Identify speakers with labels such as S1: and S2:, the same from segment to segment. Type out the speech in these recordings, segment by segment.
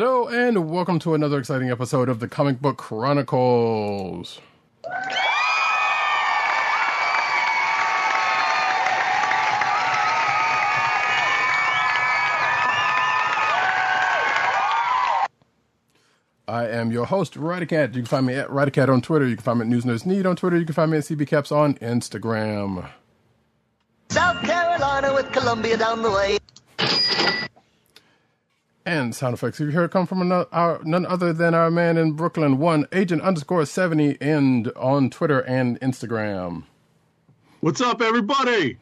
S1: Hello, and welcome to another exciting episode of the Comic Book Chronicles. I am your host, Roddykat. You can find me at Roddykat on Twitter. You can find me at News Nerds Need on Twitter. You can find me at CBCaps on Instagram.
S2: South Carolina with Columbia down the way.
S1: And sound effects you heard come from another, our, none other than our man in Brooklyn, one agent underscore 70, and on Twitter and Instagram.
S3: What's up, everybody?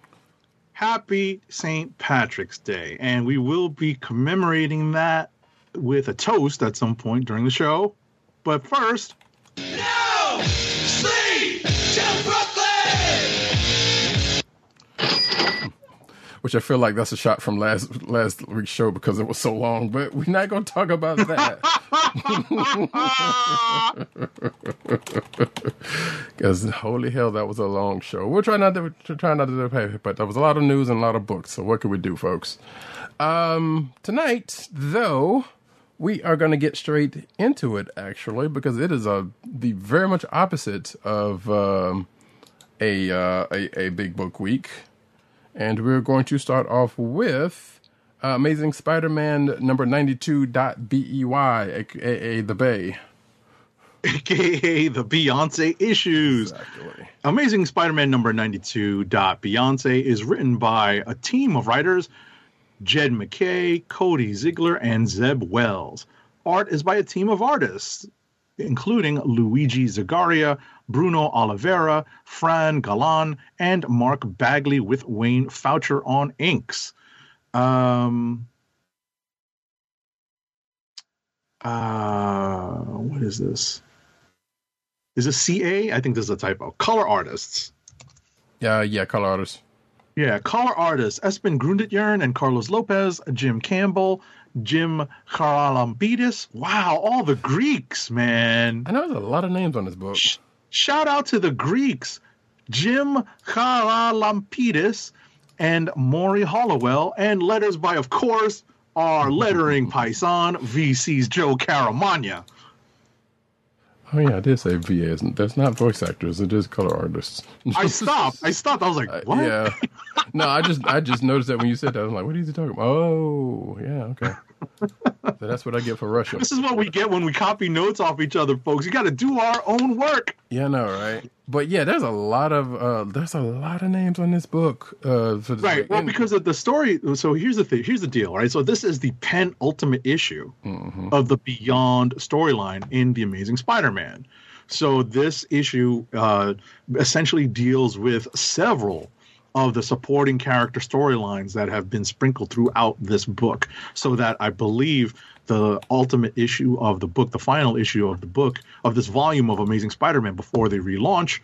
S3: Happy St. Patrick's Day. And we will be commemorating that with a toast at some point during the show. But first,
S4: No! Sleep! To Brooklyn!
S1: Which I feel like that's a shot from last last week's show because it was so long, but we're not going to talk about that. Because holy hell, that was a long show. We'll try not to try not to pay, but there was a lot of news and a lot of books. So what could we do, folks? Um, tonight, though, we are going to get straight into it actually because it is a the very much opposite of um, a, uh, a a big book week, and we're going to start off with uh, Amazing Spider-Man number ninety two dot bey, aka the Bay.
S3: aka the Beyonce issues.
S1: Exactly.
S3: Amazing Spider Man number 92. Dot Beyonce is written by a team of writers Jed MacKay, Cody Ziglar, and Zeb Wells. Art is by a team of artists, including Luigi Zagaria, Bruno Oliveira, Fran Galan, and Mark Bagley, with Wayne Faucher on inks. Um, uh, what is this? Is this CA? I think this is a typo. Color artists.
S1: Yeah, yeah, color artists.
S3: Yeah, color artists Espen Grundetjern and Carlos Lopez, Jim Campbell, Jim Charalampidis. Wow, all the Greeks, man.
S1: I know there's a lot of names on this book.
S3: Sh- Shout out to the Greeks, Jim Charalampidis and Morry Hollowell, and letters by, of course, our lettering paisan, VC's Joe Caramagna.
S1: Oh yeah, I did say VA. Isn't there's not voice actors; it is color artists.
S3: I stopped. I stopped. I was like, what?
S1: Uh, Yeah. No, I just I just noticed that when you said that, I was like, "What are you talking about?" Oh, yeah, okay. So that's what I get for Russia.
S3: This is what we get when we copy notes off each other, folks. You got to do our own work.
S1: Yeah, I know, right? But yeah, there's a lot of uh there's a lot of names on this book. Uh, for this
S3: Right.
S1: book.
S3: Well,
S1: And-
S3: because of the story. So here's the thing. Here's the deal. Right. So this is the penultimate issue
S1: Mhm.
S3: of the Beyond storyline in the Amazing Spider-Man. So this issue uh, essentially deals with several of the supporting character storylines that have been sprinkled throughout this book. So that I believe the ultimate issue of the book, the final issue of the book of this volume of Amazing Spider-Man before they relaunch,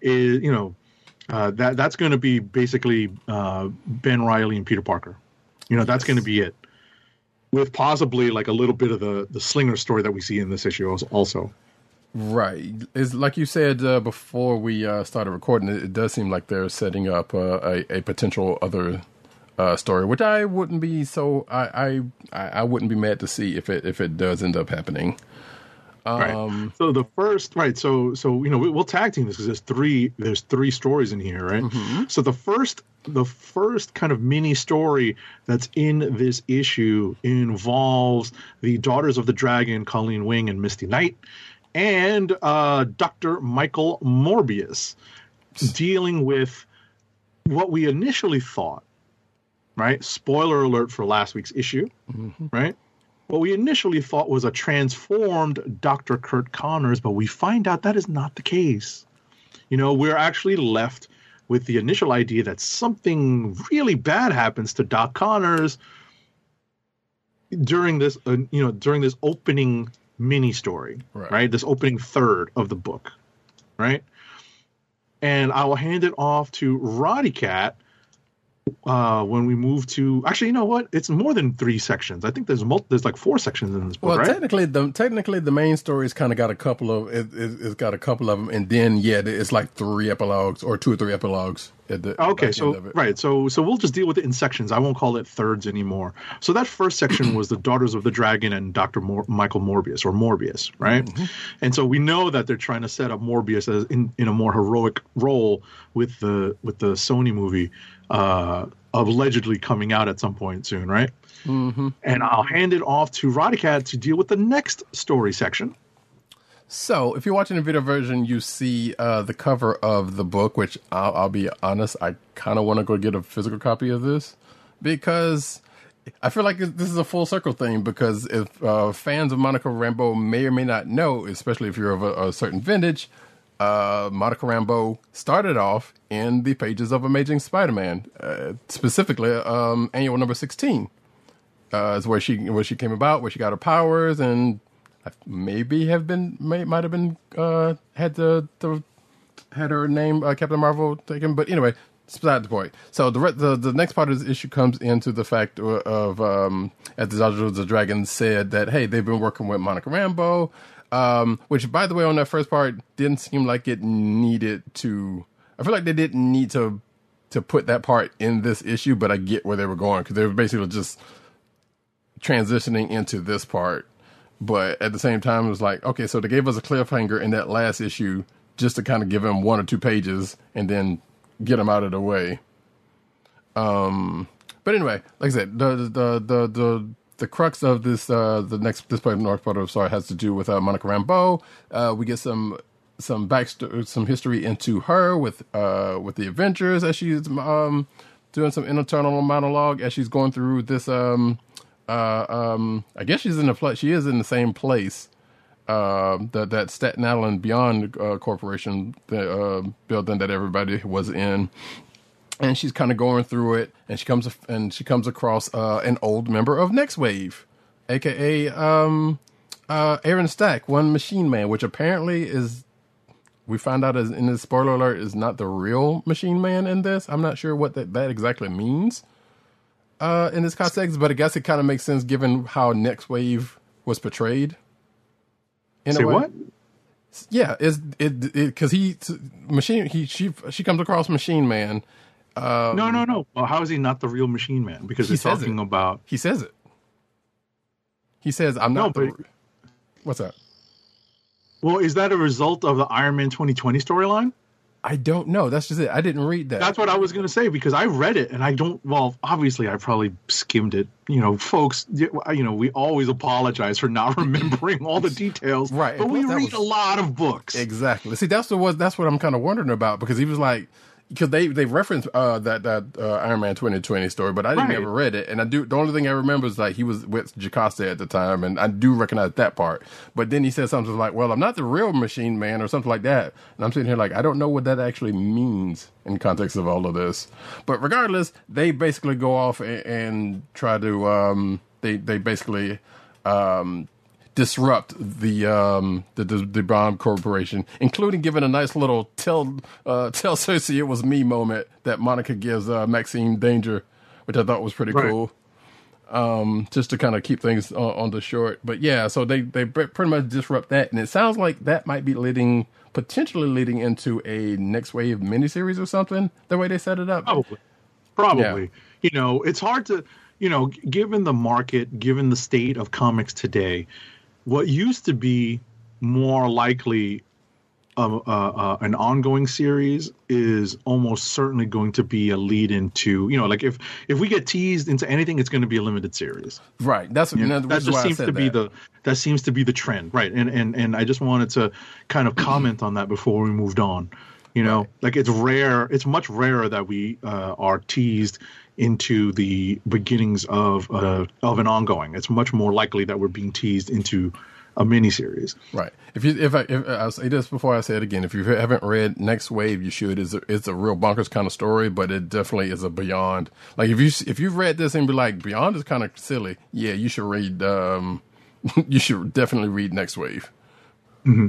S3: is you know uh, that that's going to be basically uh, Ben Reilly and Peter Parker. You know, that's going to be it, with possibly like a little bit of the the Slinger story that we see in this issue als- also.
S1: Right, is like you said uh, before we uh, started recording. It, it does seem like they're setting up uh, a a potential other uh, story, which I wouldn't be so I, I I I wouldn't be mad to see if it if it does end up happening.
S3: Right.
S1: Um,
S3: So the first, right? So so you know we, we'll tag team this because there's three there's three stories in here, right? So the first the first kind of mini story that's in this issue involves the Daughters of the Dragon, Colleen Wing and Misty Knight, and uh, Dr. Michael Morbius dealing with what we initially thought, right? Spoiler alert for last week's issue, right? what we initially thought was a transformed Dr. Curt Connors, but we find out that is not the case. You know, we're actually left with the initial idea that something really bad happens to Doc Connors during this, uh, you know, during this opening mini story,
S1: Right.
S3: right. This opening third of the book, right? And I will hand it off to Roddykat uh, when we move to. Actually, you know what? It's more than three sections. I think there's mul- there's like four sections in this book,
S1: Well,
S3: right?
S1: technically, the technically the main story's kind of got a couple of it, it, it's got a couple of them, and then yeah, it's like three epilogues or two or three epilogues at the
S3: Okay, so
S1: end of it.
S3: right, so so we'll just deal with it in sections. I won't call it thirds anymore. So that first section was the Daughters of the Dragon and Doctor Mor- Michael Morbius or Morbius, right?
S1: Mm-hmm.
S3: And so we know that they're trying to set up Morbius as in, in a more heroic role with the with the Sony movie, uh, allegedly coming out at some point soon, right? Mm-hmm. And I'll hand it off to Roddykat to deal with the next story section.
S1: So, if you're watching the video version, you see uh, the cover of the book, which I'll, I'll be honest, I kind of want to go get a physical copy of this because I feel like this is a full circle thing. Because if uh, fans of Monica Rambeau may or may not know, especially if you're of a, a certain vintage, uh, Monica Rambeau started off in the pages of Amazing Spider-Man, uh, specifically um, annual number 16 uh, is where she where she came about, where she got her powers, and maybe have been may, might have been uh, had the the had her name uh, Captain Marvel taken, but anyway, it's beside the point. So the, the the next part of this issue comes into the fact of, um, as the Daughters of the Dragon said that hey they've been working with Monica Rambeau, um, which by the way on that first part didn't seem like it needed to. I feel like they didn't need to to put that part in this issue, but I get where they were going because they were basically just transitioning into this part. But at the same time, it was like, okay, so they gave us a cliffhanger in that last issue just to kind of give him one or two pages and then get him out of the way. Um, but anyway, like I said, the the the the the crux of this uh the next this part of North part of story has to do with uh, Monica Rambeau. Uh, we get some some backstory, some history into her with uh with the Avengers as she's um doing some internal monologue as she's going through this um uh um I guess she's in the she is in the same place um that that Staten Island Beyond uh, Corporation the uh, building that everybody was in and she's kind of going through it and she comes and she comes across uh, an old member of Next Wave, aka um, uh, Aaron Stack, one Machine Man, which apparently is we found out is in this spoiler alert is not the real Machine Man in this. I'm not sure what that, that exactly means uh, in this context, but I guess it kind of makes sense given how Next Wave was portrayed. In
S3: Say
S1: a way.
S3: what?
S1: Yeah, is it because he machine he she she comes across Machine Man.
S3: No, no, um, no. Well, how is he not the real Machine Man? Because
S1: He
S3: he's talking
S1: it.
S3: about.
S1: He says it. He says, "I'm
S3: No,
S1: not." the,
S3: but-
S1: what's that?
S3: Well, is that a result of the Iron Man 2020 storyline?
S1: I don't know. That's just it. I didn't read that.
S3: That's what I was going to say because I read it and I don't. Well, obviously, I probably skimmed it. You know, folks. You know, we always apologize for not remembering all the details.
S1: Right,
S3: But we read
S1: was-
S3: a lot of books.
S1: exactly. See, that's the was that's what I'm kind of wondering about because he was like. Because they they referenced uh, that that uh, Iron Man 2020 story, but I didn't
S3: Right.
S1: ever read it, and I do. The only thing I remember is like he was with Jocasta at the time, and I do recognize that part. But then he said something like, "Well, I'm not the real Machine Man" or something like that, and I'm sitting here like I don't know what that actually means in context of all of this. But regardless, they basically go off and, and try to um, they they basically um, disrupt the um the, the the bomb corporation, including giving a nice little tell uh tell Cersei it was me moment that Monica gives uh Maxine Danger, which I thought was pretty
S3: Right.
S1: cool. Um, just to kind of keep things on, on the short, but yeah, so they they pretty much disrupt that, and it sounds like that might be leading potentially leading into a next wave miniseries or something. The way they set it up,
S3: Probably. Probably. You know, it's hard to, you know, given the market, given the state of comics today, what used to be more likely uh, uh, uh, an ongoing series is almost certainly going to be a lead into, you know, like if if we get teased into anything, it's going to be a limited series.
S1: right? That's
S3: You know, that just seems to be
S1: that.
S3: the that seems to be the trend, right? And and and I just wanted to kind of comment on that before we moved on. You know, like it's rare. It's much rarer that we uh, are teased into the beginnings of uh, of an ongoing. It's much more likely that we're being teased into a miniseries.
S1: Right. If you if I if I'll say this before I say it again, if you haven't read Next Wave, you should. It's a, it's a real bonkers kind of story, but it definitely is a beyond. Like if you if you've read this and be like Beyond is kind of silly, yeah, you should read. um You should definitely read Next Wave. Mm-hmm.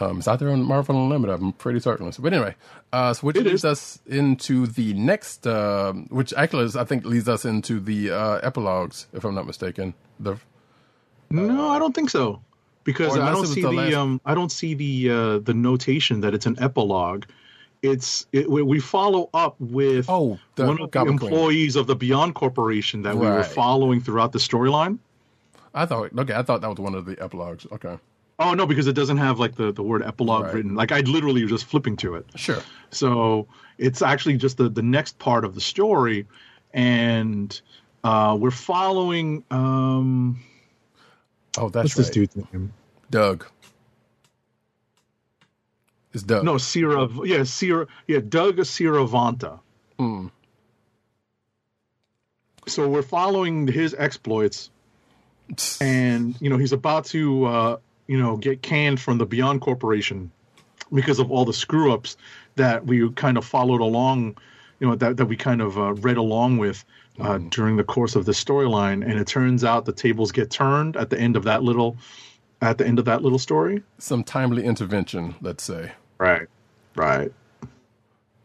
S1: Um, it's out there on Marvel Unlimited. I'm pretty certain. But anyway, uh, so which
S3: It
S1: leads
S3: is.
S1: us into the next, uh, which actually is, I think leads us into the uh, epilogues, if I'm not mistaken. The
S3: No, I don't think so. Because I don't see
S1: the last-
S3: um I don't see the uh the notation that it's an epilogue. It's it, we we follow up with
S1: Oh, the
S3: one of the
S1: Goblin Queen.
S3: employees of the Beyond Corporation that we were following throughout the storyline.
S1: I thought okay, I thought that was one of the epilogues. Okay,
S3: Oh no, because it doesn't have like the, the word epilogue
S1: Right.
S3: written. Like I literally was just flipping to it.
S1: sure.
S3: So it's actually just the, the next part of the story, and uh, we're following. Um,
S1: Oh, that's
S3: what's
S1: right.
S3: this dude's name?
S1: Doug. It's Doug.
S3: No, Sierra. Yeah, Sierra. Yeah, Doug Ciravanta.
S1: Hmm.
S3: So we're following his exploits, and you know he's about to uh, you know get canned from the Beyond Corporation because of all the screw ups that we kind of followed along. You know that that we kind of uh, read along with uh, during the course of the storyline, and it turns out the tables get turned at the end of that little at the end of that little story.
S1: Some timely intervention, let's say.
S3: Right. Right.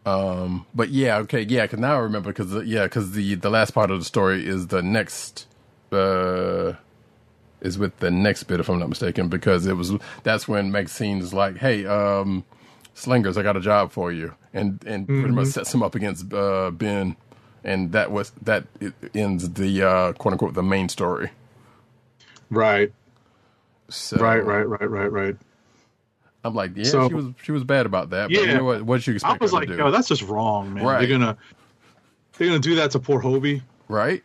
S1: Um, but yeah, okay, yeah, because now I remember because yeah, because the the last part of the story is the next uh is with the next bit if I'm not mistaken because it was that's when Maxine's like, hey, um, Slingers, I got a job for you, and and pretty much sets him up against uh, Ben, and that was that it ends the uh, quote unquote the main story.
S3: Right.
S1: So
S3: Right. Right. Right. Right. Right.
S1: I'm like, yeah,
S3: So-
S1: she was she was bad about that. But
S3: Yeah.
S1: you know what? What did you expect
S3: I
S1: was
S3: like, yo, that's just wrong, man.
S1: Right.
S3: They're gonna they're gonna do that to poor Hobie.
S1: right?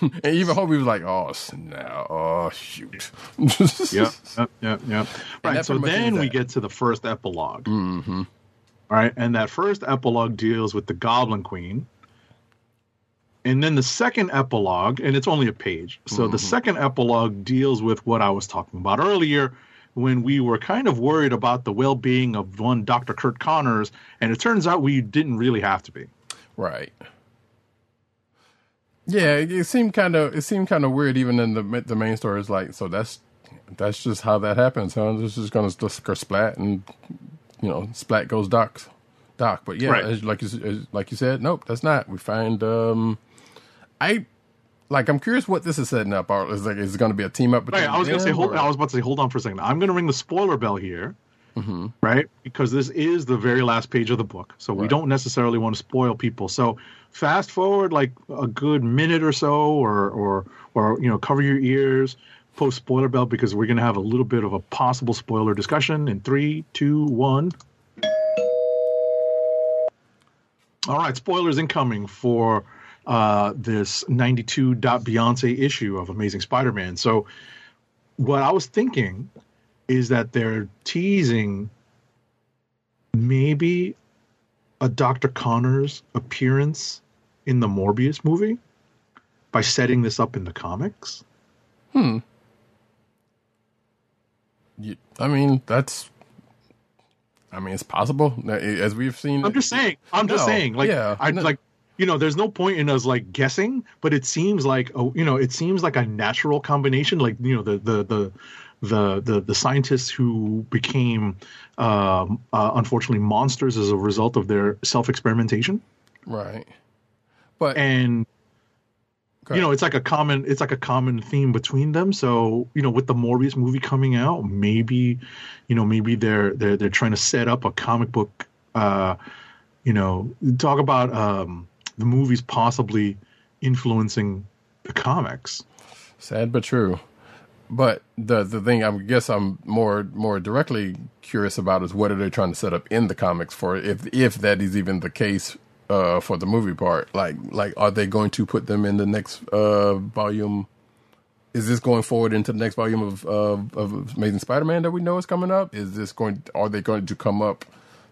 S1: and even Hobie was like, "Oh snap! Oh shoot!"
S3: Yep, yep, yep, yep. Right. So then we get to the first epilog Mm-hmm. right, and that first epilogue deals with the Goblin Queen. And then the second epilogue, and it's only a page. So the second epilogue deals with what I was talking about earlier when we were kind of worried about the well being of one Dr. Curt Connors, and it turns out we didn't really have to be.
S1: Right. Yeah, it, it seemed kind of it seemed kind of weird. Even in the the main story is like, so that's that's just how that happens, huh? This is gonna just go splat, and you know, splat goes doc, doc. But yeah,
S3: Right.
S1: as, like you as, like you said, nope, that's not. We find um, I like I'm curious what this is setting up. Or is like is it going to be a team up?
S3: Right, I was gonna say hold.
S1: or-
S3: I was about to say hold on for a second. I'm gonna ring the spoiler bell here, right? Because this is the very last page of the book, so we
S1: Right.
S3: don't necessarily want to spoil people. So fast forward like a good minute or so, or or or you know, cover your ears. Post spoiler belt because we're gonna have a little bit of a possible spoiler discussion in three, two, one. All right, spoilers incoming for uh, this 92 Beyonce issue of Amazing Spider-Man. So, what I was thinking is that they're teasing maybe a Dr. Connors appearance in the Morbius movie by setting this up in the comics. Hmm.
S1: You- I mean, that's. I mean, it's possible as we've seen.
S3: I'm just saying. I'm just
S1: No,
S3: saying. Like,
S1: yeah,
S3: I
S1: no.
S3: like. You know, there's no point in us like guessing, but it seems like a, you know, it seems like a natural combination. Like you know, the the the the the, the scientists who became um, uh, unfortunately monsters as a result of their self experimentation,
S1: right, but
S3: and you know, it's like a common it's like a common theme between them. So you know, with the Morbius movie coming out, maybe you know maybe they're they're they're trying to set up a comic book. Uh, you know, talk about um, the movies possibly influencing the comics.
S1: Sad but true. But the the thing I guess I'm more more directly curious about is what are they trying to set up in the comics for if if that is even the case uh, for the movie part. Like like are they going to put them in the next uh, volume? Is this going forward into the next volume of of, Amazing Spider-Man that we know is coming up? Is this going? Are they going to come up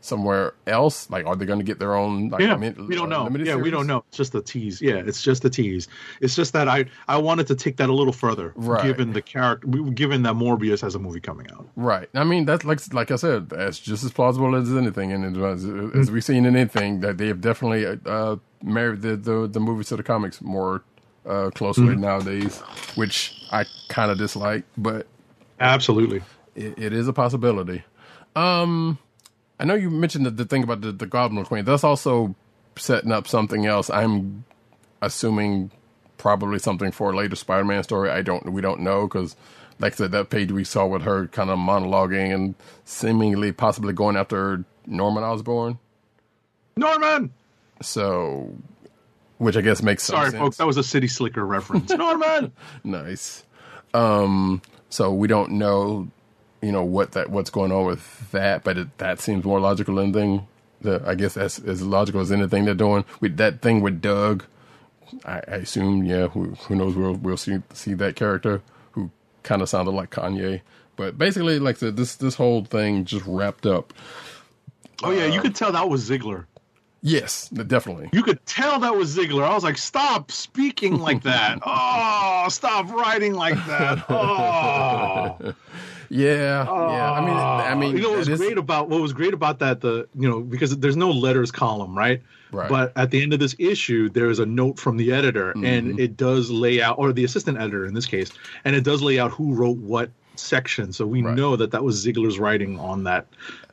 S1: somewhere else? Like, are they going to get their own? Like,
S3: Yeah, we don't
S1: uh,
S3: know. Yeah, we don't know. It's just a tease. Yeah, it's just a tease. It's just that I I wanted to take that a little further,
S1: Right.
S3: given the character, given that Morbius has a movie coming out.
S1: Right. I mean, that's like like I said, that's just as plausible as anything, and as, as we've seen in anything that they have definitely uh, married the, the the movies to the comics more uh, closely
S3: Mm-hmm.
S1: nowadays, which I kind of dislike, but
S3: Absolutely.
S1: it, it is a possibility. Um, I know you mentioned the, the thing about the, the Goblin Queen. That's also setting up something else. I'm assuming probably something for a later Spider-Man story. I don't. We don't know because, like I said, that page we saw with her kind of monologuing and seemingly possibly going after Norman Osborn.
S3: Norman.
S1: So, which I guess makes
S3: Sorry,
S1: sense.
S3: folks. That was a City Slicker reference. Norman.
S1: Nice. Um, so we don't know, you know, what that what's going on with that, but it, that seems more logical than anything. The, I guess that's as logical as anything they're doing with that thing with Doug. I, I assume, yeah. Who, who knows? We'll we'll see see that character who kind of sounded like Kanye, but basically, like said, this this whole thing just wrapped up.
S3: Oh yeah, you uh, could tell that was Ziglar.
S1: Yes, definitely.
S3: You could tell that was Ziglar. I was like, stop speaking like that. Oh, stop writing like that. Oh.
S1: Yeah, yeah. I mean, I mean,
S3: you know what was
S1: is-
S3: great about what was great about that the you know because there's no letters column right
S1: Right.
S3: but at the end of this issue there is a note from the editor
S1: Mm-hmm.
S3: and it does lay out or the assistant editor in this case and it does lay out who wrote what section so we
S1: Right.
S3: know that that was Ziglar's writing on that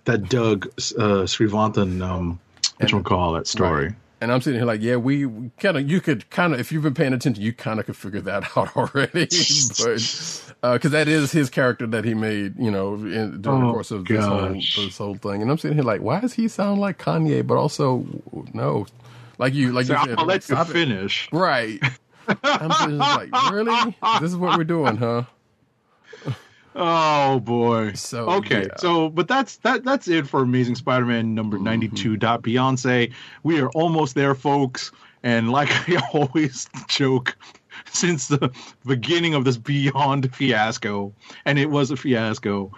S3: that Doug uh, Srivantan um which one call that story
S1: Right. And I'm sitting here like, yeah, we, we kind of, you could kind of, if you've been paying attention, you kind of could figure that out already. but, uh, cause that is his character that he made, you know, in, during the
S3: Oh,
S1: course of this whole, this whole thing. And I'm sitting here like, why does he sound like Kanye, but also, no, like you, like
S3: so
S1: you
S3: I'm
S1: said,
S3: gonna let you
S1: stop it.
S3: finish
S1: Right. I'm sitting here like, really? This is what we're doing, huh?
S3: Oh boy.
S1: So,
S3: okay.
S1: yeah. Mm-hmm.
S3: So but that's that that's it for Amazing Spider-Man number 92 dot Beyonce. We are almost there, folks. And like I always joke, since the beginning of this Beyond fiasco, and it was a fiasco,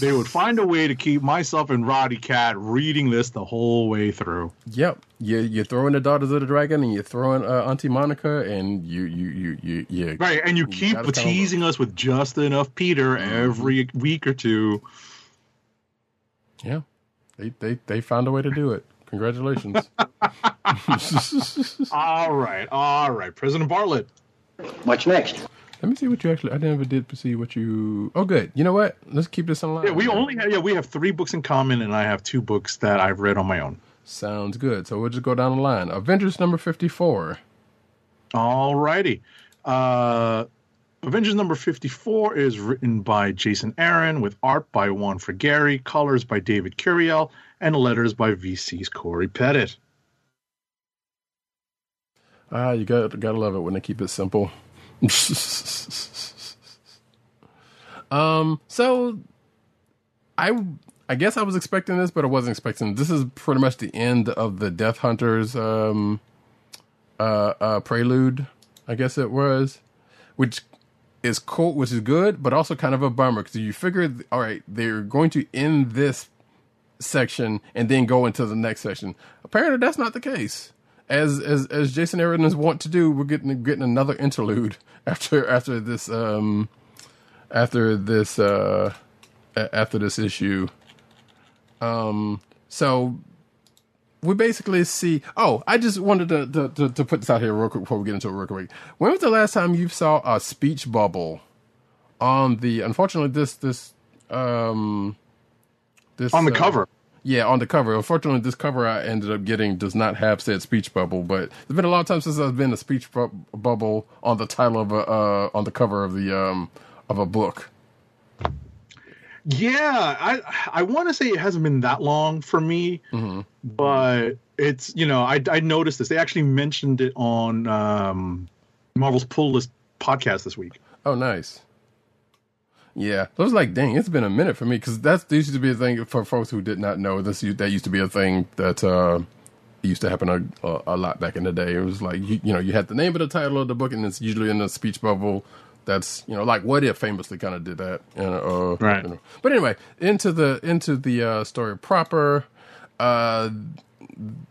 S3: they would find a way to keep myself and Roddy Cat reading this the whole way through.
S1: Yep. You, you're throwing the Daughters of the Dragon and you're throwing uh, Auntie Monica and you, you, you, you, you
S3: Right, and you keep
S1: tell 'em.
S3: teasing us with just enough Peter every week or two.
S1: Yeah, they they they found a way to do it. Congratulations.
S3: All right, all right, President Bartlet.
S5: What's next?
S1: Let me see what you actually. I never did see what you. Oh, good. You know what? Let's keep this online.
S3: Yeah, we only have yeah we have three books in common, and I have two books that I've read on my own.
S1: sounds good. So we'll just go down the line. Avengers number fifty-four.
S3: All righty. Uh, Avengers number 54 is written by Jason Aaron with art by Juan Frigeri, colors by David Curiel, and letters by VC's Corey Pettit.
S1: Ah, you got gotta love it when they keep it simple. um. So, I I guess I was expecting this, but I wasn't expecting. This is pretty much the end of the Death Hunters um uh uh prelude. I guess it was, which is cool, which is good, but also kind of a bummer because you figure, all right, they're going to end this section and then go into the next section. Apparently, that's not the case. As as as Jason Aaron is want to do, we're getting getting another interlude after after this um after this uh after this issue. Um, so we basically see. Oh, I just wanted to, to to to put this out here real quick before we get into it real quick. When was the last time you saw a speech bubble on the? Unfortunately, this this um this
S3: On the
S1: uh,
S3: cover.
S1: Yeah, on the cover. Unfortunately, this cover I ended up getting does not have said speech bubble, but it's been a long time since I've been a speech bu- bubble on the title of a uh, on the cover of the um of a book.
S3: Yeah, I I want to say it hasn't been that long for me,
S1: Mm-hmm.
S3: but it's you know I I noticed this. They actually mentioned it on um, Marvel's Pull List podcast this week.
S1: Oh, nice. Yeah, I was like, dang, it's been a minute for me because that's this used to be a thing for folks who did not know. This that used to be a thing that uh, used to happen a, a, a lot back in the day. It was like you, you know you had the name of the title of the book and it's usually in the speech bubble. That's you know like what if famously kind of did that. And, uh,
S3: Right.
S1: you know. But anyway, into the into the uh, story proper. uh,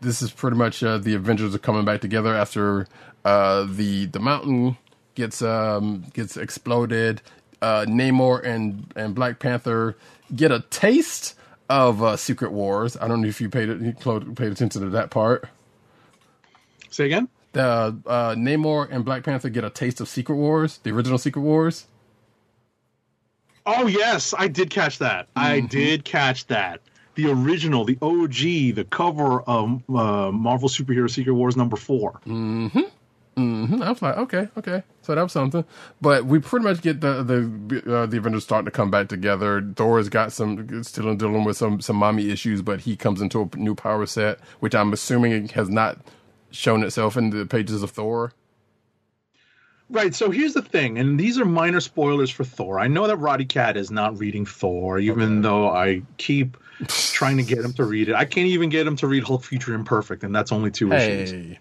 S1: this is pretty much uh, the Avengers are coming back together after uh, the the mountain gets um, gets exploded. Uh, Namor and and Black Panther get a taste of uh, Secret Wars. I don't know if you paid it, paid attention to that part.
S3: Say again.
S1: The uh, Namor and Black Panther get a taste of Secret Wars, the original Secret Wars.
S3: Oh yes, I did catch that. I did catch that. The original, the OG, the cover of uh, Marvel Superhero Secret Wars number four.
S1: Hmm. Hmm. I was like, okay, okay, so that was something. But we pretty much get the the uh, the Avengers starting to come back together. Thor has got some still dealing with some some mommy issues, but he comes into a new power set, which I'm assuming has not shown itself in the pages of Thor.
S3: Right. So here's the thing, and these are minor spoilers for Thor. I know that Roddykat is not reading Thor, even though I keep trying to get him to read it. I can't even get him to read Hulk Future Imperfect, and that's only two issues.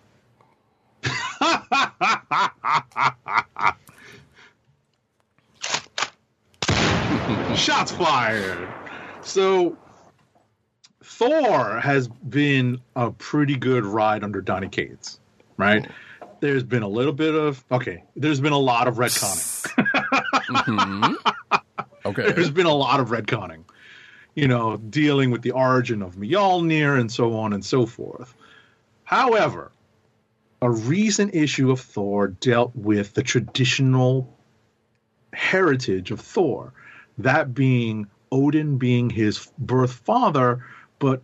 S3: Shots fired. So Thor has been a pretty good ride under Donny Cates, right? Mm. There's been a little bit of okay. There's been a lot of retconning. Mm-hmm.
S1: okay,
S3: There's been a lot of retconning. You know, dealing with the origin of Mjolnir and so on and so forth. However, a recent issue of Thor dealt with the traditional heritage of Thor, that being Odin being his birth father, but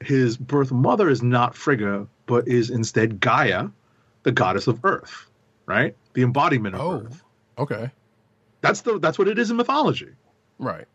S3: his birth mother is not Frigga, but is instead Gaia, the goddess of Earth, right? The embodiment of
S1: Oh.
S3: Earth.
S1: okay,
S3: That's the that's what it is in mythology.
S1: right,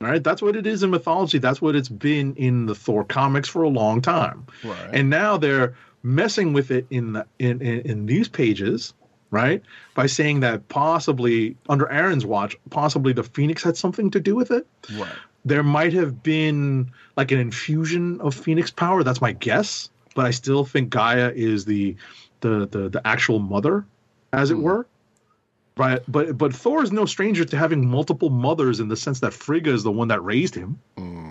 S3: Right? That's what it is in mythology. That's what it's been in the Thor comics for a long time.
S1: right,
S3: And now they're messing with it in the in, in, in these pages, right? By saying that possibly under Aaron's watch, possibly the Phoenix had something to do with it.
S1: right.
S3: There might have been like an infusion of Phoenix power. That's my guess. But I still think Gaia is the the the, the actual mother, as
S1: Hmm.
S3: it were. Right, but but Thor is no stranger to having multiple mothers in the sense that Frigga is the one that raised him,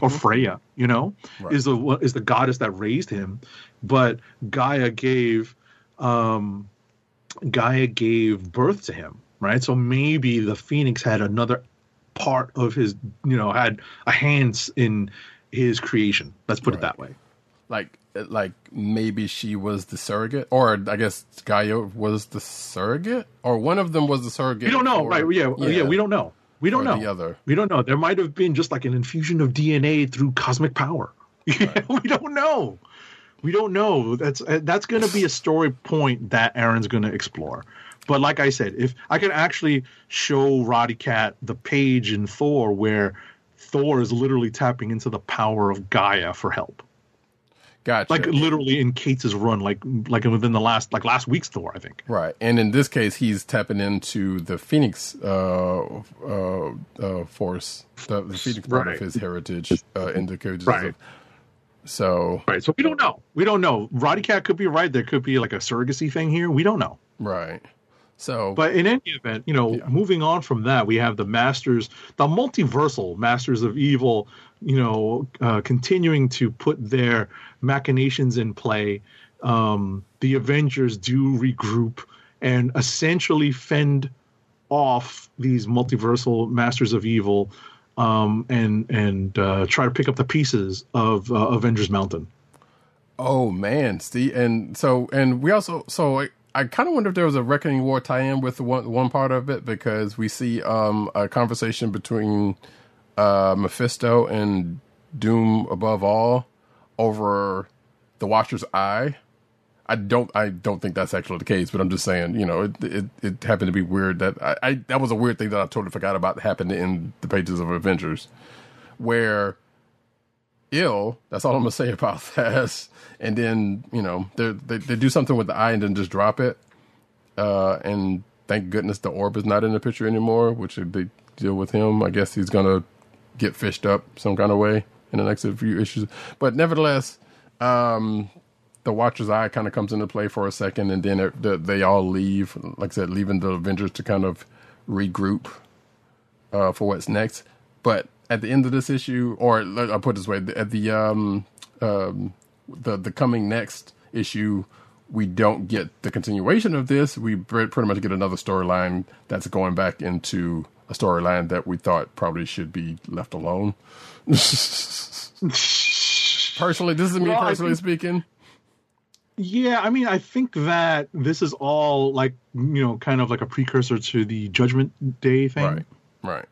S3: or Freya, you know,
S1: Mm-hmm. Right.
S3: is the is the goddess that raised him. But Gaia gave, um, Gaia gave birth to him, right? So maybe the Phoenix had another part of his, you know, had a hand in his creation. Let's put it that way.
S1: like like maybe she was the surrogate, or I guess Gaia was the surrogate, or one of them was the surrogate.
S3: We don't know,
S1: for-
S3: right? Yeah, yeah, we don't know. We don't
S1: Or
S3: know.
S1: the other.
S3: We don't know. There might have been just like an infusion of DNA through cosmic power. we don't know. We don't know. That's uh, that's going to be a story point that Aaron's going to explore. But like I said, if I could actually show Roddykat the page in Thor where Thor is literally tapping into the power of Gaia for help,
S1: Gotcha.
S3: like literally in Cates' run, like like within the last like last week's Thor, I think.
S1: Right, and in this case, he's tapping into the Phoenix uh, uh, uh, force, the, the Phoenix part
S3: Right.
S1: of his heritage uh, in the cages.
S3: Right.
S1: Of, so
S3: Right. So we don't know. We don't know. Roddykat could be right. There could be like a surrogacy thing here. We don't know.
S1: right, so
S3: But in any event, you know, moving on from that, we have the Masters, the multiversal Masters of Evil, you know, uh, continuing to put their machinations in play. Um, the Avengers do regroup and essentially fend off these multiversal Masters of Evil um, and and uh, try to pick up the pieces of uh, Avengers Mountain.
S1: Oh man, Steve, and so and we also so I, I kind of wonder if there was a Reckoning War tie-in with one one part of it because we see um a conversation between uh Mephisto and Doom above all over the Watcher's eye. I don't I don't think that's actually the case, but I'm just saying, you know, it it, it happened to be weird that I, I that was a weird thing that I totally forgot about happened in the pages of Avengers, where ill. That's all I'm gonna say about that. And then you know they they they do something with the eye and then just drop it. Uh, and thank goodness the orb is not in the picture anymore, which big deal with him. I guess he's gonna get fished up some kind of way in the next few issues. But nevertheless, um, the Watcher's Eye kind of comes into play for a second, and then it, the, they all leave. Like I said, leaving the Avengers to kind of regroup uh, for what's next. But at the end of this issue, or I'll put it this way: at the um, um, the the coming next issue, we don't get the continuation of this. We pretty much get another storyline that's going back into a storyline that we thought probably should be left alone. personally, this is me
S3: Well,
S1: personally
S3: think-
S1: speaking.
S3: Yeah, I mean, I think that this is all like you know, kind of like a precursor to the Judgment Day thing.
S1: Right, right.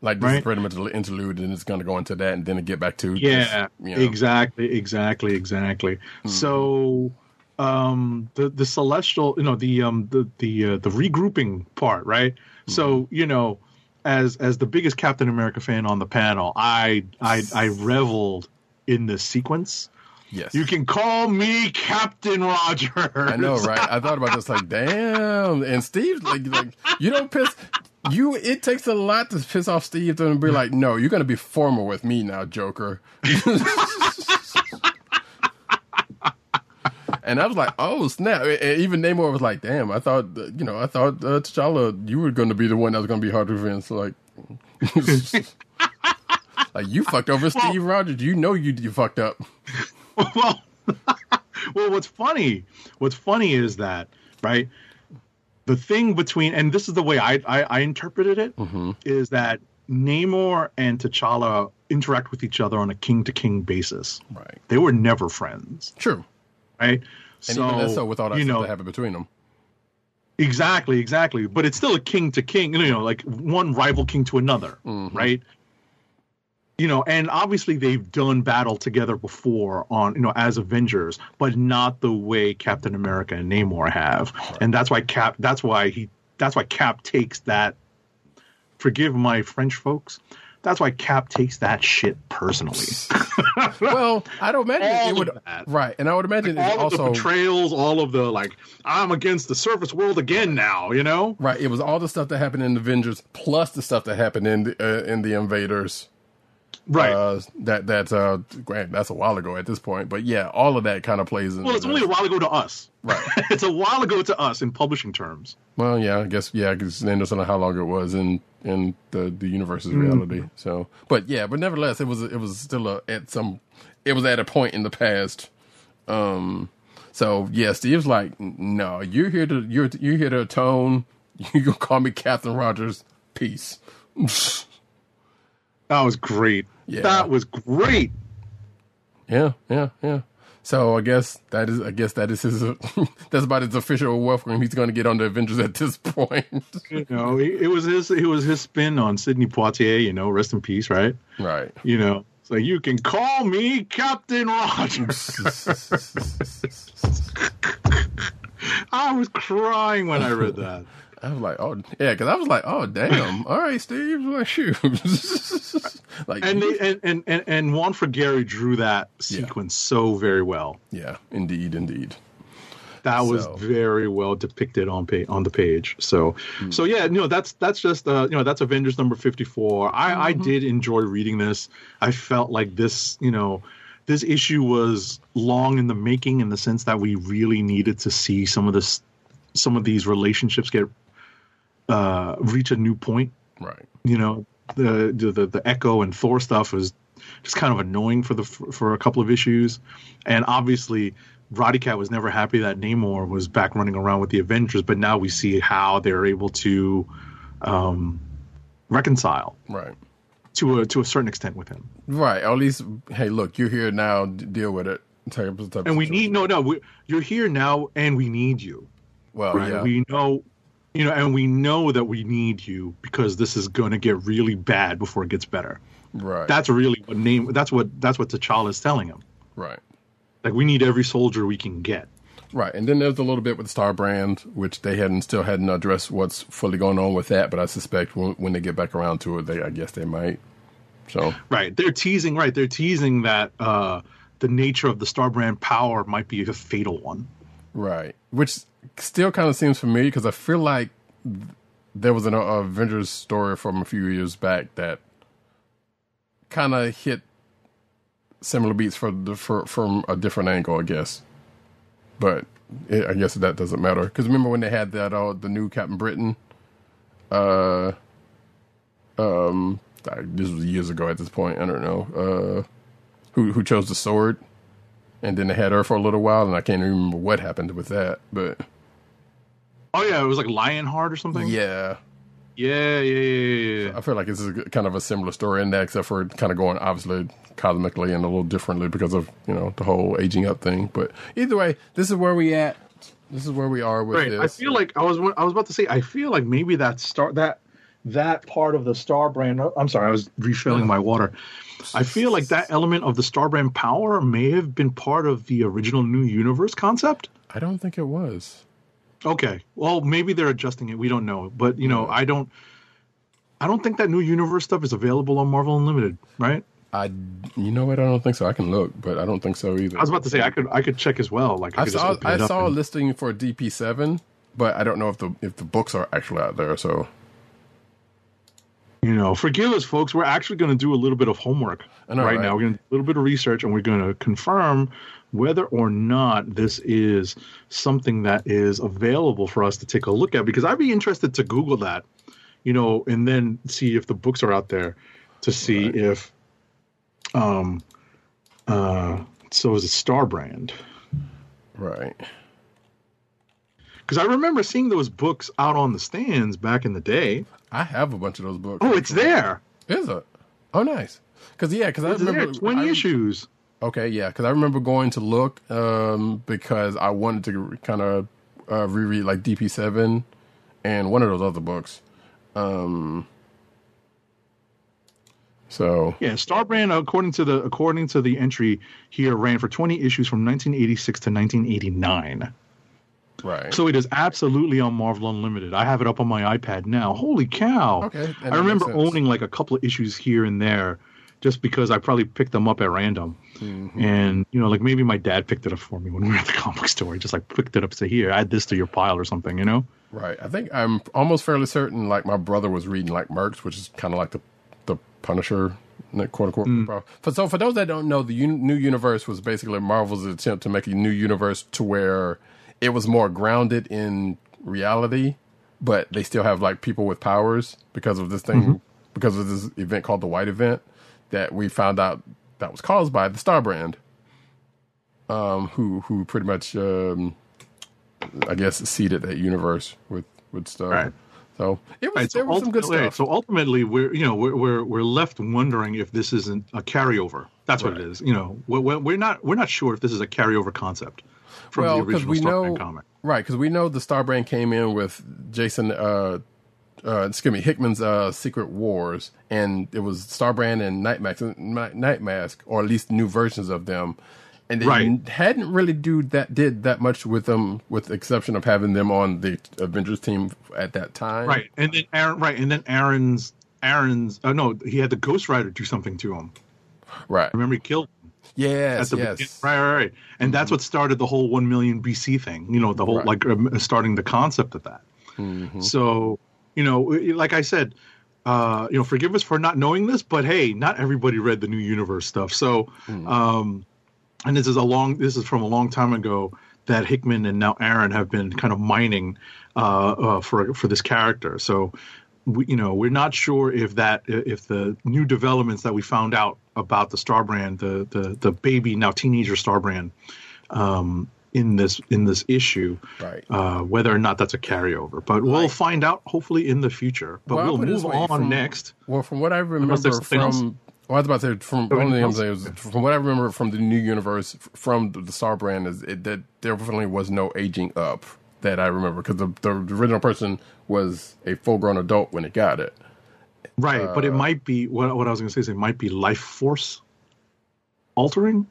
S1: Like this is pretty much an interlude, and it's going to go into that, and then it get back to
S3: Yeah,
S1: this, you know.
S3: exactly, exactly, exactly. So, um, the the celestial, you know, the um the the uh, the regrouping part, right? So you know, as as the biggest Captain America fan on the panel, I I I reveled in this sequence.
S1: Yes,
S3: You can call me Captain Rogers.
S1: I know, right? I thought about this, like, damn. And Steve, like, like you don't piss. You, it takes a lot to piss off Steve to be like, no, you're going to be formal with me now, Joker. and I was like, oh snap! And even Namor was like, damn. I thought, uh, you know, I thought uh, T'Challa, you were going to be the one that was going to be hard to convince. Like, like you fucked over Steve Rogers. You know you you fucked up.
S3: well, well, what's funny? What's funny is that right. The thing between, and this is the way I I, I interpreted it, is
S1: Mm-hmm.
S3: that Namor and T'Challa interact with each other on a king to king basis.
S1: Right.
S3: They were never friends,
S1: True.
S3: Right?
S1: And even less so with all that
S3: you know,
S1: that happened between them.
S3: Exactly, exactly. But it's still a king to king, you know, like one rival king to another,
S1: Mm-hmm.
S3: right? You know, and obviously they've done battle together before on, you know, as Avengers, but not the way Captain America and Namor have. And that's why Cap that's why he that's why Cap takes that forgive my French folks. That's why Cap takes that shit personally.
S1: well, I don't imagine
S3: All
S1: it would.
S3: that.
S1: Right, and I would imagine it's
S3: all of the betrayals, all of the like I'm against the surface world again now, you know?
S1: right. It was all the stuff that happened in the Avengers, plus the stuff that happened in the uh, in the Invaders.
S3: Right.
S1: Uh, that that's uh, grant that's a while ago at this point, but yeah, all of that kind of plays in.
S3: Well, it's only a while ago to us.
S1: Right.
S3: it's a while ago to us in publishing terms.
S1: Well, yeah, I guess yeah, because they don't know how long it was in in the the universe's
S3: Mm.
S1: reality. So, but yeah, but nevertheless, it was it was still a, at some it was at a point in the past. Um, so yeah, Steve's like, no, you're here to you're you're here to atone. You call me Captain Rogers? Peace.
S3: That was great.
S1: Yeah.
S3: That was great.
S1: Yeah, yeah, yeah. So I guess that is I guess that is his that's about his official welcome he's going to get on the Avengers at this point.
S3: You know, it, it was his it was his spin on Sidney Poitier. You know, rest in peace, right?
S1: right.
S3: You know, so you can call me Captain Rogers. I was crying when I read that.
S1: I was like, oh yeah, because I was like, oh damn, all right, Steve, like shoot, like
S3: And they and and and, and Juan Frigeri drew that sequence so very well.
S1: yeah, indeed, indeed,
S3: that was
S1: So-
S3: very well depicted on pa- on the page. So, so yeah, you know that's that's just uh, you know that's Avengers number fifty four. I I did enjoy reading this. I felt like this you know this issue was long in the making in the sense that we really needed to see some of this some of these relationships get uh reach a new point
S1: right,
S3: you know the the the, echo and thor stuff was just kind of annoying for the for a couple of issues and obviously Roddykat was never happy that Namor was back running around with the Avengers, but now we see how they're able to um, reconcile
S1: right,
S3: to a to a certain extent with him.
S1: right. At least, hey, look, you're here now, deal with it. Type type of
S3: And we
S1: situation.
S3: need no no we, you're here now, and we need you.
S1: well,
S3: right?
S1: yeah,
S3: We know, you know, and we know that we need you because this is going to get really bad before it gets better.
S1: right,
S3: That's really what name. That's what that's what T'Challa is telling him.
S1: right.
S3: Like we need every soldier we can get.
S1: Right, and then there's a little bit with Star Brand, which they hadn't still hadn't addressed what's fully going on with that. But I suspect when, when they get back around to it, they I guess they might. So
S3: Right. They're teasing. Right. They're teasing that uh, the nature of the Star Brand power might be a fatal one.
S1: Right, which still kind of seems familiar because I feel like there was an Avengers story from a few years back that kind of hit similar beats for for, from a different angle, I guess. But it, I guess that doesn't matter because remember when they had that uh, the new Captain Britain, uh, um, I, this was years ago at this point. I don't know uh, who who chose the sword, and then they had her for a little while, and I can't even remember what happened with that. But
S3: Oh yeah, it was like Lionheart or something.
S1: yeah,
S3: yeah, yeah, yeah, yeah. yeah.
S1: I feel like this is kind of a similar story in that, except for kind of going obviously cosmically and a little differently because of you know the whole aging up thing. But either way, this is where we at. This is where we are with
S3: Right.
S1: this.
S3: I feel like I was I was about to say I feel like maybe that start that that part of the Star brand. I'm sorry, I was refilling my water. I feel like that element of the Star brand power may have been part of the original New Universe concept.
S1: I don't think it was.
S3: Okay. Well, maybe they're adjusting it. We don't know. But, you know, I don't I don't think that new universe stuff is available on Marvel Unlimited, right?
S1: I, you know what? I don't think so. I can look, but I don't think so either.
S3: I was about to say I could I could check as well. Like I,
S1: I saw I saw a listing for DP seven, but I don't know if the if the books are actually out there. So
S3: you know, forgive us, folks. We're actually going to do a little bit of homework
S1: know,
S3: right,
S1: right?
S3: now. We're going to do a little bit of research, and we're going to confirm whether or not this is something that is available for us to take a look at. Because I'd be interested to Google that, you know, and then see if the books are out there to see if, um, uh, so is it Star Brand?
S1: right,
S3: Because I remember seeing those books out on the stands back in the day.
S1: I have a bunch of those books.
S3: Oh, it's there.
S1: Is it? Oh, nice. Because yeah, because I remember
S3: there. Twenty
S1: I-
S3: issues.
S1: Okay, yeah, because I remember going to look um, because I wanted to kind of uh, reread like DP seven and one of those other books. Um, so
S3: Yeah, Starbrand, according to the according to the entry here, ran for 20 issues from 1986 to 1989.
S1: Right,
S3: So it is absolutely on Marvel Unlimited. I have it up on my iPad now. Holy cow!
S1: Okay,
S3: I remember owning like a couple of issues here and there, just because I probably picked them up at random.
S1: Mm-hmm.
S3: And you know, like maybe my dad picked it up for me when we were at the comic store. He just like picked it up, say, "Here, add this to your pile" or something. You know?
S1: right. I think I'm almost fairly certain. Like my brother was reading like Mercs, which is kind of like the the Punisher, quote unquote.
S3: Mm.
S1: For, so for those that don't know, the un- new universe was basically Marvel's attempt to make a new universe to where it was more grounded in reality, but they still have like people with powers because of this thing,
S3: Mm-hmm.
S1: because of this event called the White Event that we found out that was caused by the Star Brand, um, who who pretty much um, I guess seeded that universe with with stuff.
S3: Right.
S1: So it was
S3: Right, so
S1: there was some good stuff.
S3: So ultimately, we're you know we're we're, we're left wondering if this isn't a carryover. That's what
S1: Right.
S3: it is. You know, we're we're not we're not sure if this is a carryover concept from
S1: well,
S3: the
S1: because
S3: original
S1: we know
S3: comic.
S1: right because we know the Star Brand came in with Jason. Uh, uh, excuse me, Hickman's uh, Secret Wars, and it was Starbrand and Night Mask, Night Night Mask, or at least new versions of them, and they
S3: Right.
S1: hadn't really do that did that much with them, with the exception of having them on the Avengers team at that time.
S3: Right, and then Aaron. Right, and then Aaron's Aaron's. Oh no, he had the Ghost Rider do something to him.
S1: right,
S3: Remember, he killed
S1: yes, yes,
S3: beginning. Right, right, right. And that's what started the whole one million BC thing. You know, the whole
S1: Right.
S3: like um, starting the concept of that. So you know, like I said, uh, you know, forgive us for not knowing this, but hey, not everybody read the new universe stuff. So, um, and this is a long, this is from a long time ago that Hickman and now Aaron have been kind of mining uh, uh, for for this character. So, we, you know, we're not sure if that if the new developments that we found out about the Star Brand, the the the baby now teenager Star Brand, um, in this in this issue,
S1: Right.
S3: uh, whether or not that's a carryover. But we'll
S1: Right.
S3: find out hopefully in the future. But
S1: Well,
S3: we'll
S1: put it this
S3: move on
S1: from-
S3: next.
S1: Well, from what I remember
S3: else?
S1: from, well, I was about to say from one of the things was- from what I remember from the new universe from the, the Star brand is it, that there definitely was no aging up that I remember because the, the original person was a full grown adult when it got it.
S3: Right, but
S1: Uh,
S3: it might be what what I was going to say is it might be life force altering.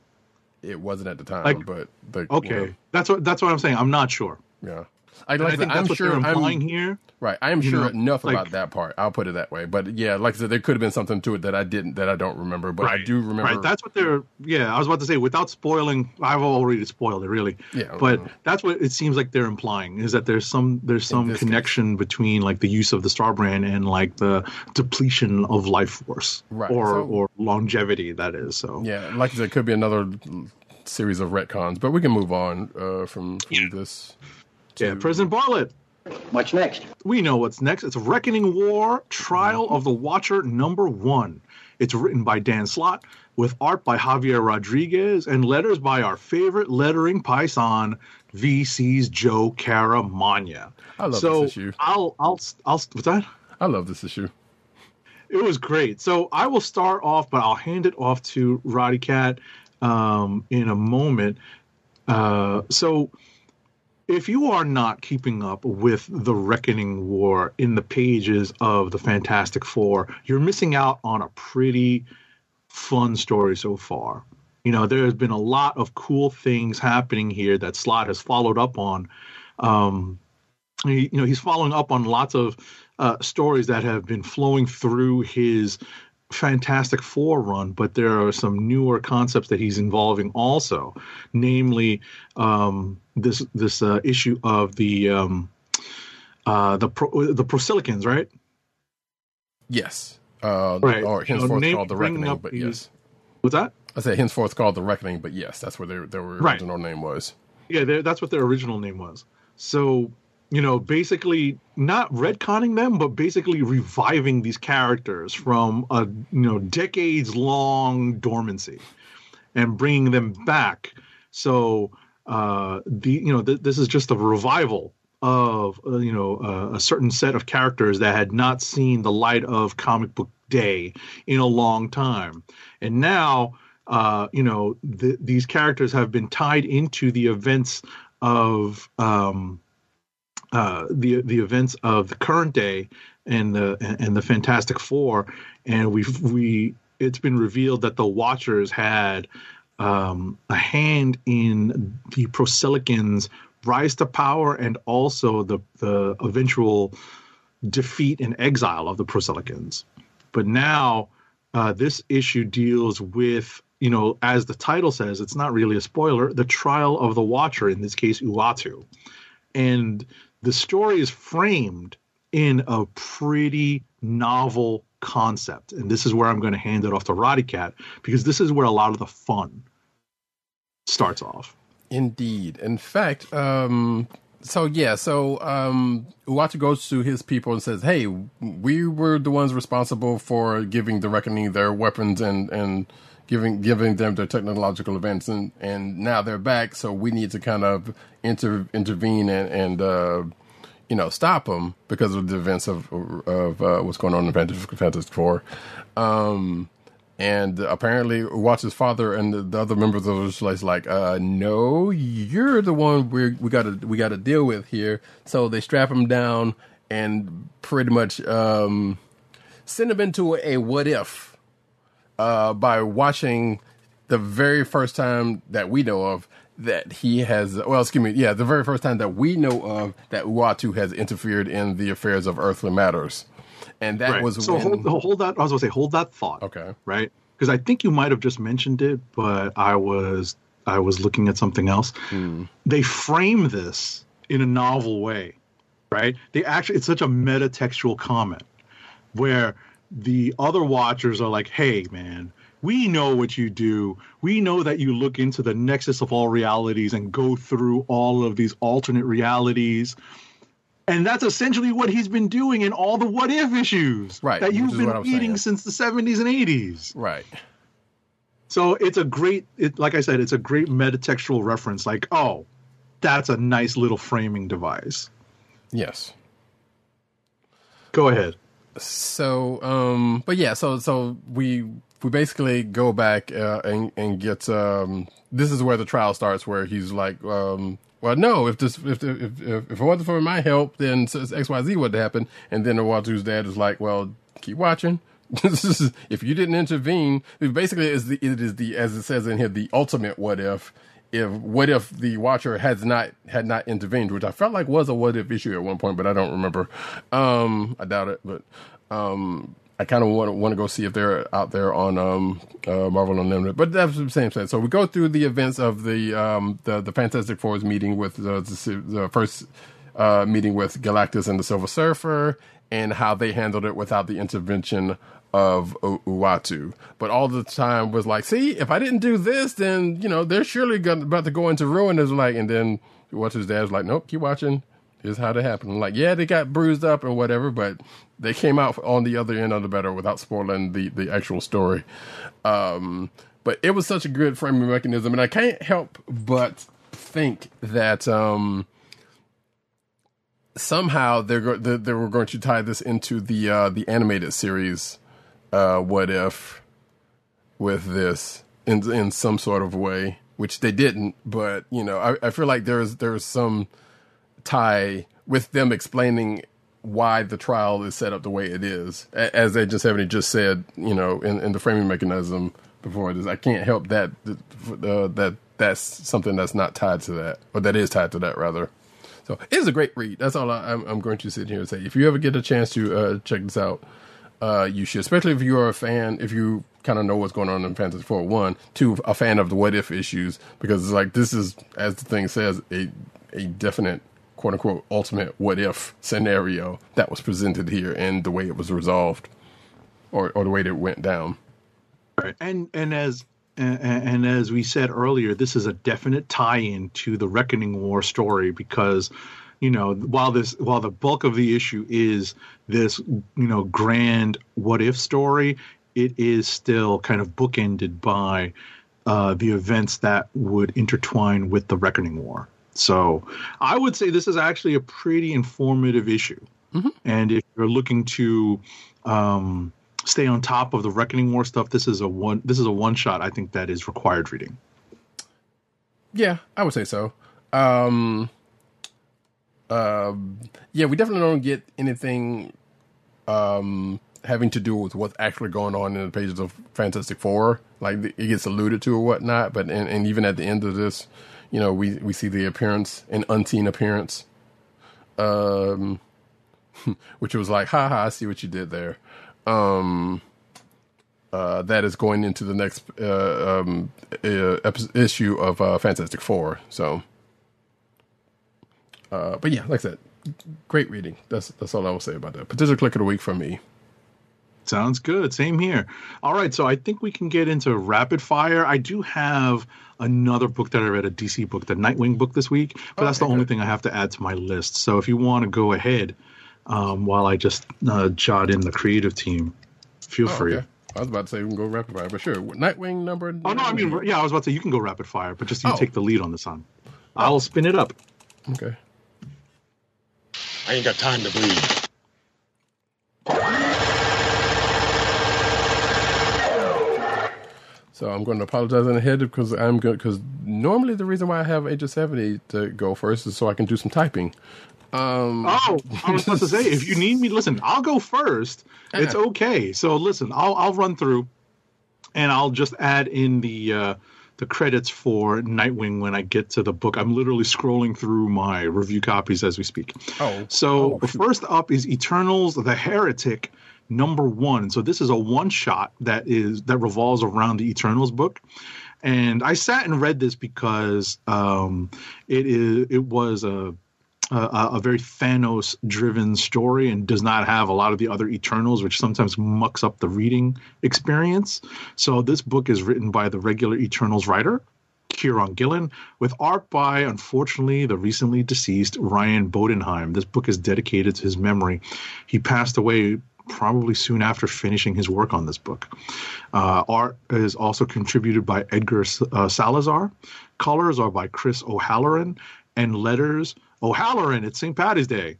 S1: It wasn't at the time,
S3: Like,
S1: but the,
S3: Okay, that's what that's what I'm saying. I'm not sure.
S1: yeah. I, like
S3: I think that's what
S1: sure
S3: they're
S1: I'm
S3: implying here.
S1: right. I am
S3: you
S1: sure
S3: know,
S1: enough
S3: like-
S1: about that part. I'll put it that way. But yeah, like I said, there could have been something to it that I didn't that I don't remember. But I do remember.
S3: Right, that's what they're. Yeah, I was about to say without spoiling. I've already spoiled it, really.
S1: Yeah,
S3: but that's what it seems like they're implying is that there's some there's some connection between like the use of the star brand and like the depletion of life force
S1: Right,
S3: or
S1: so-
S3: or longevity. That is so.
S1: Yeah, like I said, it could be another series of retcons, but we can move on uh, from, from this.
S3: Yeah, President Bartlet.
S5: What's next?
S3: We know what's next. It's Reckoning War Trial of the Watcher number one. It's written by Dan Slott with art by Javier Rodriguez and letters by our favorite lettering paisan, VC's Joe Caramagna.
S1: I love
S3: so
S1: this issue.
S3: I'll, I'll, I'll, what's that?
S1: I love this issue.
S3: It was great. So I will start off, but I'll hand it off to Roddykat um, in a moment. Uh, so if you are not keeping up with the Reckoning War in the pages of the Fantastic Four, you're missing out on a pretty fun story so far. You know, there's been a lot of cool things happening here that Slott has followed up on. Um, you know, he's following up on lots of uh, stories that have been flowing through his Fantastic Four run, but there are some newer concepts that he's involving also, namely um, this this uh, issue of the um, uh, the pro, the Prosilicans, right?
S1: Yes. Uh,
S3: Right.
S1: Or henceforth
S3: name-
S1: called the Reckoning, but
S3: these-
S1: yes.
S3: What's that?
S1: I say henceforth called the Reckoning, but yes, that's where their their
S3: Right.
S1: original name was.
S3: Yeah, that's what their original name was. So, you know, basically not retconning them, but basically reviving these characters from a you know decades long dormancy and bringing them back. So, uh, the you know th- this is just a revival of uh, you know uh, a certain set of characters that had not seen the light of comic book day in a long time, and now uh, you know th- these characters have been tied into the events of um, uh, the the events of the current day and the and the Fantastic Four, and we we it's been revealed that the Watchers had um, a hand in the Prosilicans' rise to power and also the the eventual defeat and exile of the Prosilicans. But now uh, this issue deals with you know as the title says, it's not really a spoiler. The trial of the Watcher, in this case, Uatu, and the story is framed in a pretty novel concept. And this is where I'm going to hand it off to Roddykat because this is where a lot of the fun starts off.
S1: Indeed. In fact, um, so yeah, so um, Uatu goes to his people and says, "Hey, we were the ones responsible for giving the Reckoning their weapons and and giving giving them their technological events, and and now they're back. So we need to kind of inter, intervene and and uh, you know stop them because of the events of of uh, what's going on in Fantastic, Four." Um, and apparently Watch's father and the, the other members of the place like, uh, no, you're the one we we got to we got to deal with here. So they strap him down and pretty much um, send him into a what if uh, by watching the very first time that we know of that he has well excuse me yeah the very first time that we know of that Uatu has interfered in the affairs of earthly matters and that
S3: Right.
S1: was
S3: so
S1: when,
S3: hold, hold that. I was going to say hold that thought.
S1: Okay.
S3: Right. Because I think you might have just mentioned it, but I was I was looking at something else. They frame this in a novel way, right? They actually it's such a metatextual comment where the other watchers are like, "Hey, man." We know what you do. We know that you look into the nexus of all realities and go through all of these alternate realities. And that's essentially what he's been doing in all the what if issues
S1: Right,
S3: that you've been
S1: what I'm
S3: reading
S1: saying.
S3: since the 70s and 80s.
S1: right
S3: So it's a great, it, like I said, it's a great metatextual reference. Like, oh, that's a nice little framing device.
S1: yes
S3: Go ahead.
S1: So um but yeah so so we we basically go back uh, and and get um this is where the trial starts where he's like um well no if this if if if, if it wasn't for my help then xyz would happen. And then the Uatu's dad is like well keep watching. If you didn't intervene basically is the it is the as it says in here the ultimate what if if what if the watcher has not had not intervened, which I felt like was a what if issue at one point, but I don't remember. Um, I doubt it, but um, I kind of want to want to go see if they're out there on um, uh, Marvel Unlimited. But that's the same thing. So we go through the events of the um, the the Fantastic Four's meeting with the the, the first uh, meeting with Galactus and the Silver Surfer, and how they handled it without the intervention of Uatu. But all the time was like, see, if I didn't do this, then you know they're surely gonna, about to go into ruin. Is like, and then Uatu's dad's like, nope, keep watching. Here's how they happened. Like, yeah, they got bruised up and whatever, but they came out on the other end of the better without spoiling the the actual story. Um, but it was such a good framing mechanism, and I can't help but think that um, somehow they're go- they, they were going to tie this into the uh, the animated series. Uh, what if with this in in some sort of way, which they didn't. But you know, I, I feel like there's there's some tie with them explaining why the trial is set up the way it is, as Agent Seventy just said. You know, in, in the framing mechanism before this, I can't help that uh, that that's something that's not tied to that, or that is tied to that rather. So it is a great read. That's all I, I'm, I'm going to sit here and say. If you ever get a chance to uh, check this out, uh, you should, especially if you are a fan, if you kind of know what's going on in Fantasy Four. One, two, a fan of the what if issues because it's like this is, as the thing says, a a definite quote unquote ultimate what if scenario that was presented here and the way it was resolved, or or the way that it went down.
S3: Right. And and as and, and as we said earlier, this is a definite tie-in to the Reckoning War story because, you know, while this while the bulk of the issue is this, you know, grand what if story, it is still kind of bookended by uh, the events that would intertwine with the Reckoning War. So I would say this is actually a pretty informative issue. And if you're looking to um, stay on top of the Reckoning War stuff, this is a one. This is a one shot. I think that is required reading.
S1: Yeah, I would say so. Um, um, yeah, we definitely don't get anything um, having to do with what's actually going on in the pages of Fantastic Four. Like it gets alluded to or whatnot, but and, and even at the end of this, you know, we we see the appearance, an unseen appearance, um, which was like, ha ha, I see what you did there. Um, uh, that is going into the next uh, um, uh, issue of uh, Fantastic Four. So, uh, but yeah, like I said, great reading. That's that's all I will say about that. Potential click of the week from me.
S3: Sounds good. Same here. All right, so I think we can get into rapid fire. I do have another book that I read, a DC book, the Nightwing book this week, but that's the
S1: Okay,
S3: only thing I have to add to my list. So if you want to go ahead um, while I just uh, jot in the creative team, feel
S1: Oh,
S3: free.
S1: okay. I was about to say we can go rapid fire, but sure. Nightwing number.
S3: Oh no, I mean, yeah, I was about to say you can go rapid fire, but just you
S1: Oh.
S3: take the lead on this one. I'll spin it up.
S1: okay.
S5: I ain't got time to bleed.
S1: So I'm going to apologize in ahead because I'm going because normally the reason why I have Agent Seventy to go first is so I can do some typing. Um,
S3: Oh, I was supposed to say, if you need me, listen, I'll go first. It's
S1: Uh-uh.
S3: okay. So listen, I'll I'll run through, and I'll just add in the uh, the credits for Nightwing when I get to the book. I'm literally scrolling through my review copies as we speak.
S1: Oh.
S3: so
S1: Oh,
S3: first up is Eternals: The Heretic, number one. So this is a one shot that is that revolves around the Eternals book. And I sat and read this because um, it is it was a a, a very Thanos driven story and does not have a lot of the other Eternals, which sometimes mucks up the reading experience. So this book is written by the regular Eternals writer, Kieron Gillen, with art by, unfortunately, the recently deceased Ryan Bodenheim. This book is dedicated to his memory. He passed away probably soon after finishing his work on this book. Uh, art is also contributed by Edgar uh, Salazar. Colors are by Chris O'Halloran, and letters O'Halloran. It's St. Patty's Day,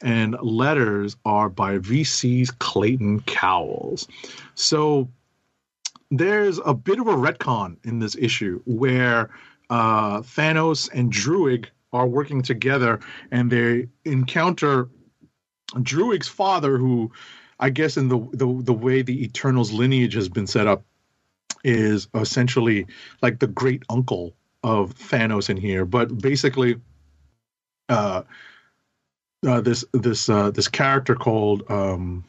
S3: and letters are by VC's Clayton Cowles. So there's a bit of a retcon in this issue where uh, Thanos and Druig are working together, and they encounter Druig's father, who I guess in the, the the way the Eternals lineage has been set up is essentially like the great uncle of Thanos in here, but basically, uh, uh this this uh, this character called um,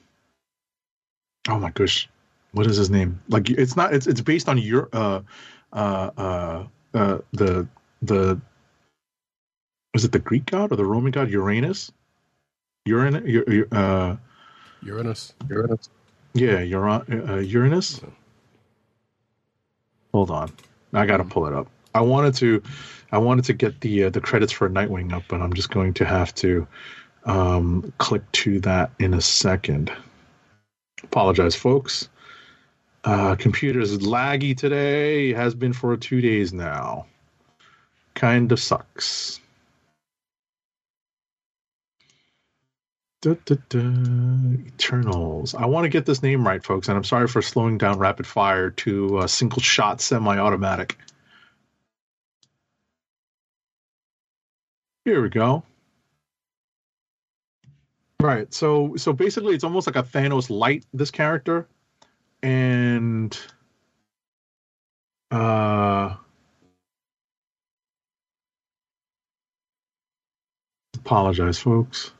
S3: oh my gosh, what is his name? Like it's not it's it's based on your uh uh uh uh the the was it the Greek god or the Roman god Uranus? Uranus, uh,
S1: Uranus.
S3: Uranus. Yeah, Uran- uh, Uranus. Hold on, I gotta pull it up. I wanted to, I wanted to get the uh, the credits for Nightwing up, but I'm just going to have to um, click to that in a second. Apologize, folks. Uh, computer is laggy today. Has been for two days now. Kind of sucks. Da, da, da. Eternals. I want to get this name right, folks, and I'm sorry for slowing down rapid fire to a single shot semi automatic. Here we go. Right. So so basically it's almost like a Thanos light, this character. And uh apologize, folks.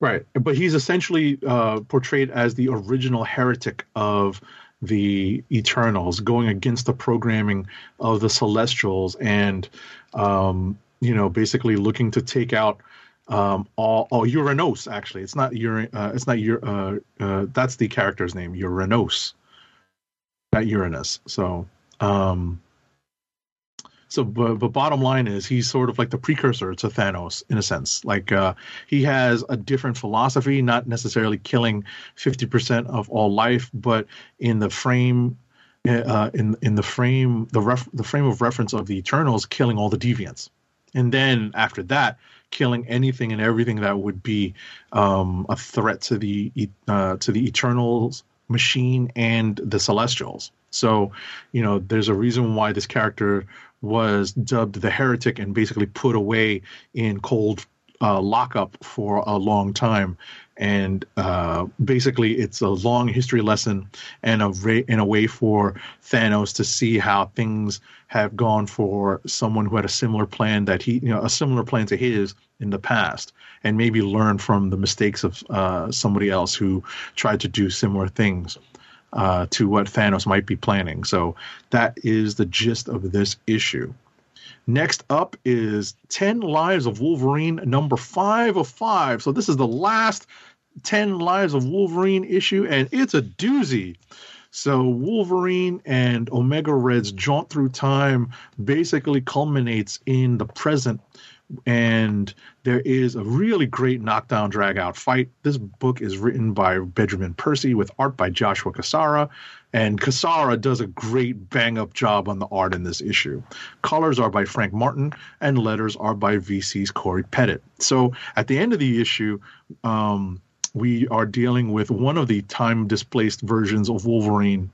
S3: Right, but he's essentially uh, portrayed as the original heretic of the Eternals, going against the programming of the Celestials, and um, you know, basically looking to take out um, all, all Uranos. Actually, it's not Ur, uh, it's not uh, uh, that's the character's name, Uranos, not Uranus. So, um, so, but, but bottom line is he's sort of like the precursor to Thanos in a sense. Like uh, he has a different philosophy, not necessarily killing fifty percent of all life, but in the frame, uh, in in the frame, the ref, the frame of reference of the Eternals, killing all the deviants, and then after that, killing anything and everything that would be um, a threat to the uh, to the Eternals machine and the Celestials. So, you know, there's a reason why this character was dubbed the heretic and basically put away in cold uh, lockup for a long time. And uh, basically, it's a long history lesson and a ra- in a way for Thanos to see how things have gone for someone who had a similar plan that he, you know, a similar plan to his in the past, and maybe learn from the mistakes of uh, somebody else who tried to do similar things uh, to what Thanos might be planning. So that is the gist of this issue. Next up is 10 Lives of Wolverine, number five of five. So this is the last 10 Lives of Wolverine issue, and it's a doozy. So Wolverine and Omega Red's jaunt through time basically culminates in the present and there is a really great knockdown drag out fight. This book is written by Benjamin Percy with art by Joshua Cassara, and Cassara does a great bang up job on the art in this issue. Colors are by Frank Martin, and letters are by VC's Cory Pettit. So at the end of the issue, um, we are dealing with one of the time displaced versions of Wolverine,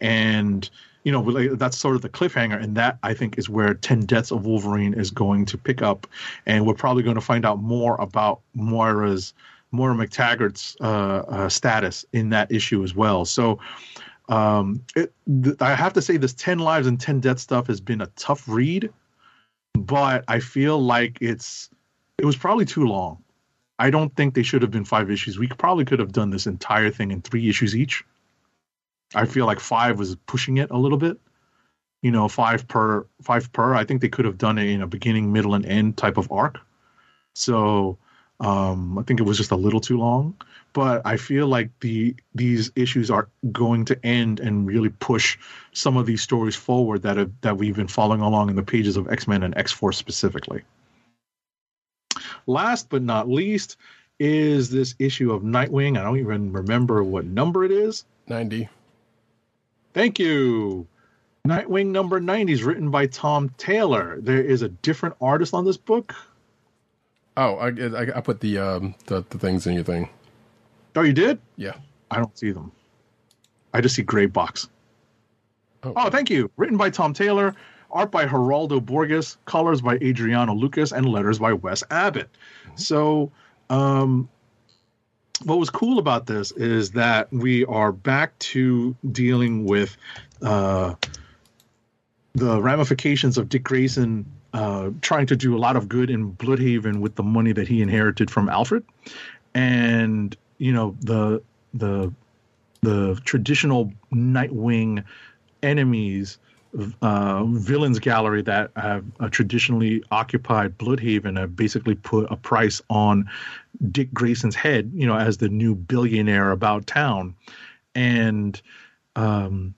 S3: and you know, that's sort of the cliffhanger, and that I think is where Ten Deaths of Wolverine is going to pick up, and we're probably going to find out more about Moira's Moira McTaggart's uh, uh, status in that issue as well. So, um, it, th- I have to say, this Ten Lives and Ten Deaths stuff has been a tough read, but I feel like it's it was probably too long. I don't think they should have been five issues. We probably could have done this entire thing in three issues each. I feel like five was pushing it a little bit. You know, five per five per. I think they could have done it in a beginning, middle, and end type of arc. So um, I think it was just a little too long. But I feel like the these issues are going to end and really push some of these stories forward that have, that we've been following along in the pages of X Men and X Force specifically. Last but not least is this issue of Nightwing. I don't even remember what number it is.
S1: 90.
S3: Thank you. Nightwing number 90 is written by Tom Taylor. There is a different artist on this book.
S1: Oh, I, I, I put the, um, the the things in your thing.
S3: Oh, you did?
S1: Yeah.
S3: I don't see them. I just see gray box.
S1: Oh,
S3: Oh, thank you. Written by Tom Taylor, art by Geraldo Borges, colors by Adriano Lucas, and letters by Wes Abbott. So, um, what was cool about this is that we are back to dealing with uh, the ramifications of Dick Grayson uh, trying to do a lot of good in Blüdhaven with the money that he inherited from Alfred, and you know the the the traditional Nightwing enemies uh, villains gallery that have uh, traditionally occupied Blüdhaven have basically put a price on Dick Grayson's head, you know, as the new billionaire about town, and um,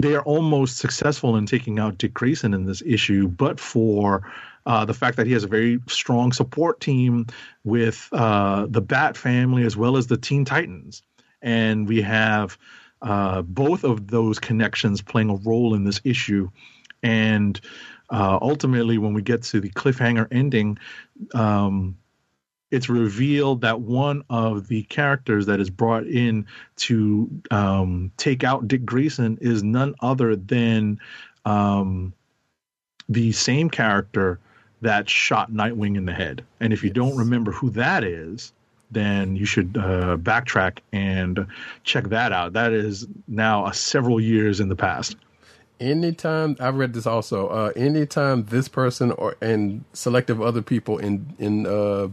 S3: they are almost successful in taking out Dick Grayson in this issue, but for uh, the fact that he has a very strong support team with uh, the Bat family as well as the Teen Titans. And we have uh, both of those connections playing a role in this issue. And uh, ultimately, when we get to the cliffhanger ending, um, it's revealed that one of the characters that is brought in to um, take out Dick Grayson is none other than um, the same character that shot Nightwing in the head. And if you don't remember who that is, then you should uh, backtrack and check that out. That is now uh, several years in the past.
S1: anytime I've read this also, uh, anytime this person or and selective other people in in uh,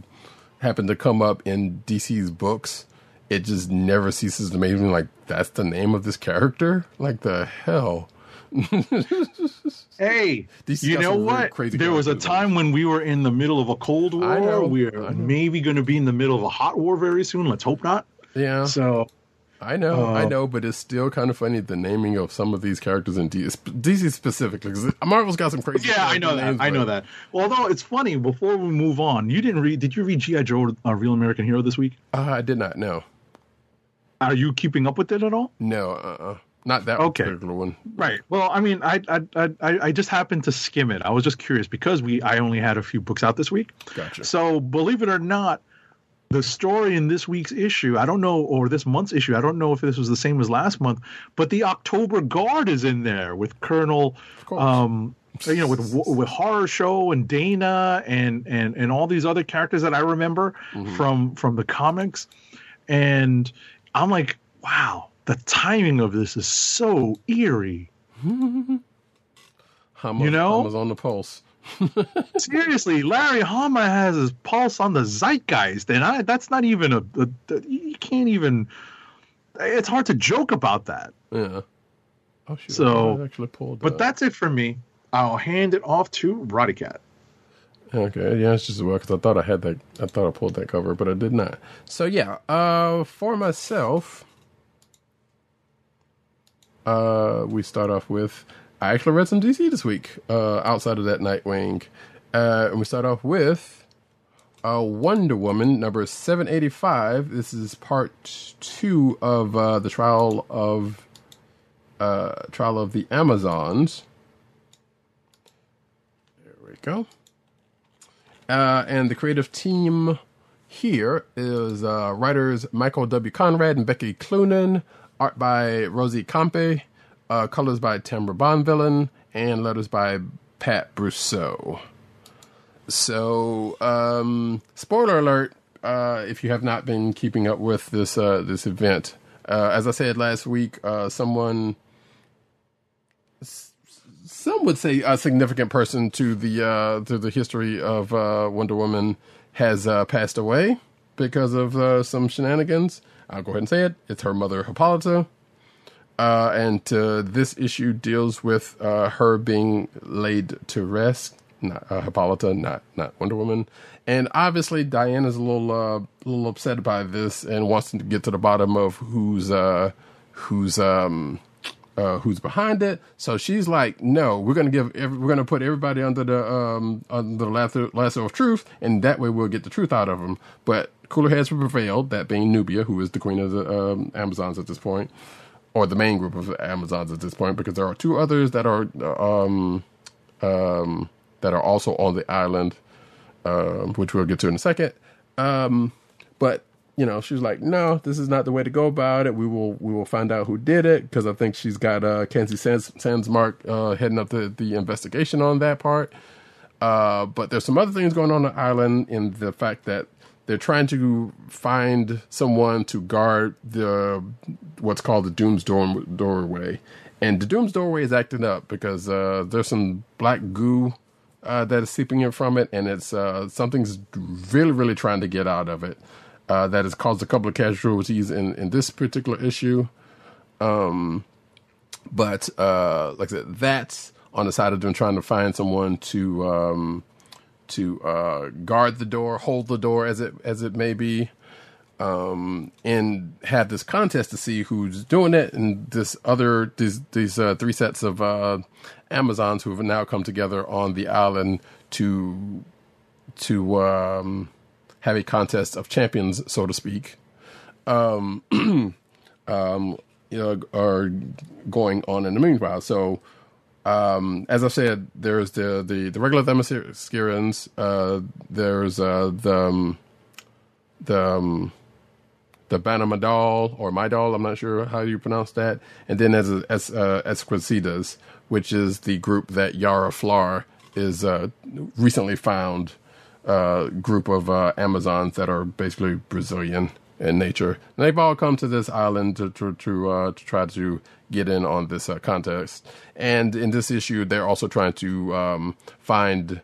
S1: happen to come up in DC's books, it just never ceases to make me like that's the name of this character. Like the hell.
S3: Hey,
S1: These
S3: you know
S1: some really
S3: what?
S1: crazy
S3: there was a time when we were in the middle of a Cold War.
S1: I know,
S3: We're maybe going to be in the middle of a hot war very soon. Let's hope not.
S1: Yeah,
S3: So,
S1: I know, I
S3: uh,
S1: know, but it's still kind of funny the naming of some of these characters in DC, DC specifically. 'cause Marvel's got some crazy.
S3: yeah, I know
S1: character
S3: that.
S1: names,
S3: I know that. Well, although it's funny, before we move on, you didn't read. Did you read GI Joe: A Real American Hero this week?
S1: Uh, I did not know.
S3: Are you keeping up with it at all?
S1: No, uh, uh not that
S3: Okay.
S1: particular one.
S3: Right. Well, I mean, I, I I I I just happened to skim it. I was just curious because we I only had a few books out this week.
S1: Gotcha.
S3: So believe it or not, the story in this week's issue, I don't know, or this month's issue, I don't know if this was the same as last month, but the October Guard is in there with Colonel, um, you know, with with Horrorshow and Dana and and and all these other characters that I remember
S1: Mm-hmm.
S3: from from the comics, and I'm like, wow, the timing of this is so eerie.
S1: Hama,
S3: You know?
S1: Hama's on the pulse.
S3: Seriously, Larry Hama has his pulse on the zeitgeist, and I, that's not even a, a, a- You can't even. It's hard to joke about that.
S1: Yeah. Oh shoot!
S3: So-
S1: I actually pulled.
S3: But
S1: uh,
S3: that's it for me. I'll hand it off to Roddykat.
S1: Okay, yeah, it's just well because I thought I had that. I thought I pulled that cover, but I did not. So yeah, uh, for myself, uh, we start off with I actually read some DC this week. Uh, outside of that Nightwing, uh, and we start off with uh, Wonder Woman number seven eighty five. This is part two of uh, the trial of uh, trial of the Amazons. There we go. Uh, and the creative team here is uh, writers Michael W. Conrad and Becky Cloonan, art by Rosi Kämpe, uh, colors by Tamra Bonvillain, and letters by Pat Brousseau. So, um, spoiler alert: uh, if you have not been keeping up with this uh, this event, uh, as I said last week, uh, someone some would say a significant person to the uh, to the history of uh, Wonder Woman has uh, passed away because of uh, some shenanigans. I'll go ahead and say it. It's her mother, Hippolyta. Uh, and uh, this issue deals with uh, her being laid to rest. Not uh, Hippolyta, not not Wonder Woman. And obviously, Diana's a little uh, little upset by this and wants to get to the bottom of who's uh, who's um, who's behind it. So she's like, "No, we're gonna give, every, we're gonna put everybody under the um, under the lasso, lasso of truth, and that way we'll get the truth out of them." But cooler heads prevailed. That being Nubia, who is the queen of the um, Amazons at this point, or the main group of Amazons at this point, because there are two others that are um, um, that are also on the island, um, which we'll get to in a second. Um, but you know, she's like, no, this is not the way to go about it. We will we will find out who did it because I think she's got uh, Kenzie Sands, Sandsmark uh, heading up the the investigation on that part. Uh, but there's some other things going on on the island in the fact that they're trying to find someone to guard the what's called the Doom's door, doorway, and the Doom's doorway is acting up because uh, there's some black goo uh, that is seeping in from it, and it's uh, something's really, really trying to get out of it. Uh, that has caused a couple of casualties in in this particular issue. Um, but uh, like I said, that's on the side of them trying to find someone to um, to uh, guard the door, hold the door as it as it may be. um, and have this contest to see who's doing it, and this other these these uh, three sets of uh, Amazons who have now come together on the island to to um, have a contest of champions, so to speak. Um, um, you know, are going on in the meanwhile. So, um, as I said, there's the the, the regular Themyscirans. Uh, there's uh, the um, the um, the Banamadal or Midal. I'm not sure how you pronounce that. And then as as uh, Esquecidas, which is the group that Yara Flor is uh, recently found uh, group of uh, Amazons that are basically Brazilian in nature. And they've all come to this island to to to, uh, to try to get in on this uh, contest. And in this issue, they're also trying to um, find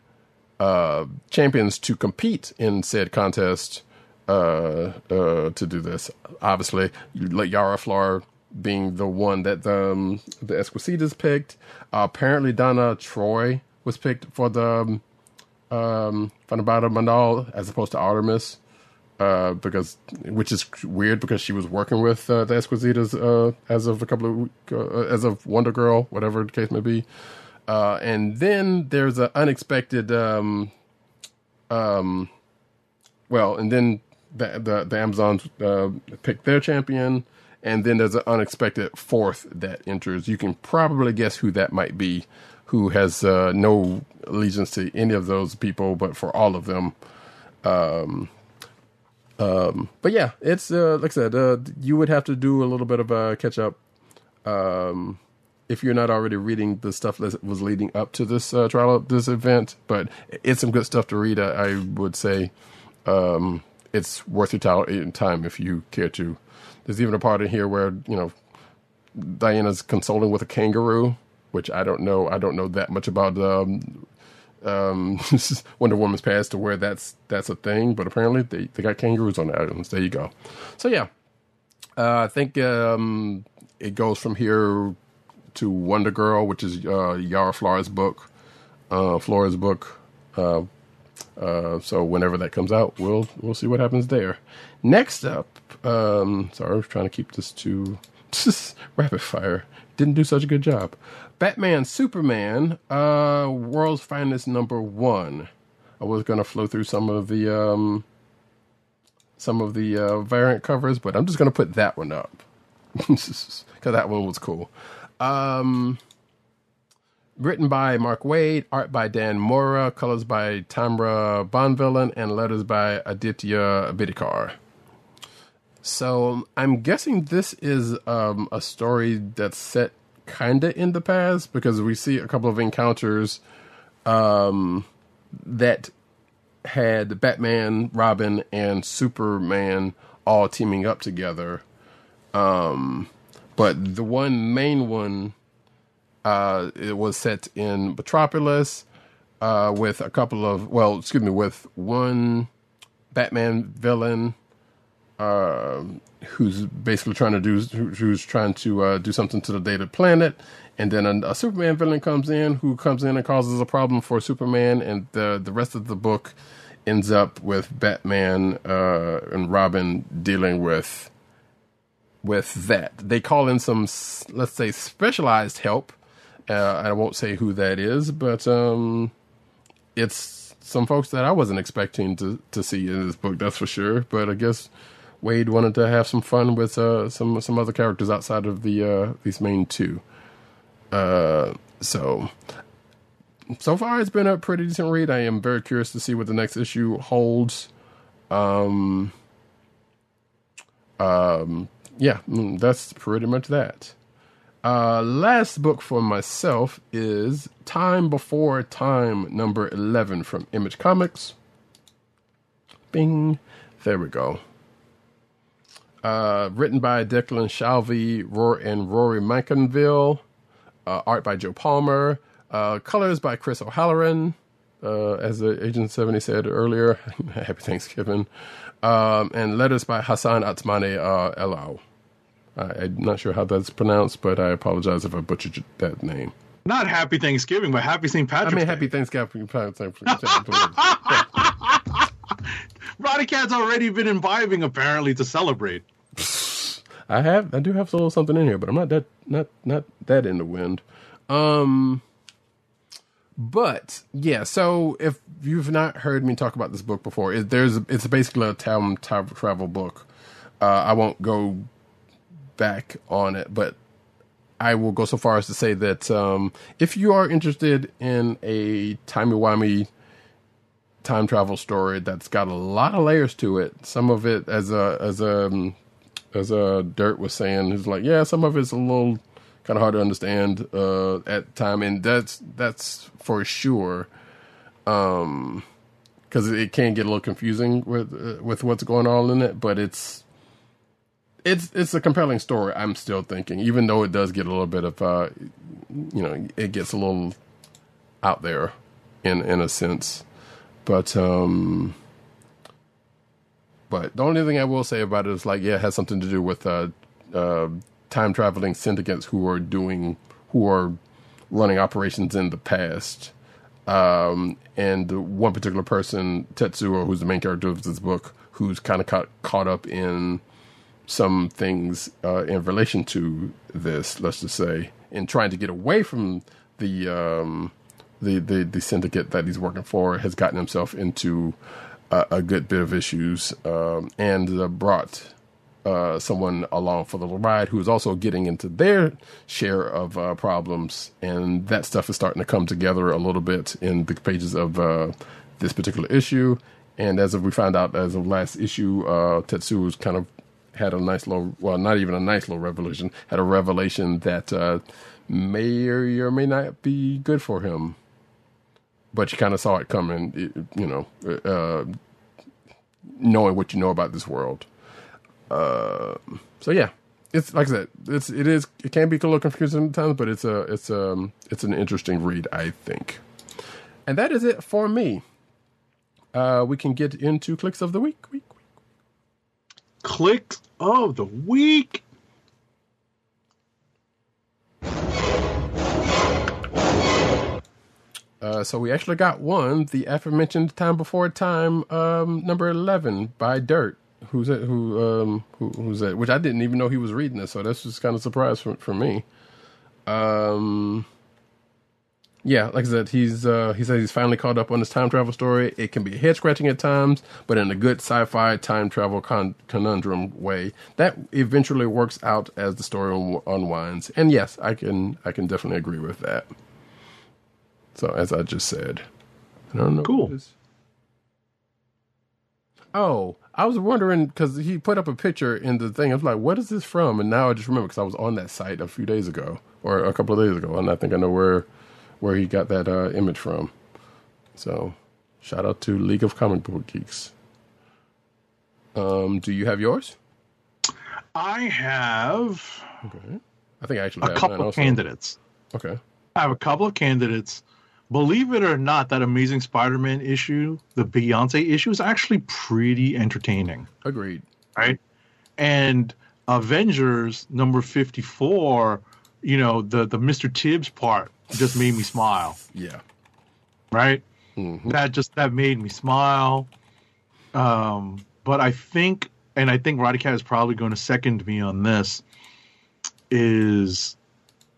S1: uh, champions to compete in said contest uh, uh, to do this. Obviously, Yara Flor being the one that the um, the Esquecidas picked. apparently, Donna Troy was picked for the um, the Mandal as opposed to Artemis. Uh, because which is weird because she was working with uh, the Esquecidas uh, as of a couple of uh, as of Wonder Girl, whatever the case may be. Uh, and then there's an unexpected, um, um, well, and then the the, the Amazons uh, pick their champion, and then there's an unexpected fourth that enters. You can probably guess who that might be, who has no allegiance to any of those people, but for all of them. Um, um, but yeah, it's uh, like I said, uh, you would have to do a little bit of a catch up um, if you're not already reading the stuff that was leading up to this uh, trial, this event. But it's some good stuff to read. I, I would say um, it's worth your time if you care to. There's even a part in here where you know Diana's consoling with a kangaroo, which I don't know. I don't know that much about um, um, Wonder Woman's past to where that's that's a thing, but apparently they, they got kangaroos on the islands. There you go. So yeah, uh, I think um, it goes from here to Wonder Girl, which is uh, Yara Flores' book, uh, Flores' book. Uh, uh, so whenever that comes out, we'll we'll see what happens there. Next up, um, sorry, I was trying to keep this to rapid fire. Didn't do such a good job. Batman Superman, uh, World's Finest number one. I was gonna flow through some of the um, some of the uh, variant covers, but I'm just gonna put that one up because that one was cool. Um, written by Mark Waid, art by Dan Mora, colors by Tamra Bonvillain, and letters by Aditya Bidikar. So I'm guessing this is um, a story that's set kind of in the past because we see a couple of encounters um, that had Batman, Robin, and Superman all teaming up together. Um, but the one main one, uh, it was set in Metropolis uh, with a couple of, well, excuse me, with one Batman villain uh, who's basically trying to do who's trying to uh, do something to the data planet, and then a, a, Superman villain comes in who comes in and causes a problem for Superman, and the the rest of the book ends up with Batman uh, and Robin dealing with with that. They call in some let's say specialized help. Uh, I won't say who that is, but um, it's some folks that I wasn't expecting to to see in this book. That's for sure. But I guess Waid wanted to have some fun with uh, some some other characters outside of the uh, these main two. Uh, so so far it's been a pretty decent read. I am very curious to see what the next issue holds. Um, um, yeah, mm, that's pretty much that. Uh, last book for myself is Time Before Time, number 11 from Image Comics. Bing. There we go uh, written by Declan Shalvey and Rory McConville, uh, art by Joe Palmer, uh, colors by Chris O'Halloran, uh, as the Agent 70 said earlier. Happy Thanksgiving. Um, and letters by Hassan Atmane uh, Elau. I'm not sure how that's pronounced, but I apologize if I butchered that name.
S3: Not Happy Thanksgiving, but Happy St. Patrick's
S1: I mean,
S3: Day.
S1: Happy Thanksgiving.
S3: Roddykat's already been imbibing apparently to celebrate.
S1: I have I do have a little something in here, but I'm not that not not that in the wind. Um but yeah, so if you've not heard me talk about this book before, it, there's it's basically a time, travel book. Uh, I won't go back on it, but I will go so far as to say that um, if you are interested in a timey wimey time travel story that's got a lot of layers to it, some of it as a as a as a dirt was saying, he's like, yeah, some of it's a little kind of hard to understand uh, at time, and that's that's for sure. Um, because it can get a little confusing with uh, with what's going on in it, but it's it's it's a compelling story. I'm still thinking, even though it does get a little bit of, uh, you know, it gets a little out there in in a sense, but um, but the only thing I will say about it is like, yeah, it has something to do with uh, uh, time traveling syndicates who are doing who are running operations in the past. Um, and one particular person, Tetsuo, who's the main character of this book, who's kind of caught, caught up in some things uh, in relation to this, let's just say, in trying to get away from the um, the, the the syndicate that he's working for, has gotten himself into a, a good bit of issues, um, and uh, brought uh, someone along for the ride who is also getting into their share of uh, problems, and that stuff is starting to come together a little bit in the pages of uh, this particular issue. And as we found out as of last issue, uh, Tetsuo's kind of had a nice little, well, not even a nice little revelation, had a revelation that uh, may or may not be good for him. But you kind of saw it coming, you know, uh, knowing what you know about this world. Uh, so yeah, it's like I said, it's it is it can be a little confusing at times, but it's a it's um it's an interesting read, I think. And that is it for me. Uh, we can get into kliqs of the week. Week. week.
S3: Kliqs of the week.
S1: Uh, so we actually got one, the aforementioned "Time Before Time" um, number eleven by Dirt. Who's that? Who um who, who's that? Which I didn't even know he was reading this, so that's just kind of surprise for for me. Um, yeah, like I said, he's uh he said he's finally caught up on his time travel story. It can be head scratching at times, but in a good sci-fi time travel con- conundrum way that eventually works out as the story un- unwinds. And yes, I can I can definitely agree with that. So as I just said, I don't know.
S3: Cool.
S1: Oh, I was wondering because he put up a picture in the thing. I was like, "What is this from?" And now I just remember because I was on that site a few days ago or a couple of days ago, and I think I know where where he got that uh, image from. So, shout out to League of Comic Book Geeks. Um, do you have yours?
S3: I have
S1: Okay. I think I actually have
S3: a
S1: couple
S3: of candidates.
S1: Okay.
S3: I have a couple of candidates. Believe it or not, that Amazing Spider-Man issue, the Beyonce issue, is actually pretty entertaining,
S1: Agreed.
S3: right? And Avengers number fifty-four, you know, the the Mister Tibbs part just made me smile,
S1: Yeah.
S3: right?
S1: Mhm.
S3: That just that made me smile. Um, but I think, and I think Roddykat is probably going to second me on this. Is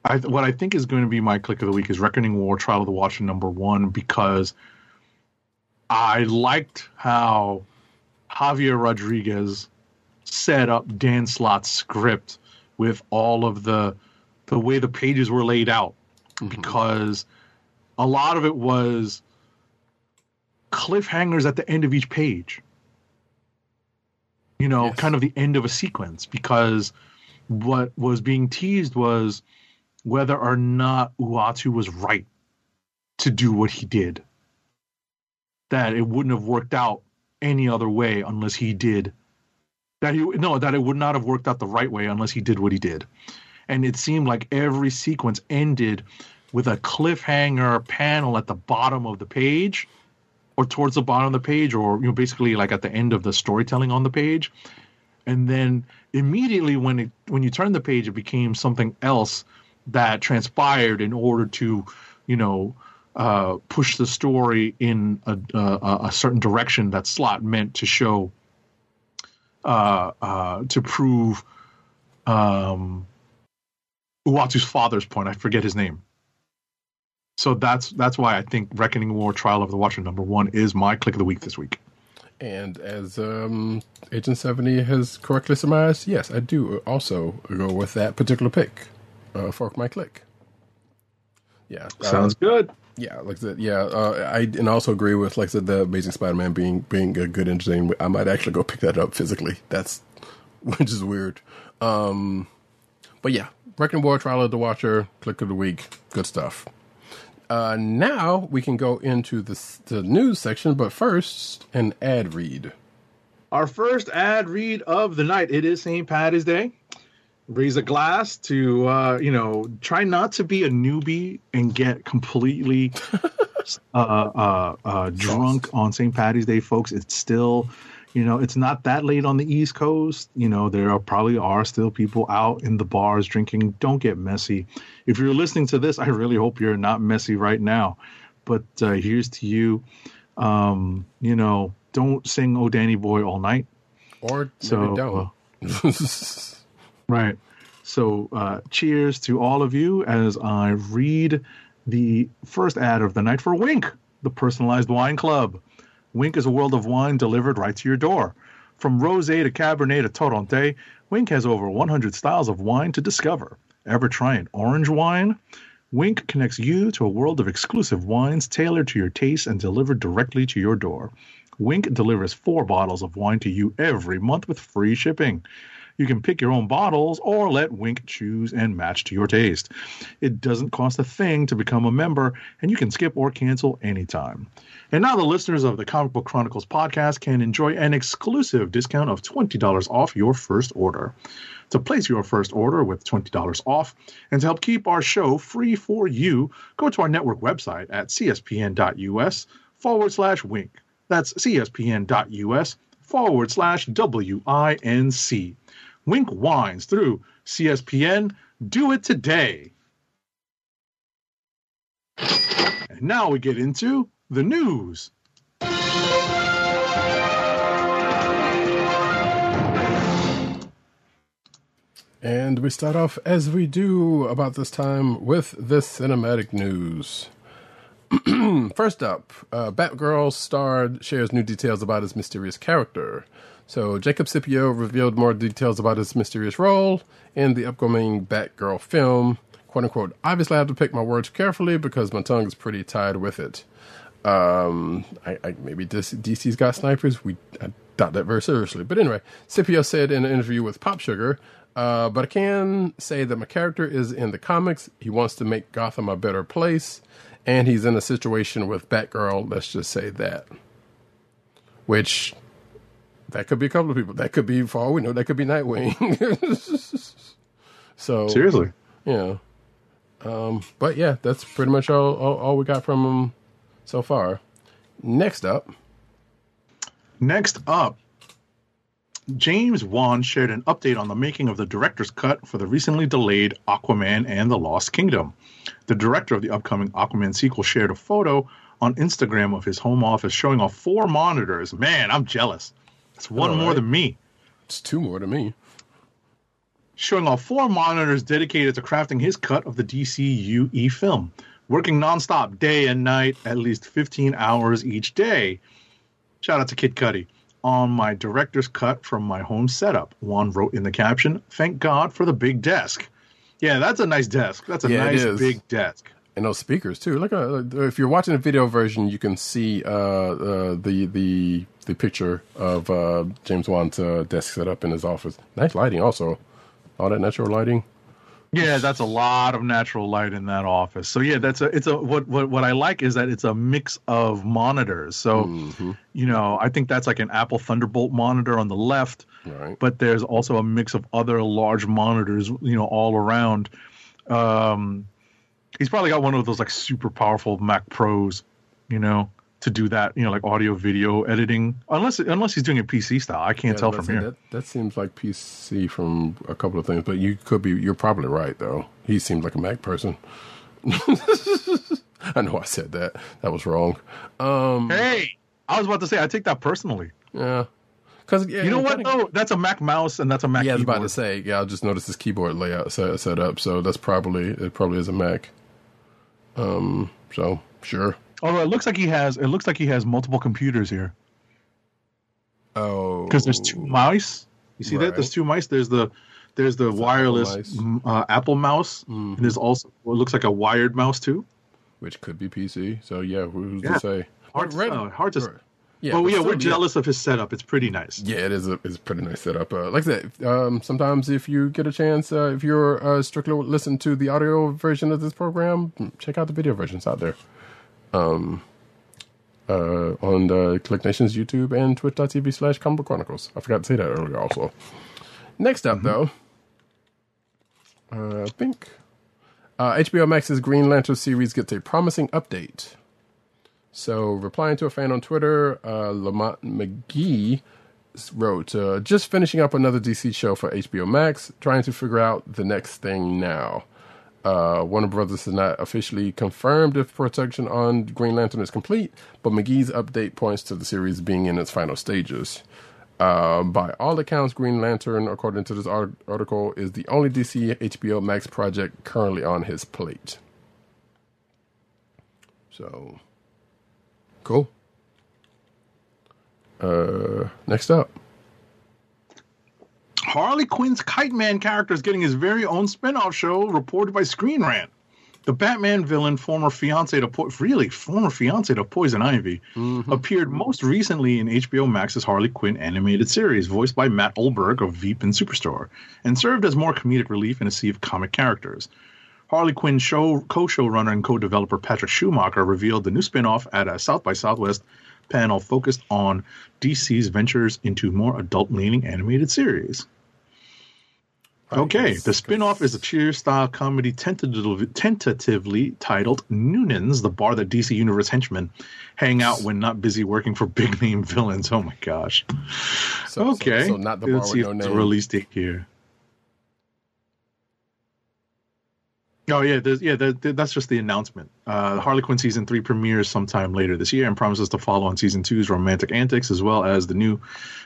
S3: I what I think is going to be my kliq of the week is Reckoning War Trial of the Watcher number one because I liked how Javier Rodriguez set up Dan Slott's script with all of the the way the pages were laid out mm-hmm. because a lot of it was cliffhangers at the end of each page. You know,
S1: Yes.
S3: kind of the end of a sequence because what was being teased was whether or not Uatu was right to do what he did. That it wouldn't have worked out any other way unless he did. That he no, that it would not have worked out the right way unless he did what he did. And it seemed like every sequence ended with a cliffhanger panel at the bottom of the page or towards the bottom of the page or you know basically like at the end of the storytelling on the page and then immediately when it when you turn the page it became something else that transpired in order to you know uh, push the story in a, a, a certain direction that Slott meant to show uh, uh, to prove um, Uatu's father's point. I forget his name. So that's that's why I think Reckoning War Trial of the Watcher number one is my kliq of the week this week.
S1: And as um, Agent 70 has correctly surmised, yes, I do also go with that particular pick uh, for my kliq. Yeah. uh,
S3: Sounds good.
S1: Yeah, like I said, yeah, uh, I and I also agree with like I said, the Amazing Spider-Man being being a good interesting. I might actually go pick that up physically. That's which is weird. Um, but yeah, Reckoning War, Trial of the Watcher, Kliq of the Week, good stuff. Uh, now we can go into the the news section, but first an ad read.
S3: Our first ad read of the night. It is St. Patty's Day. Raise a glass to uh, you know, try not to be a newbie and get completely uh, uh, uh, drunk on St. Patty's Day, folks. It's still, you know, it's not that late on the East Coast. You know, there are probably are still people out in the bars drinking. Don't get messy. If you're listening to this, I really hope you're not messy right now. But uh, here's to you. Um, you know, don't sing "Oh Danny Boy" all night.
S1: Or
S3: So,
S1: don't.
S3: Right. So, uh, cheers to all of you as I read the first ad of the night for Winc, the personalized wine club. Winc is a world of wine delivered right to your door. From rosé to cabernet to torronté, Winc has over 100 styles of wine to discover. Ever try an orange wine? Winc connects you to a world of exclusive wines tailored to your taste and delivered directly to your door. Winc delivers four bottles of wine to you every month with free shipping. You can pick your own bottles or let Winc choose and match to your taste. It doesn't cost a thing to become a member, and you can skip or cancel anytime. And now the listeners of the Comic Book Chronicles podcast can enjoy an exclusive discount of $20 off your first order. To place your first order with $20 off and to help keep our show free for you, go to our network website at cspn.us forward slash winc. That's cspn.us forward slash W-I-N-C. Winc Wines through CSPN. Do it today. And now we get into the news.
S1: And we start off as we do about this time with the cinematic news. First up, uh, Batgirl star shares new details about his mysterious character. So Jacob Scipio revealed more details about his mysterious role in the upcoming Batgirl film. "Quote unquote." Obviously, I have to pick my words carefully because my tongue is pretty tied with it. Um, I, I maybe DC's got snipers. We I doubt that very seriously. But anyway, Scipio said in an interview with Pop Sugar, uh, but I can say that my character is in the comics. He wants to make Gotham a better place, and he's in a situation with Batgirl. Let's just say that. Which that could be a couple of people. That could be, for all we know, that could be Nightwing. so
S3: Seriously.
S1: yeah. Um, but yeah, that's pretty much all, all, all we got from him so far. Next up,
S3: Next up, James Wan shared an update on the making of the director's cut for the recently delayed Aquaman and the Lost Kingdom. The director of the upcoming Aquaman sequel shared a photo on Instagram of his home office showing off four monitors. Man, I'm jealous. It's one
S1: All
S3: more
S1: right.
S3: than me.
S1: it's two more to me.
S3: showing off four monitors dedicated to crafting his cut of the DCUE film, working nonstop day and night, at least 15 hours each day. Shout out to Kid Cudi. On my director's cut from my home setup, Wan wrote in the caption, Thank God for the big desk. Yeah, that's a nice desk. That's a
S1: Yeah,
S3: nice big desk.
S1: And those speakers too. Look, uh, if you're watching a video version, you can see uh, uh, the the the picture of uh, James Wan's uh, desk set up in his office. Nice lighting, also. All that natural lighting.
S3: Yeah, that's a lot of natural light in that office. So yeah, that's a it's a what what what I like is that it's a mix of monitors. So
S1: Mm-hmm.
S3: you know, I think that's like an Apple Thunderbolt monitor on the left,
S1: Right.
S3: but there's also a mix of other large monitors, you know, all around. Um he's probably got one of those like super powerful Mac Pros, you know, to do that, you know, like audio video editing. Unless unless he's doing it PC style. I can't
S1: Yeah,
S3: tell from here.
S1: That, that seems like PC from a couple of things, but you could be. You're probably right, though. He seems like a Mac person. I know I said that. That was wrong. Um,
S3: Hey, I was about to say I take that personally.
S1: yeah, because yeah,
S3: You know what?
S1: kinda-
S3: though? that's a Mac mouse and that's a Mac
S1: Yeah, I was
S3: keyboard.
S1: about to say. Yeah, I just noticed this keyboard layout set, set up, so that's probably it. Probably is a Mac. Um. So sure.
S3: Although it looks like he has, it looks like he has multiple computers here
S1: Oh,
S3: because there's two mice. You see that? There's two mice. There's the there's the wireless
S1: mice.
S3: mm, uh, Apple mouse, and there's also what looks like a wired mouse too.
S1: which could be PC. So yeah, who's
S3: Yeah.
S1: to say?
S3: Hard, to, uh, hard to.
S1: Right. Yeah,
S3: oh
S1: but
S3: yeah,
S1: still,
S3: we're jealous of his setup. It's pretty nice.
S1: Yeah, it is a it's a pretty nice setup. Uh, like I said, um, sometimes if you get a chance, uh, if you're uh, strictly listen to the audio version of this program, check out the video versions out there. Um, uh, on the Kliq Nation's YouTube and Twitch.tv slash Comic Chronicles. I forgot to say that earlier also. Next up, though, uh, I think uh, HBO Max's Green Lantern series gets a promising update. So, replying to a fan on Twitter, uh, Lamont Magee wrote, uh, just finishing up another DC show for HBO Max, trying to figure out the next thing now. Uh, Warner Brothers has not officially confirmed if production on Green Lantern is complete, but Magee's update points to the series being in its final stages. Uh, by all accounts, Green Lantern, according to this art- article, is the only DC HBO Max project currently on his plate. So, cool. Uh, next up.
S3: Harley Quinn's Kite Man character is getting his very own spin-off show reported by Screen Rant. The Batman villain, former fiance to po- really former fiance to Poison Ivy, mm-hmm. appeared most recently in HBO Max's Harley Quinn animated series, voiced by Matt Oberg of Veep and Superstore, and served as more comedic relief in a sea of comic characters. Harley Quinn show co-showrunner and co-developer Patrick Schumacher revealed the new spin-off at a South by Southwest panel focused on DC's ventures into more adult-leaning animated series. Okay, the spin-off is a cheer-style comedy tentatively, tentatively titled Noonan's, the bar that DC Universe henchmen hang out when not busy working for big-name villains. Oh my gosh.
S1: So, so-
S3: okay.
S1: So, not the bar
S3: Let's
S1: with
S3: see
S1: no name.
S3: release date here. Oh yeah, there's, yeah. That, that- that's just the announcement. Uh, Harley Quinn season three premieres sometime later this year and promises to follow on season two's romantic antics as well as the new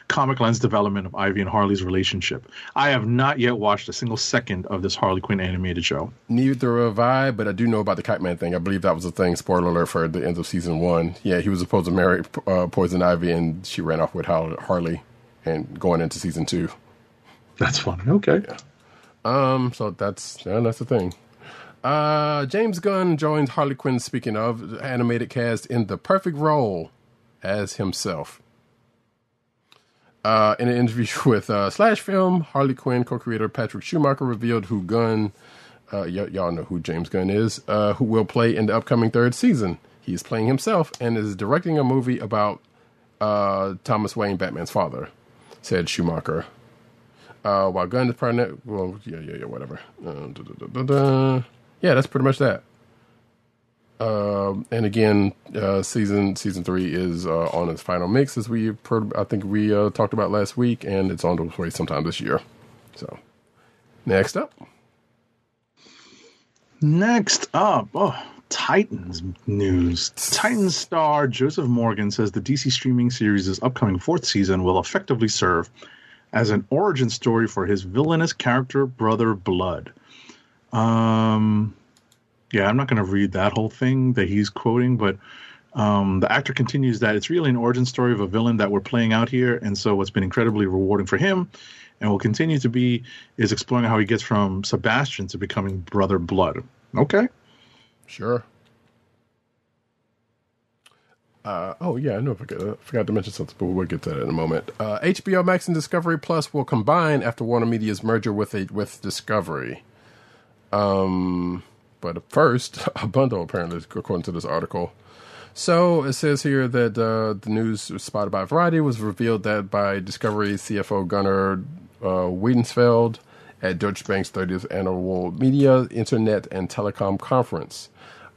S3: comic lens development of Ivy and Harley's relationship. I have not yet watched a single second of this Harley Quinn animated show.
S1: Neither have I, but I do know about the Kite Man thing. I believe that was a thing. Spoiler alert for the end of season one. Yeah, he was supposed to marry uh, Poison Ivy, and she ran off with Harley, and going into season two.
S3: That's funny. Okay. Yeah.
S1: Um, so that's yeah, that's the thing. Uh, James Gunn joins Harley Quinn. Speaking of animated cast in the perfect role as himself. Uh, in an interview with uh, Slash Film, Harley Quinn co-creator Patrick Schumacher revealed who Gunn, uh, y- y'all know who James Gunn is, uh, who will play in the upcoming third season. He is playing himself and is directing a movie about Thomas Wayne, Batman's father, said Schumacher. While Gunn is pregnant, well, yeah, yeah, yeah, whatever. Yeah, that's pretty much that. Um, and again, uh, season season three is uh, on its final mix, as we I think we uh, talked about last week, and it's on the way sometime this year. So, next up,
S3: Next up, oh, Titans news. Titans star Joseph Morgan says the DC streaming series' upcoming fourth season will effectively serve as an origin story for his villainous character brother Blood. Um, yeah, I'm not going to read that whole thing that he's quoting, but um, the actor continues that it's really an origin story of a villain that we're playing out here, and so what's been incredibly rewarding for him and will continue to be is exploring how he gets from Sebastian to becoming brother Blood. Okay.
S1: sure. Uh, oh yeah, I know. I forgot, I forgot to mention something, but we'll get to that in a moment. Uh, HBO Max and Discovery Plus will combine after Warner Media's merger with a with Discovery. Um, but first, a bundle apparently, according to this article. So it says here that uh, the news spotted by Variety was revealed that by Discovery CFO Gunnar uh, Wiedenfels at Deutsche Bank's 30th annual Media, Internet, and Telecom Conference.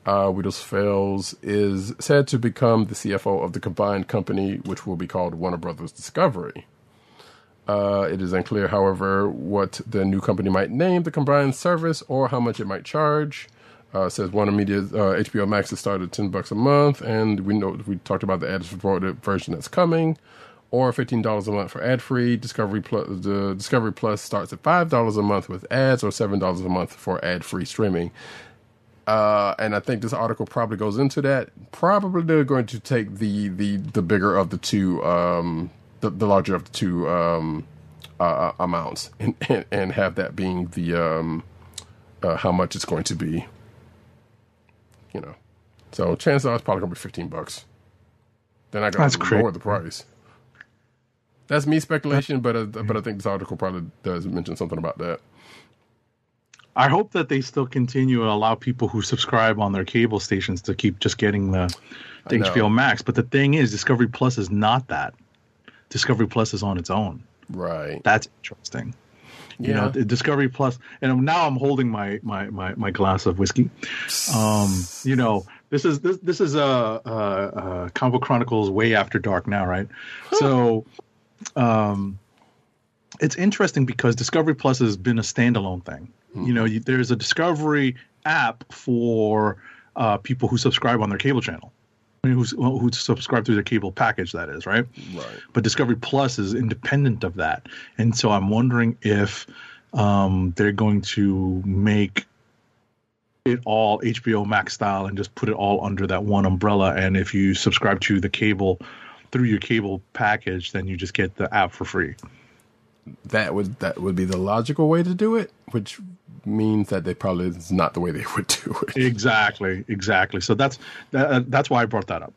S1: Uh, Wiedenfels is said to become the CFO of the combined company, which will be called Warner Brothers Discovery. Uh, it is unclear, however, what the new company might name the combined service or how much it might charge. Uh, says Warner Media uh, HBO Max has started at ten bucks a month, and we know we talked about the ad-supported version that's coming, or fifteen dollars a month for ad-free. Discovery Plus, the Discovery Plus starts at five dollars a month with ads, or seven dollars a month for ad-free streaming. Uh, and I think this article probably goes into that. Probably they're going to take the the the bigger of the two, um, the, the larger of the two um, uh, amounts, and, and and have that being the um, uh, how much it's going to be. You know, so chances are it's probably going to be fifteen bucks. Then I got to lower the price. That's me speculation, but uh, but I think this article probably does mention something about that.
S3: I hope that they still continue and allow people who subscribe on their cable stations to keep just getting the, the HBO Max. But the thing is, Discovery Plus is not that. Discovery Plus is on its own.
S1: Right.
S3: That's interesting. You
S1: Yeah.
S3: know, Discovery Plus, and now I'm holding my my my, my glass of whiskey. Um, you know, this is this this is a uh, uh, uh, Chronicles way after dark now, right? So, um, it's interesting because Discovery Plus has been a standalone thing. You know, you, there's a Discovery app for uh, people who subscribe on their cable channel. I mean, who's, who subscribe through their cable package, that is, right?
S1: Right.
S3: but Discovery Plus is independent of that, and so I'm wondering if um, they're going to make it all HBO Max style and just put it all under that one umbrella. And if you subscribe to the cable through your cable package, then you just get the app for free.
S1: that would that would be the logical way to do it, which means that they probably is not the way they would do it.
S3: Exactly, exactly. So that's that, that's why I brought that up.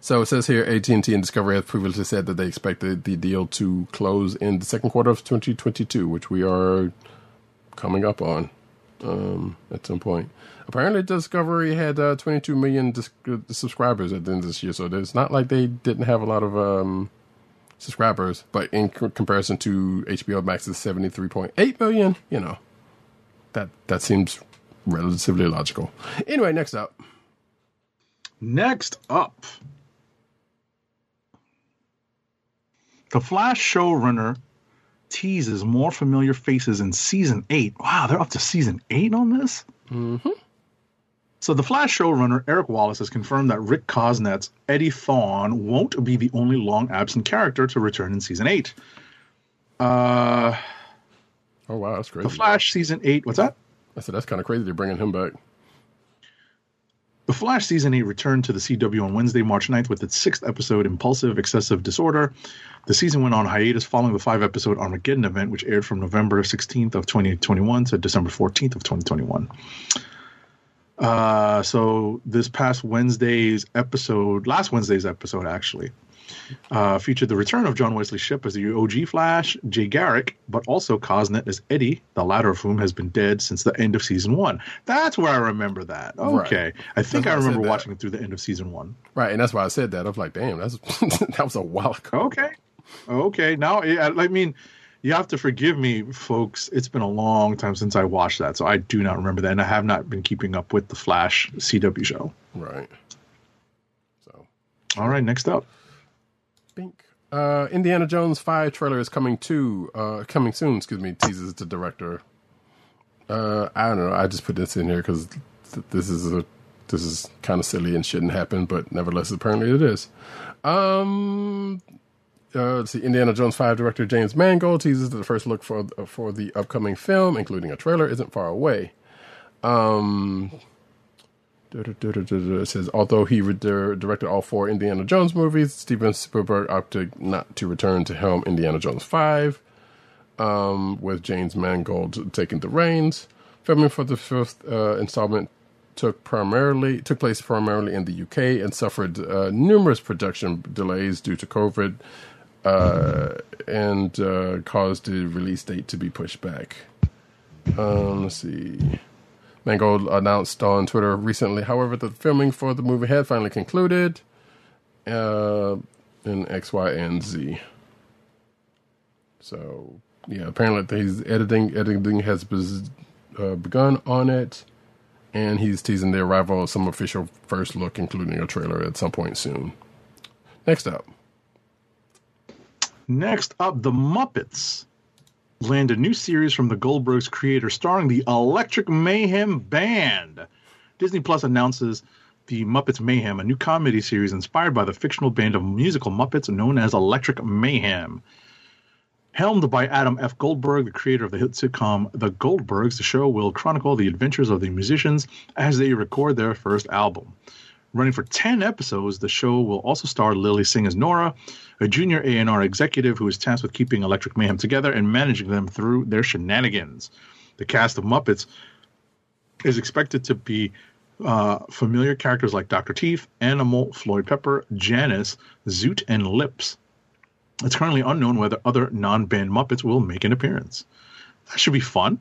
S1: So it says here, AT and T and Discovery have previously said that they expected the deal to close in the second quarter of 2022, which we are coming up on um, at some point. Apparently, Discovery had uh, 22 million dis- uh, subscribers at the end of this year, so it's not like they didn't have a lot of um, subscribers. But in c- comparison to HBO Max's 73.8 million, you know, that that seems relatively logical. Anyway, next up.
S3: Next up, the Flash showrunner teases more familiar faces in season eight. Wow, they're up to season eight on this. Mm-hmm. So the Flash showrunner Eric Wallace has confirmed that Rick Cosnett's Eddie Thawne won't be the only long absent character to return in season eight. Uh,
S1: Oh wow, that's crazy.
S3: the Flash season eight. What's that?
S1: I said that's kind of crazy. They're bringing him back.
S3: The Flash season 8 returned to the CW on Wednesday, March 9th with its sixth episode, Impulsive Excessive Disorder. The season went on hiatus following the five episode Armageddon event, which aired from November 16th of 2021 to December 14th of 2021. Uh, so this past Wednesday's episode, last Wednesday's episode actually, uh, featured the return of John Wesley Shipp as the OG Flash, Jay Garrick, but also Cosnett as Eddie, the latter of whom has been dead since the end of season one. That's where I remember that.
S1: Right.
S3: Okay, I think I
S1: I
S3: remember
S1: that.
S3: watching it through the end of season one.
S1: Right, and that's why I said that. I was like, damn, that's that was a while ago.
S3: Okay, okay. Now, I I mean, you have to forgive me, folks. It's been a long time since I watched that, so I do not remember that, and I have not been keeping up with the Flash CW show.
S1: Right. So,
S3: All right, next up.
S1: Uh, Indiana Jones Five trailer is coming to uh, coming soon. Excuse me. Teases the director. Uh, I don't know. I just put this in here because th- this is a this is kind of silly and shouldn't happen, but nevertheless, apparently it is. Um, uh, let's see. Indiana Jones Five director James Mangold teases that the first look for for the upcoming film, including a trailer, isn't far away. Um, it says although he re- directed all four Indiana Jones movies, Steven Spielberg opted not to return to helm Indiana Jones Five, um, with James Mangold taking the reins. Filming for the fifth uh, installment took primarily took place primarily in the UK and suffered uh, numerous production delays due to COVID, uh, and uh, caused the release date to be pushed back. Um, let's see. Mangold announced on Twitter recently, however, the filming for the movie had finally concluded uh, in X, Y, and Z. So, yeah, apparently he's editing. Editing has bes- uh, begun on it, and he's teasing the arrival of some official first look, including a trailer at some point soon. Next up,
S3: Next up, the Muppets land a new series from the Goldbergs creator starring the Electric Mayhem Band. Disney Plus announces the Muppets Mayhem, a new comedy series inspired by the fictional band of musical Muppets known as Electric Mayhem. Helmed by Adam F. Goldberg, the creator of the hit sitcom The Goldbergs, the show will chronicle the adventures of the musicians as they record their first album. Running for 10 episodes, the show will also star Lilly Singh as Nora, a junior A&R executive who is tasked with keeping Electric Mayhem together and managing them through their shenanigans. The cast of Muppets is expected to be uh, familiar characters like Dr. Teeth, Animal, Floyd Pepper, Janice, Zoot, and Lips. It's currently unknown whether other non-band Muppets will make an appearance. That should be fun.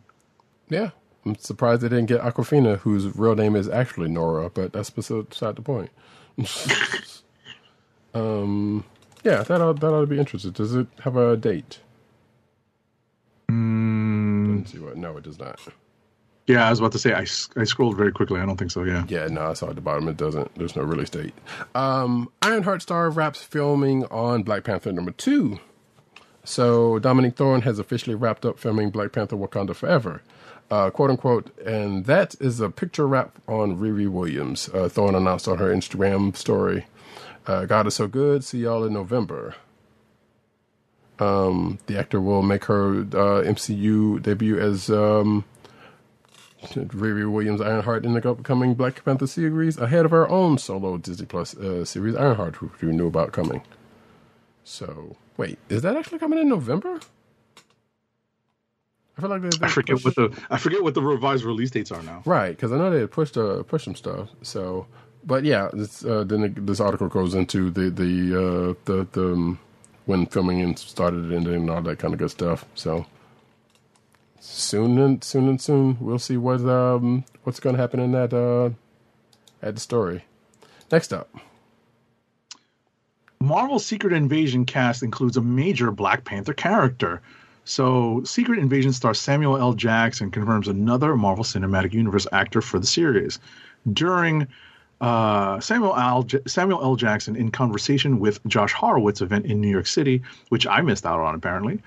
S1: Yeah. I'm surprised they didn't get Awkwafina, whose real name is actually Nora, but that's beside the point. um, yeah, that ought, that ought to be interesting. Does it have a date?
S3: Mm,
S1: Let's see what. No, it does not.
S3: yeah, I was about to say I, I scrolled very quickly. I don't think so. Yeah.
S1: Yeah, no, I saw at the bottom. It doesn't. There's no release date. Um, Ironheart Star wraps filming on Black Panther number two. So Dominique Thorne has officially wrapped up filming Black Panther: Wakanda Forever, uh, quote unquote, and that is a picture wrap on Riri Williams. Uh, Thorne announced on her Instagram story, uh, "God is so good. See y'all in November." Um, the actor will make her uh, MCU debut as um, Riri Williams Ironheart in the upcoming Black Panther series ahead of her own solo Disney Plus uh, series Ironheart, who you knew about coming. So, wait, is that actually coming in November? I feel like they, they
S3: I forget what the I forget what the revised release dates are now.
S1: right because I know they had pushed uh, pushed some stuff. So, but yeah, this, uh, then it, this article goes into the the uh, the the um, when filming and started and ending and all that kind of good stuff. So soon and soon and soon we'll see what um what's going to happen in that uh at the story. Next up,
S3: Marvel's Secret Invasion cast includes a major Black Panther character. So, Secret Invasion star Samuel L. Jackson confirms another Marvel Cinematic Universe actor for the series. During uh, Samuel L. J- Samuel L. Jackson in conversation with Josh Horowitz event in New York City, which I missed out on apparently.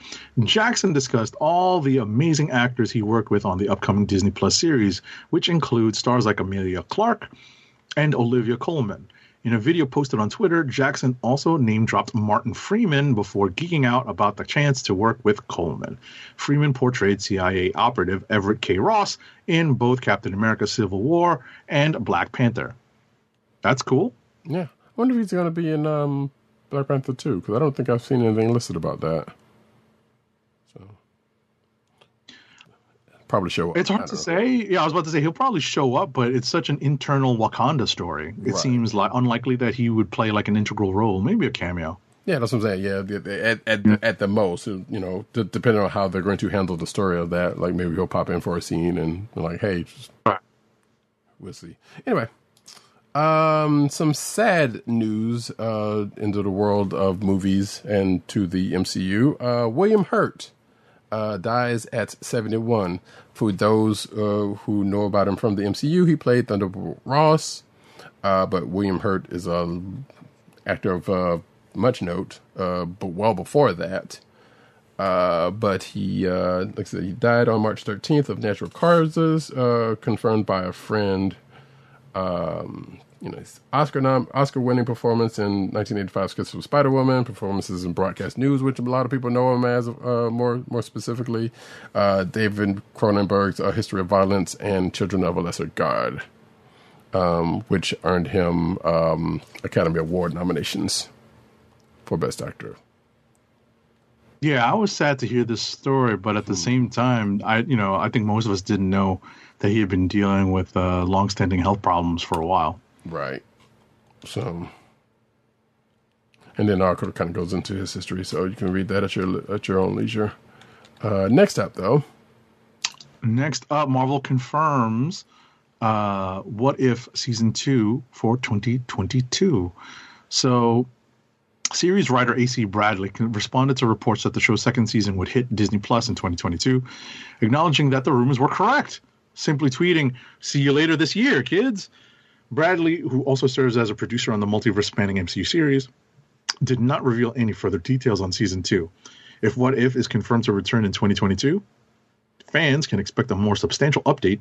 S3: Jackson discussed all the amazing actors he worked with on the upcoming Disney Plus series, which includes stars like Emilia Clarke and Olivia Colman. In a video posted on Twitter, Jackson also name dropped Martin Freeman before geeking out about the chance to work with Colman. Freeman portrayed CIA operative Everett K. Ross in both Captain America Civil War and Black Panther. That's cool.
S1: yeah, I wonder if he's going to be in um Black Panther two because I don't think I've seen anything listed about that. So probably show up.
S3: It's hard to
S1: know.
S3: say. Yeah, I was about to say he'll probably show up, but it's such an internal Wakanda story. It
S1: Right.
S3: seems like unlikely that he would play like an integral role, maybe a cameo.
S1: Yeah, that's what I'm saying. Yeah, at at, the, at the most, you know, d- depending on how they're going to handle the story of that, like maybe he'll pop in for a scene and like, hey, just,
S3: Right.
S1: we'll see. Anyway, um, some sad news uh, into the world of movies and to the MCU. Uh, William Hurt uh, dies at 71. For those uh, who know about him from the MCU, he played Thunderbolt Ross, uh, but William Hurt is a actor of uh, much note, uh, but well before that. Uh, but he, uh, like I said, he died on March 13th of natural causes, uh, confirmed by a friend. Um, you know, Oscar nom- Oscar winning performance in 1985's Kiss of Spider Woman, performances in broadcast news, which a lot of people know him as uh, more more specifically. Uh, David Cronenberg's A History of Violence and Children of a Lesser God, um, which earned him um, Academy Award nominations for Best Actor.
S3: Yeah, I was sad to hear this story, but at the same time, I you know I think most of us didn't know that he had been dealing with uh, long-standing health problems for a while.
S1: Right. So, and then article kind of goes into his history, so you can read that at your at your own leisure. Uh, next up, though,
S3: Next up, Marvel confirms uh, What If season two for 2022. So, series writer AC Bradley responded to reports that the show's second season would hit Disney Plus in 2022, acknowledging that the rumors were correct. Simply tweeting, "See you later this year, kids." Bradley, who also serves as a producer on the multiverse spanning MCU series, did not reveal any further details on season two. If What If is confirmed to return in 2022, fans can expect a more substantial update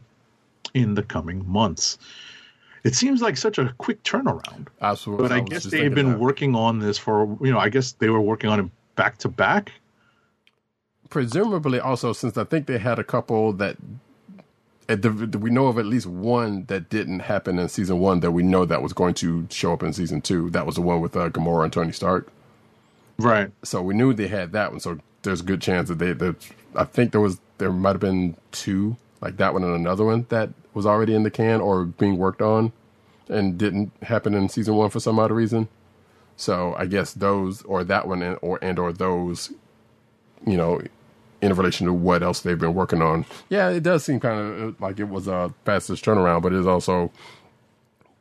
S3: in the coming months. It seems like such a quick turnaround,
S1: Absolutely.
S3: but I,
S1: was
S3: guess they've been
S1: that.
S3: working on this for you know. I guess they were working on it back to back.
S1: presumably also since I think they had a couple that we know of at least one that didn't happen in season one that we know that was going to show up in season two. That was the one with uh, Gamora and Tony Stark.
S3: Right.
S1: So we knew they had that one. So there's a good chance that they. That I think there was there might have been two like that one and another one that was already in the can or being worked on and didn't happen in season one for some odd reason. So I guess those or that one and or and or those, you know, in relation to what else they've been working on. Yeah, it does seem kind of like it was a fastest turnaround, but it is also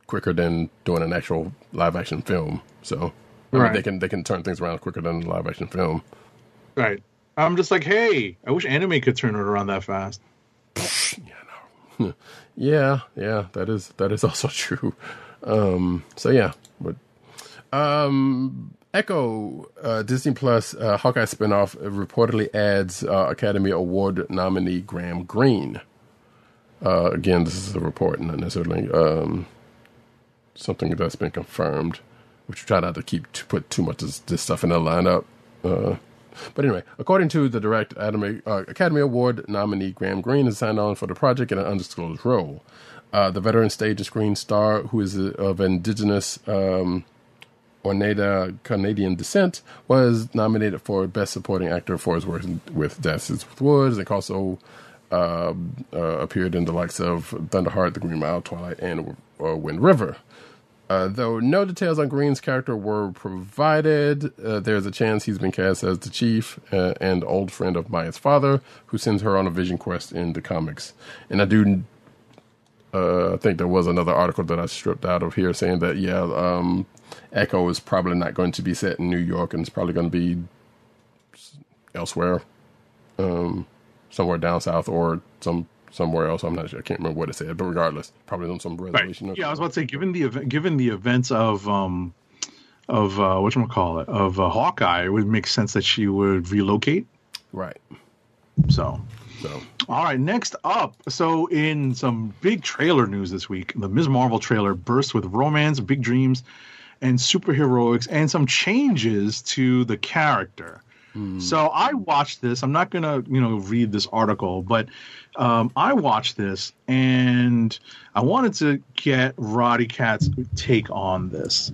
S1: quicker than doing an actual live action film. So I mean, they can they can turn things around quicker than a live action film.
S3: Right. I'm just like, hey, I wish anime could turn it around that fast.
S1: Yeah, yeah, that is that is also true. Um, so yeah, but um, Echo uh, Disney Plus uh, Hawkeye spinoff reportedly adds uh, Academy Award nominee Graham Greene. Uh, again, this is a report, not necessarily um, something that's been confirmed. Which we try not to keep to put too much of this stuff in the lineup. Uh, but anyway, according to the direct Academy, uh, Academy Award nominee Graham Greene is signed on for the project in an undisclosed role. Uh, the veteran stage and screen star, who is of indigenous um, Oneida Canadian descent, was nominated for Best Supporting Actor for his work with Dances with Woods, and also uh, uh, appeared in the likes of Thunderheart, The Green Mile, Twilight, and uh, Wind River. Uh, though no details on Greene's character were provided, uh, there's a chance he's been cast as the chief uh, and old friend of Maya's father, who sends her on a vision quest in the comics. And I do uh, think there was another article that I stripped out of here saying that, yeah, um, Echo is probably not going to be set in New York and it's probably going to be elsewhere, um, somewhere down south or some somewhere else. I'm not sure. I can't remember what it said, but regardless, probably on some
S3: reservation.
S1: Right.
S3: Yeah, I was about to say, given the event, given the events of um of uh, what call it of uh, Hawkeye, it would make sense that she would relocate.
S1: Right.
S3: So,
S1: So,
S3: all right, next up. So, in some big trailer news this week, the Ms. Marvel trailer bursts with romance, big dreams, and superheroics, and some changes to the character. So I watched this. I'm not gonna, you know, read this article, but um, I watched this and I wanted to get Roddykat's take on this.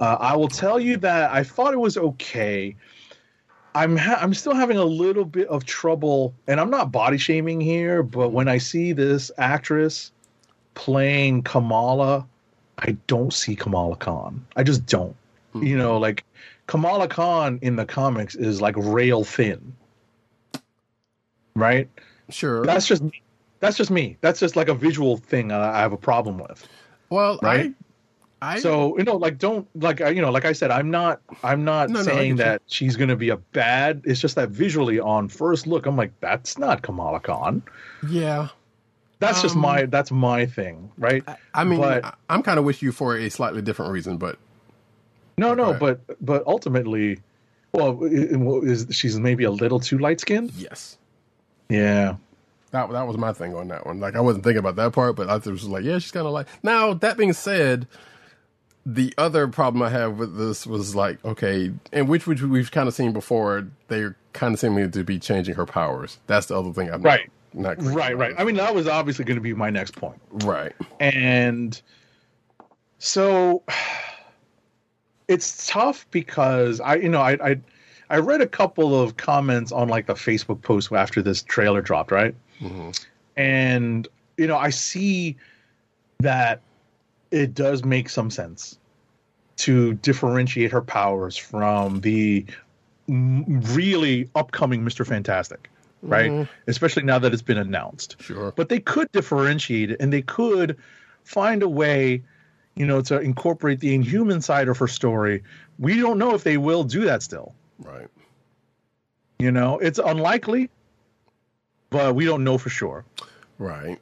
S3: Uh, I will tell you that I thought it was okay. I'm ha- I'm still having a little bit of trouble, and I'm not body shaming here, but when I see this actress playing Kamala, I don't see Kamala Khan. I just don't. Hmm. You know, like Kamala Khan in the comics is like rail thin, right?
S1: sure.
S3: That's just me. That's just me. That's just like a visual thing I I have a problem with.
S1: well,
S3: Right?
S1: I, I
S3: So you know, like don't like you know, like I said, I'm not I'm not
S1: No, no,
S3: saying
S1: you.
S3: that she's gonna be a bad. It's just that visually on first look, I'm like, that's not Kamala Khan.
S1: yeah.
S3: That's just
S1: Um,
S3: my that's my thing, right?
S1: I mean,
S3: But-
S1: I, I'm kind of with you for a slightly different reason, but
S3: no, no,
S1: right.
S3: but but ultimately, well, i- i- is she's maybe a little too light skinned?
S1: yes.
S3: Yeah,
S1: That that was my thing on that one. Like I wasn't thinking about that part, but I was like, yeah, she's kind of like. Now that being said, the other problem I have with this was like, okay, and which which we've kind of seen before, they're kind of seeming to be changing her powers. That's the other thing I'm
S3: Right.
S1: Not, crazy
S3: right, right. I mean, that was obviously going to be my next point.
S1: right,
S3: and so it's tough because I, you know, I, I, I read a couple of comments on like the Facebook post after this trailer dropped, right? Mm-hmm. And you know, I see that it does make some sense to differentiate her powers from the really upcoming Mister Fantastic, right? Especially now that it's been announced
S1: sure,
S3: but they could differentiate it and they could find a way you know to incorporate the inhuman side of her story we don't know if they will do that still
S1: right.
S3: you know it's unlikely but we don't know for sure
S1: Right.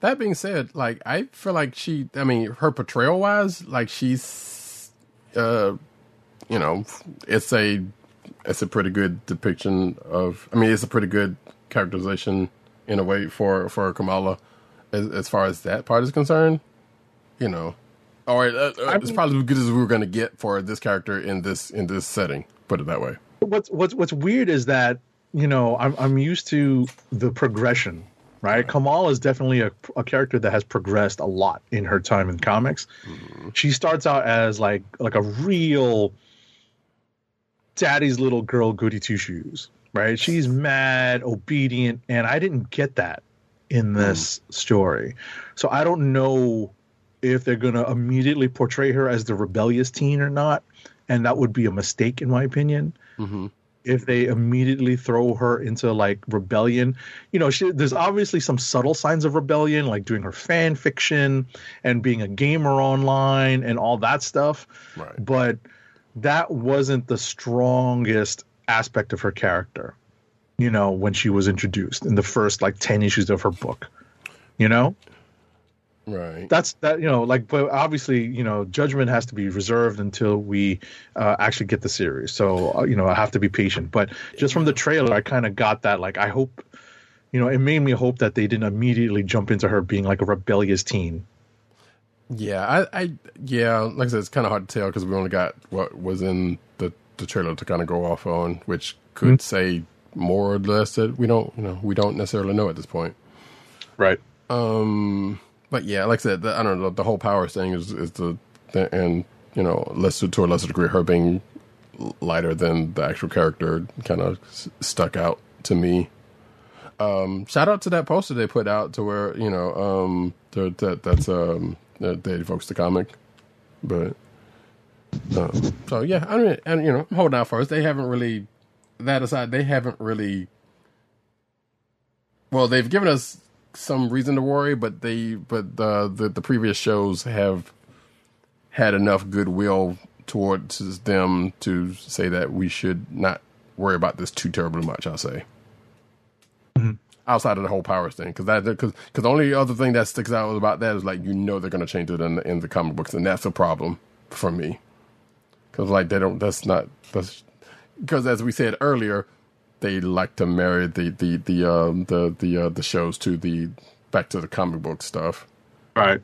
S1: That being said, like I feel like she I mean, her portrayal wise, like she's uh you know, it's a it's a pretty good depiction of. I mean, it's a pretty good characterization in a way for for Kamala, as, as far as that part is concerned. You know, all right, uh, uh, it's probably as good as we were going to get for this character in this in this setting. Put it that way.
S3: what's what's what's weird is that you know I'm I'm used to the progression, right? Kamala is definitely a, a character that has progressed a lot in her time in comics. She starts out as like like a real daddy's little girl, goody two shoes, right? She's mad, obedient, and I didn't get that in hmm. this story, so I don't know if they're gonna immediately portray her as the rebellious teen or not, and that would be a mistake in my opinion. Mm-hmm. If they immediately throw her into like rebellion. You know she, there's obviously some subtle signs of rebellion like doing her fan fiction and being a gamer online and all that stuff.
S1: Right.
S3: but that wasn't the strongest aspect of her character you know when she was introduced in the first like 10 issues of her book you know?
S1: Right.
S3: that's that you know like but obviously you know judgment has to be reserved until we uh, actually get the series. So uh, you know i have to be patient. But just from the trailer i kind of got that like i hope you know it made me hope that they didn't immediately jump into her being like a rebellious teen
S1: Yeah, I, I yeah, like I said, it's kind of hard to tell because we only got what was in the the trailer to kind of go off on, which could say more or less that we don't, you know, we don't necessarily know at this point.
S3: right
S1: Um, but yeah, like I said, the, I don't know. The whole powers thing is is the, the and you know, less to a lesser degree, her being lighter than the actual character kind of s- stuck out to me. Um, shout out to that poster they put out to where you know, um, that that's um, that they folks the comic, but um, so yeah, I mean, and you know, I'm holding out us. They haven't really that aside, they haven't really. Well, they've given us some reason to worry, but they but the the, the previous shows have had enough goodwill towards them to say that we should not worry about this too terribly much. I'll say. Outside of the whole powers thing, because that because because the only other thing that sticks out about that is like you know they're going to change it in the, in the comic books, and that's a problem for me. Because like they don't, that's not that's because as we said earlier, they like to marry the the the um the the uh, the shows to the back to the comic book stuff.
S3: right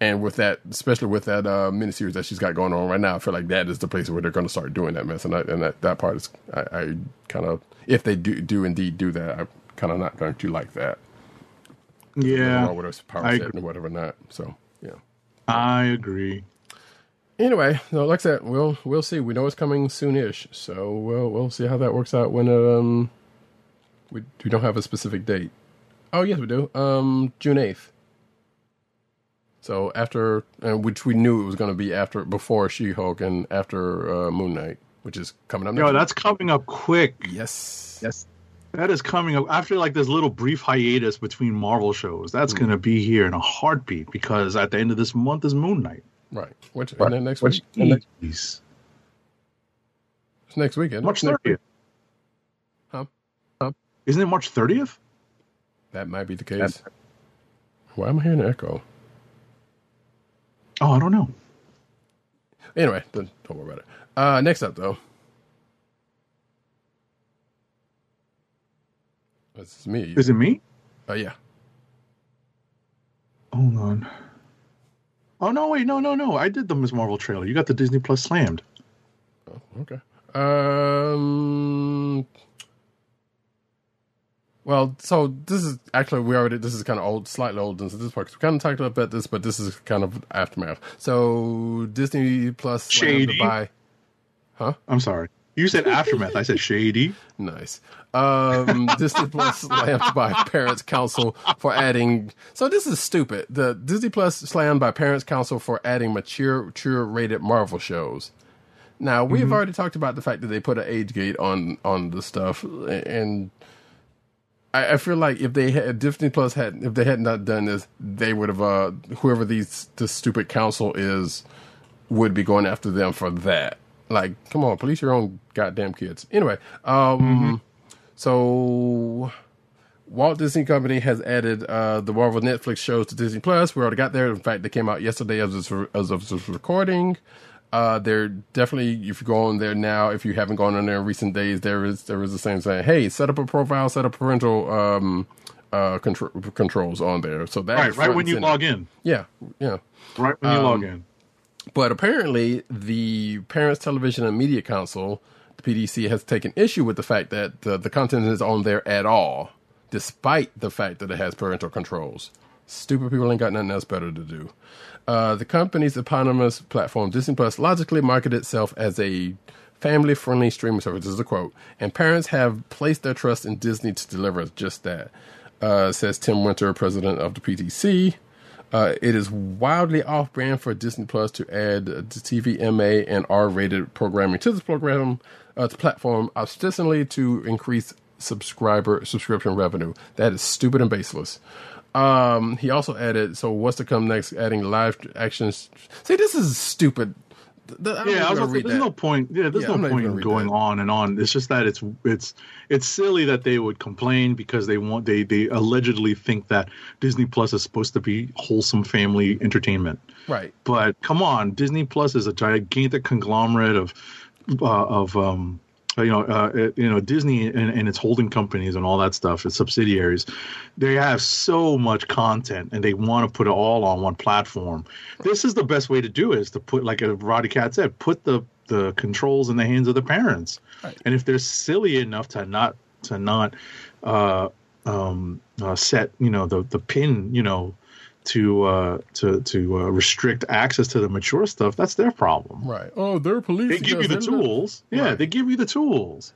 S1: And with that, especially with that uh, miniseries that she's got going on right now, I feel like that is the place where they're going to start doing that mess. And, I, and that, that part is, I, I kind of, if they do do indeed do that, I'm kind of not going to like that.
S3: yeah
S1: Or whatever power
S3: I
S1: set
S3: agree.
S1: and whatever not. So yeah.
S3: i agree
S1: Anyway, so like I said, we'll we'll see. We know it's coming soonish, so we'll we'll see how that works out when um we we don't have a specific date. Oh yes, we do. Um, June eighth. So after, uh, which we knew it was going to be after, before She Hulk and after uh, Moon Knight, which is coming up.
S3: yo
S1: next
S3: that's coming up quick
S1: yes,
S3: yes that is coming up after like this little brief hiatus between marvel shows that's going to be here in a heartbeat because at the end of this month is moon knight
S1: right. Which and then next
S3: Which
S1: week, next,
S3: is
S1: it's next weekend.
S3: March
S1: week.
S3: 30th.
S1: Huh? Huh?
S3: Isn't it March 30th?
S1: That might be the case. Why am I hearing an echo?
S3: Oh, I don't know.
S1: Anyway, don't, don't worry about it. Uh, next up, though. Is me.
S3: Is it me?
S1: Oh, yeah.
S3: Hold on. Oh no! Wait, no, no, no! I did the Ms. Marvel trailer. You got the Disney Plus slammed.
S1: Okay. Um. Well, so this is actually we already this is kind of old, slightly old, and so this part we kind of talked about this, but this is kind of aftermath. So Disney Plus
S3: Shady.
S1: by
S3: I'm sorry. You said aftermath. I said shady.
S1: Nice. Um, Disney Plus slammed by Parents Council for adding. So this is stupid. The Disney Plus slammed by Parents Council for adding mature, mature rated Marvel shows. Now we've already talked about the fact that they put an age gate on on the stuff, and I, I feel like if they had if Disney Plus had if they had not done this, they would have uh whoever these this stupid council is would be going after them for that. Like, come on, police your own goddamn kids. Anyway, um, so Walt Disney Company has added uh, the Marvel Netflix shows to Disney Plus. We already got there. In fact, they came out yesterday as of, as of this recording. Uh, they're definitely if you go on there now, if you haven't gone on there in recent days, there is there is the same saying, hey, set up a profile, set up parental um, uh, contr- controls on there. So that
S3: Right, right when you
S1: center.
S3: log in.
S1: Yeah, yeah.
S3: Right when you
S1: Um,
S3: log in.
S1: But apparently, the Parents Television and Media Council, the PTC, has taken issue with the fact that the, the content is on there at all, despite the fact that it has parental controls. Stupid people ain't got nothing else better to do. Uh, the company's eponymous platform, Disney Plus, logically marketed itself as a family friendly streaming service. This is a quote. And parents have placed their trust in Disney to deliver just that, uh, says Tim Winter, president of the PTC. Uh, it is wildly off brand for Disney Plus to add uh, TVMA and R rated programming to this program, uh, to platform, ostensibly to increase subscriber subscription revenue. That is stupid and baseless. Um, he also added, so what's to come next? Adding live actions. See, this is stupid. Th- th-
S3: Yeah, I was
S1: gonna
S3: gonna say,
S1: read
S3: there's
S1: that.
S3: no point. Yeah, there's
S1: Yeah,
S3: no point in going
S1: that.
S3: on and on. It's just that it's it's it's silly that they would complain because they want they they allegedly think that Disney Plus is supposed to be wholesome family entertainment.
S1: Right.
S3: But come on, Disney Plus is a gigantic conglomerate of uh, of um, you know uh, you know Disney and, and its holding companies and all that stuff, its subsidiaries. They have so much content and they want to put it all on one platform. This is the best way to do it: is to put like a Roddykat said, put the the controls in the hands of the parents. And if they're silly enough to not to not uh, um, uh, set you know the the pin you know to uh, to to uh, restrict access to the mature stuff, that's their problem.
S1: Right. Oh, they're police.
S3: They give you the tools. Yeah,
S1: Right.
S3: they give you the tools.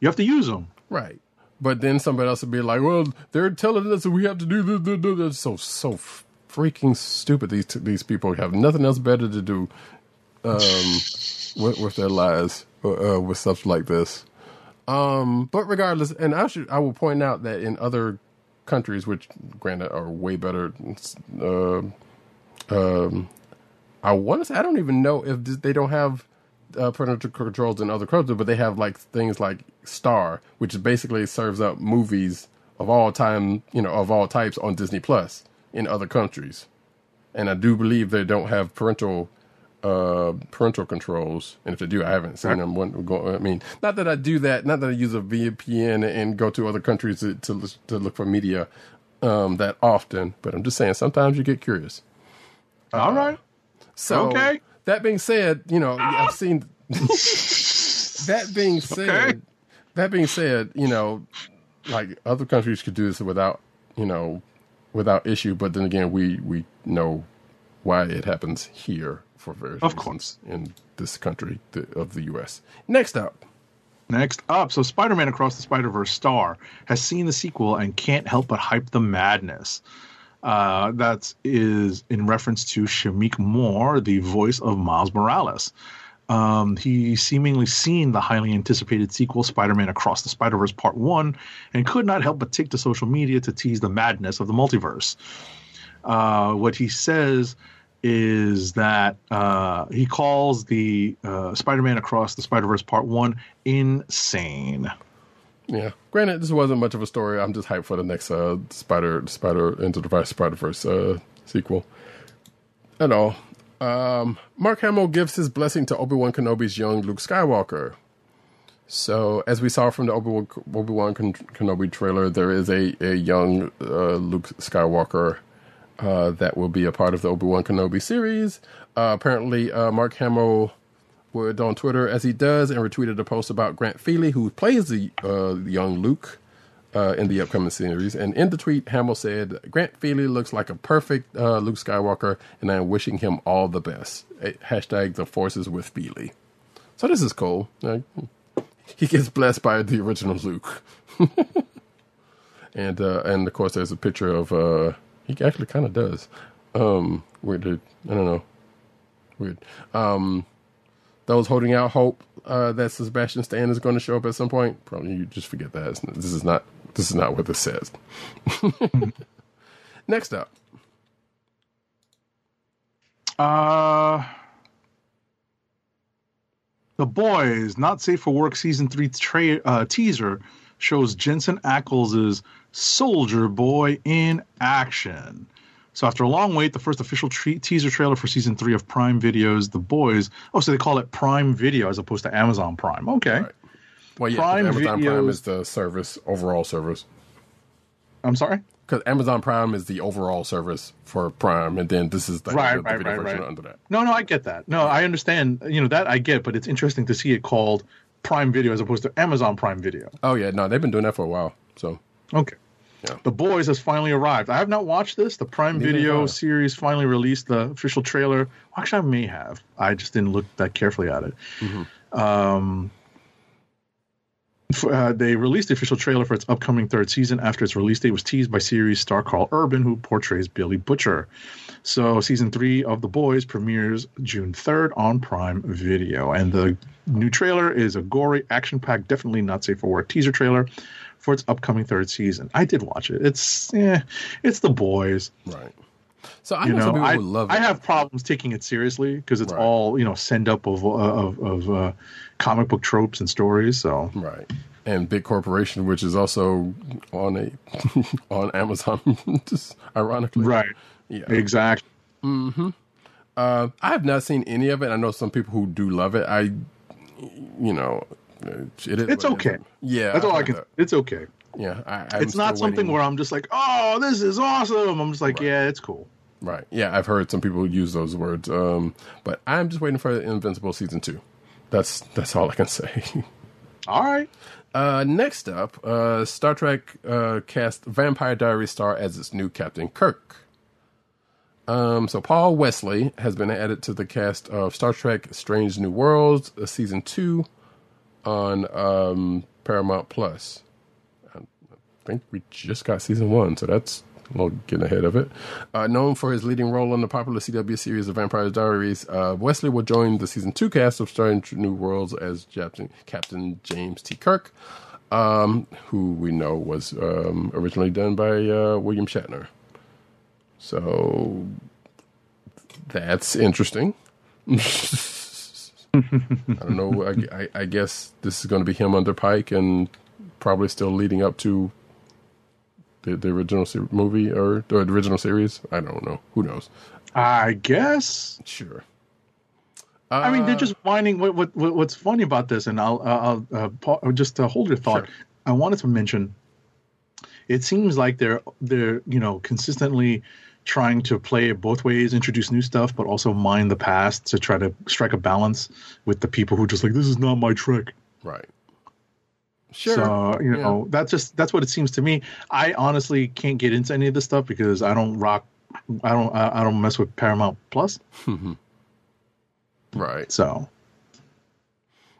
S3: You have to use them.
S1: Right. But then somebody else would be like, "Well, they're telling us that we have to do this." this, this. That's so so freaking stupid. These these people have nothing else better to do um, with, with their lives uh, uh, with stuff like this. Um, but regardless, and I should I will point out that in other countries, which granted are way better, uh, um, I want to say I don't even know if they don't have uh, parental controls in other countries, but they have like things like Star, which basically serves up movies of all time, you know, of all types on Disney Plus in other countries. And I do believe they don't have parental uh, parental controls, and if they do, I haven't seen them. One, go, I mean, not that I do that, not that I use a VPN and go to other countries to to, to look for media um, that often, but I'm just saying sometimes you get curious.
S3: All right.
S1: So
S3: Okay.
S1: that being said, you know, I've seen that being said,
S3: Okay.
S1: that being said, you know, like other countries could do this without, you know, without issue, but then again, we we know why it happens here for various
S3: Of
S1: reasons in this country of the US. Next up.
S3: Next up, so Spider Man Across the Spider Verse star has seen the sequel and can't help but hype the madness. Uh, that is in reference to Shameik Moore, the voice of Miles Morales. Um, he seemingly seen the highly anticipated sequel, Spider Man Across the Spider Verse Part 1, and could not help but take to social media to tease the madness of the multiverse. Uh, what he says is that uh, he calls the uh, Spider-Man Across the Spider-Verse Part One insane.
S1: Yeah. Granted, this wasn't much of a story. I'm just hyped for the next uh, Spider Spider Into the Spider Verse uh, sequel. At all. Um, Mark Hamill gives his blessing to Obi Wan Kenobi's young Luke Skywalker. So, as we saw from the Obi Wan Obi Wan Kenobi trailer, there is a a young uh, Luke Skywalker uh, that will be a part of the Obi Wan Kenobi series. Uh, apparently, uh, Mark Hamill would on Twitter as he does and retweeted a post about Grant Feely, who plays the uh, young Luke uh, in the upcoming series. And in the tweet, Hamill said, Grant Feely looks like a perfect Luke Skywalker, and I'm wishing him all the best. Hashtag the forces with Feely. So this is cool. He gets blessed by the original Luke. and and of course, there's a picture of. He actually kind of does. Um, weird. dude. I don't know. Weird. Um, those holding out hope uh, that Sebastian Stan is going to show up at some point. Probably you just forget that. This is not. This is not what this says. Next up,
S3: Uh, the Boys Not Safe for Work season three tra- uh, teaser shows Jensen Ackles' Soldier Boy in action. So after a long wait, the first official tre- teaser trailer for season three of Prime Video's The Boys. Oh, so they call it Prime Video as opposed to Amazon Prime. Okay.
S1: Right. Well, yeah,
S3: Prime
S1: Amazon
S3: Video's-
S1: Prime is the service, overall service.
S3: I'm sorry.
S1: Because Amazon Prime is the overall service for Prime, and then this is the,
S3: Right,
S1: the
S3: right,
S1: video
S3: right,
S1: version
S3: right.
S1: under that.
S3: No, no, I get that. No, I understand. You know that I get, but it's interesting to see it called Prime Video as opposed to Amazon Prime Video.
S1: Oh yeah, no, they've been doing that for a while. So
S3: Okay.
S1: Yeah.
S3: The Boys has finally arrived. I have not watched this. The Prime
S1: Neither
S3: Video series finally released the official trailer. Actually, I may have. I just didn't look that carefully at it.
S1: Mm-hmm.
S3: Um, uh, they released the official trailer for its upcoming third season after its release date was teased by series star Karl Urban, who portrays Billy Butcher. So, season three of The Boys premieres June 3rd on Prime Video. And the new trailer is a gory, action packed, definitely not safe for work teaser trailer for its upcoming third season. I did watch it. It's, yeah, it's The Boys.
S1: right. So I know, some
S3: know,
S1: people
S3: I,
S1: love it.
S3: I have problems taking it seriously because it's
S1: Right.
S3: all, you know, send up of, uh, of, of uh, comic book tropes and stories. So,
S1: right. And Big Corporation, which is also on a on Amazon, just ironically.
S3: right.
S1: Yeah.
S3: Exactly. Hmm.
S1: Uh, I have not seen any of it. I know some people who do love it. I, you know, it is.
S3: It's
S1: it
S3: okay.
S1: is. Yeah,
S3: That's
S1: I've
S3: all I can.
S1: that.
S3: It's okay.
S1: Yeah, I, I'm
S3: it's not something
S1: waiting.
S3: where I'm just like, oh, this is awesome. I'm just like, yeah, it's cool.
S1: Right. Yeah, I've heard some people use those words. Um, but I'm just waiting for the Invincible season two. That's that's all I can say.
S3: All right.
S1: Uh, next up, uh, Star Trek uh, cast Vampire Diaries star as its new Captain Kirk. Um, so Paul Wesley has been added to the cast of Star Trek: Strange New Worlds, uh, season two, on um, Paramount Plus. I think we just got season one, so that's a little getting ahead of it. Uh, known for his leading role in the popular CW series *The Vampire Diaries, uh, Wesley will join the season two cast of Strange New Worlds as Captain, Captain James T. Kirk, um, who we know was um, originally done by uh, William Shatner. So that's interesting. I don't know. I, I, I guess this is going to be him under Pike and probably still leading up to the, the original se- movie or the original series. I don't know. Who knows?
S3: I guess.
S1: Sure.
S3: I mean,
S1: Uh,
S3: they're just whining. What, what, what what's funny about this, and I'll I'll uh, pa- just uh, hold your thought.
S1: Sure.
S3: I wanted to mention. It seems like they're they're you know consistently trying to play it both ways, introduce new stuff, but also mine the past to try to strike a balance with the people who just like this is not my Trek.
S1: Right. Sure.
S3: So you
S1: Yeah.
S3: know that's just that's what it seems to me. I honestly can't get into any of this stuff because I don't rock. I don't I, I don't mess with Paramount Plus.
S1: right.
S3: So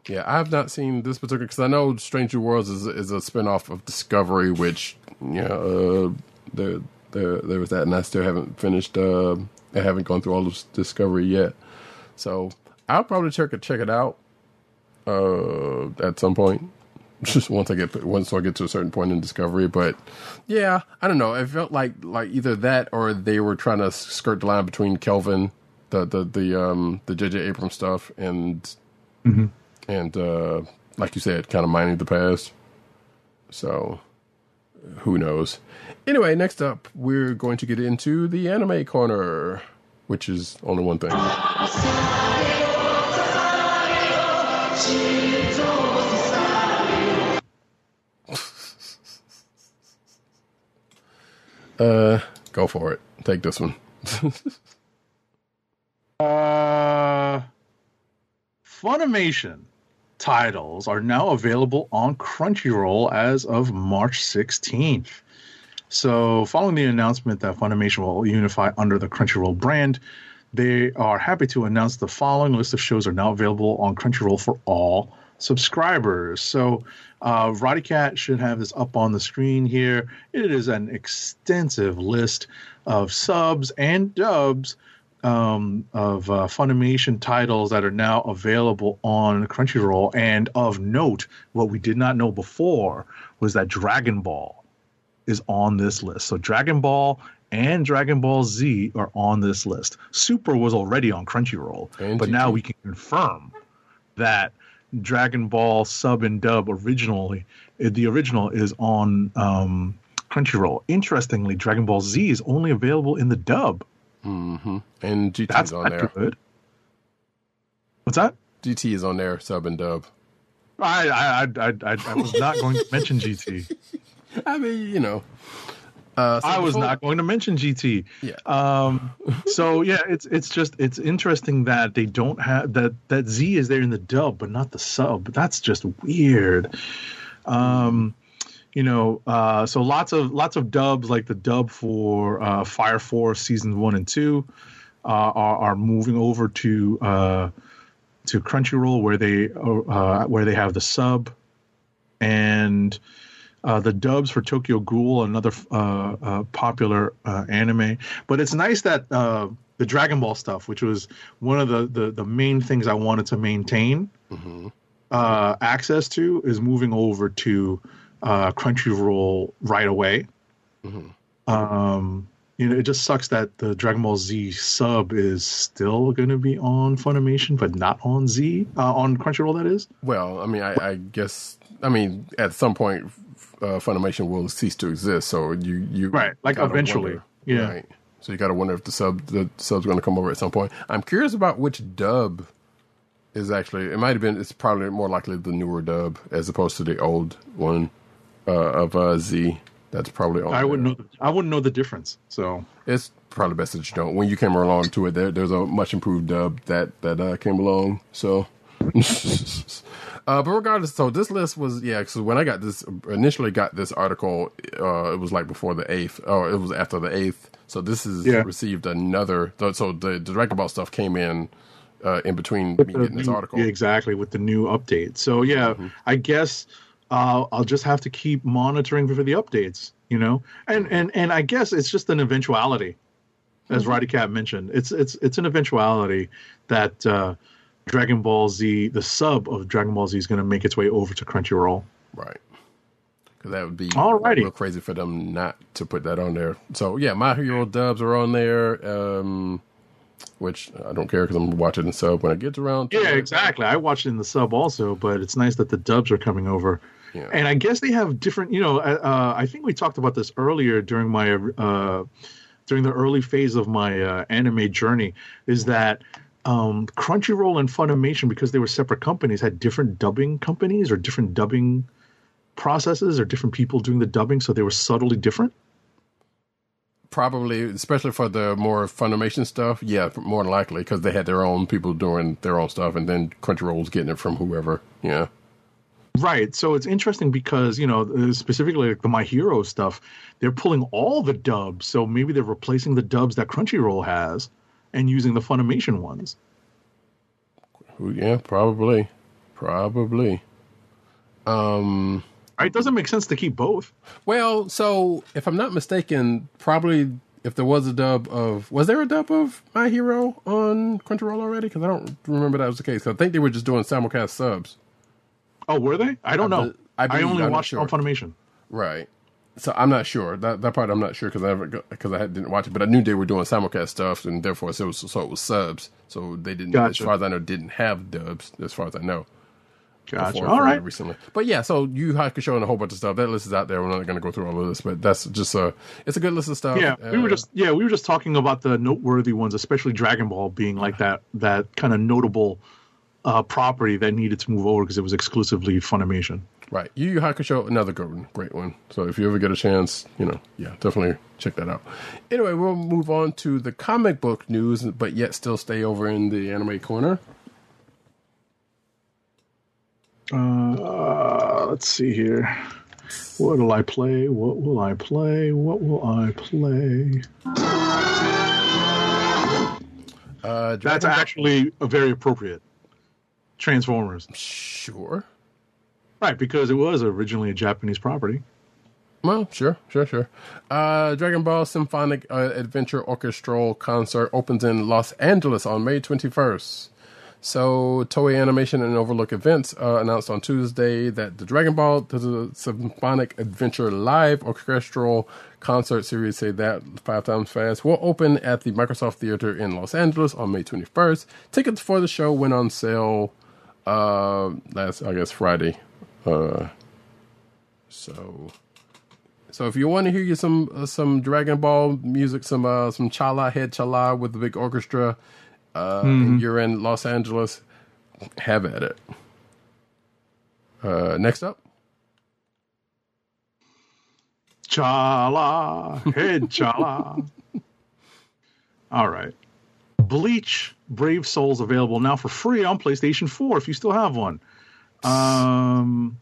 S1: Yeah, I have not seen this particular because I know Stranger Worlds is is a spinoff of Discovery, which yeah, uh, there there there was that, and I still haven't finished. Uh, I haven't gone through all of Discovery yet, so I'll probably check it check it out uh, at some point. Just once I get once I get to a certain point in Discovery, but yeah, I don't know. It felt like like either that or they were trying to skirt the line between Kelvin, the the the um the J.J. Abrams stuff, and and uh, like you said, kind of mining the past. So, who knows? Anyway, next up, we're going to get into the anime corner, which is only one thing. uh, go for it. Take this one.
S3: Uh, Funimation titles are now available on Crunchyroll as of March 16th. So, following the announcement that Funimation will unify under the Crunchyroll brand, they are happy to announce the following list of shows are now available on Crunchyroll for all subscribers. So, uh, Roddykat should have this up on the screen here. It is an extensive list of subs and dubs um, of uh, Funimation titles that are now available on Crunchyroll. And of note, what we did not know before was that Dragon Ball is on this list. So Dragon Ball and Dragon Ball Z are on this list. Super was already on Crunchyroll, but now we can confirm that Dragon Ball sub and dub originally, uh, the original is on um, Crunchyroll. Interestingly, Dragon Ball Z is only available in the dub.
S1: And GT
S3: That's
S1: on
S3: not
S1: there.
S3: good. What's that?
S1: GT is on there, sub and dub.
S3: I I I I, I was not going to mention GT.
S1: I mean, you know. Uh, so
S3: I was
S1: before-
S3: not going to mention GT.
S1: Yeah.
S3: Um. So yeah, it's it's just it's interesting that they don't have that that Z is there in the dub, but not the sub. That's just weird. Um. You know, uh, so lots of lots of dubs like the dub for uh, Fire Force seasons one and two uh, are, are moving over to uh, to Crunchyroll where they uh, where they have the sub and uh, the dubs for Tokyo Ghoul, another uh, uh, popular uh, anime. But it's nice that uh, the Dragon Ball stuff, which was one of the, the, the main things I wanted to maintain uh, access to, is moving over to uh, Crunchyroll right away. Um, you know, it just sucks that the Dragon Ball Z sub is still going to be on Funimation, but not on Z uh, on Crunchyroll. That is.
S1: Well, I mean, I, I guess, I mean, at some point, uh, Funimation will cease to exist. So you, you,
S3: Right, like eventually,
S1: wonder-
S3: yeah.
S1: Right. So you got to wonder if the sub, the sub's going to come over at some point. I'm curious about which dub is actually. It might have been. It's probably more likely the newer dub as opposed to the old one uh, of uh, Z. That's probably on.
S3: I wouldn't know. I wouldn't know the difference. So
S1: It's probably best that you don't. When you came along to it, there, there's a much improved dub that that uh, came along. So, uh, but regardless, so this list was yeah. So when I got this initially got this article, uh, it was like before the eighth, or it was after the eighth. So this is
S3: Yeah.
S1: received another. So the, the Dragon Ball stuff came in uh, in between me getting this article. Mm-hmm.
S3: yeah, exactly with the new update. So yeah, I guess uh, I'll just have to keep monitoring for the updates. You know, and and and I guess it's just an eventuality,
S1: Mm-hmm.
S3: as Roddykat mentioned. It's it's it's an eventuality that uh, Dragon Ball Z, the sub of Dragon Ball Z, is going to make its way over to Crunchyroll.
S1: Right. Because that would be
S3: Alrighty.
S1: real crazy for them not to put that on there. So yeah, my hero dubs are on there, um, which I don't care because I'm watching the sub when it gets around.
S3: Yeah,
S1: it.
S3: exactly. I watched it in the sub also, but it's nice that the dubs are coming over.
S1: Yeah.
S3: And I guess they have different. You know, uh, I think we talked about this earlier during my uh, during the early phase of my uh, anime journey. Is that um, Crunchyroll and Funimation, because they were separate companies, had different dubbing companies or different dubbing processes or different people doing the dubbing, so they were subtly different.
S1: Probably, especially for the more Funimation stuff. Yeah, more than likely because they had their own people doing their own stuff, and then Crunchyroll's getting it from whoever. Yeah.
S3: Right. So it's interesting because, you know, specifically like the My Hero stuff, they're pulling all the dubs. So maybe they're replacing the dubs that Crunchyroll has and using the Funimation ones.
S1: Yeah, probably, probably. Um.
S3: It doesn't make sense to keep both.
S1: Well, so if I'm not mistaken, probably if there was a dub of, was there a dub of My Hero on Crunchyroll already? Because I don't remember that was the case. I think they were just doing simulcast subs,
S3: Oh, were they? I don't
S1: I
S3: know.
S1: be- I
S3: I, only
S1: I'm
S3: watched it on. Funimation.
S1: right? So I'm not sure that that part. I'm not sure because I never because I didn't watch it, but I knew they were doing simulcast stuff, and therefore so it was, so it was subs. So they didn't,
S3: Gotcha.
S1: as far as I know, didn't have dubs. As far as I know.
S3: Gotcha.
S1: before
S3: All right.
S1: recently. But yeah, so Yu Yu Hakusho and a whole bunch of stuff. That list is out there. We're not going to go through all of this, but that's just a it's a good list of stuff.
S3: Yeah, we were
S1: Uh,
S3: just yeah, we were just talking about the noteworthy ones, especially Dragon Ball being like that that kind of notable uh, property that needed to move over because it was exclusively Funimation.
S1: Right. Yu Yu Hakusho, another good one. Great one. So if you ever get a chance, you know, yeah, definitely check that out. Anyway, we'll move on to the comic book news, but yet still stay over in the anime corner.
S3: Uh, let's see here. What will I play? What will I play? What will I play?
S1: Uh,
S3: That's actually a very appropriate. Transformers.
S1: Sure.
S3: Right, because it was originally a Japanese property.
S1: Well, sure, sure, sure. Uh, Dragon Ball Symphonic uh, Adventure Orchestral Concert opens in Los Angeles on May 21st. So, Toei Animation and Overlook Events uh, announced on Tuesday that the Dragon Ball the Symphonic Adventure Live Orchestral Concert Series, say that five times fast, will open at the Microsoft Theater in Los Angeles on May 21st. Tickets for the show went on sale uh, last, I guess, Friday. Uh, so, So if you want to hear you some uh, some Dragon Ball music, some uh, some Chala Head Chala with the big orchestra, uh, and you're in Los Angeles, have at it. Uh, next up,
S3: Chala, head chala. All right. Bleach Brave Souls available now for free on PlayStation 4 if you still have one. Um,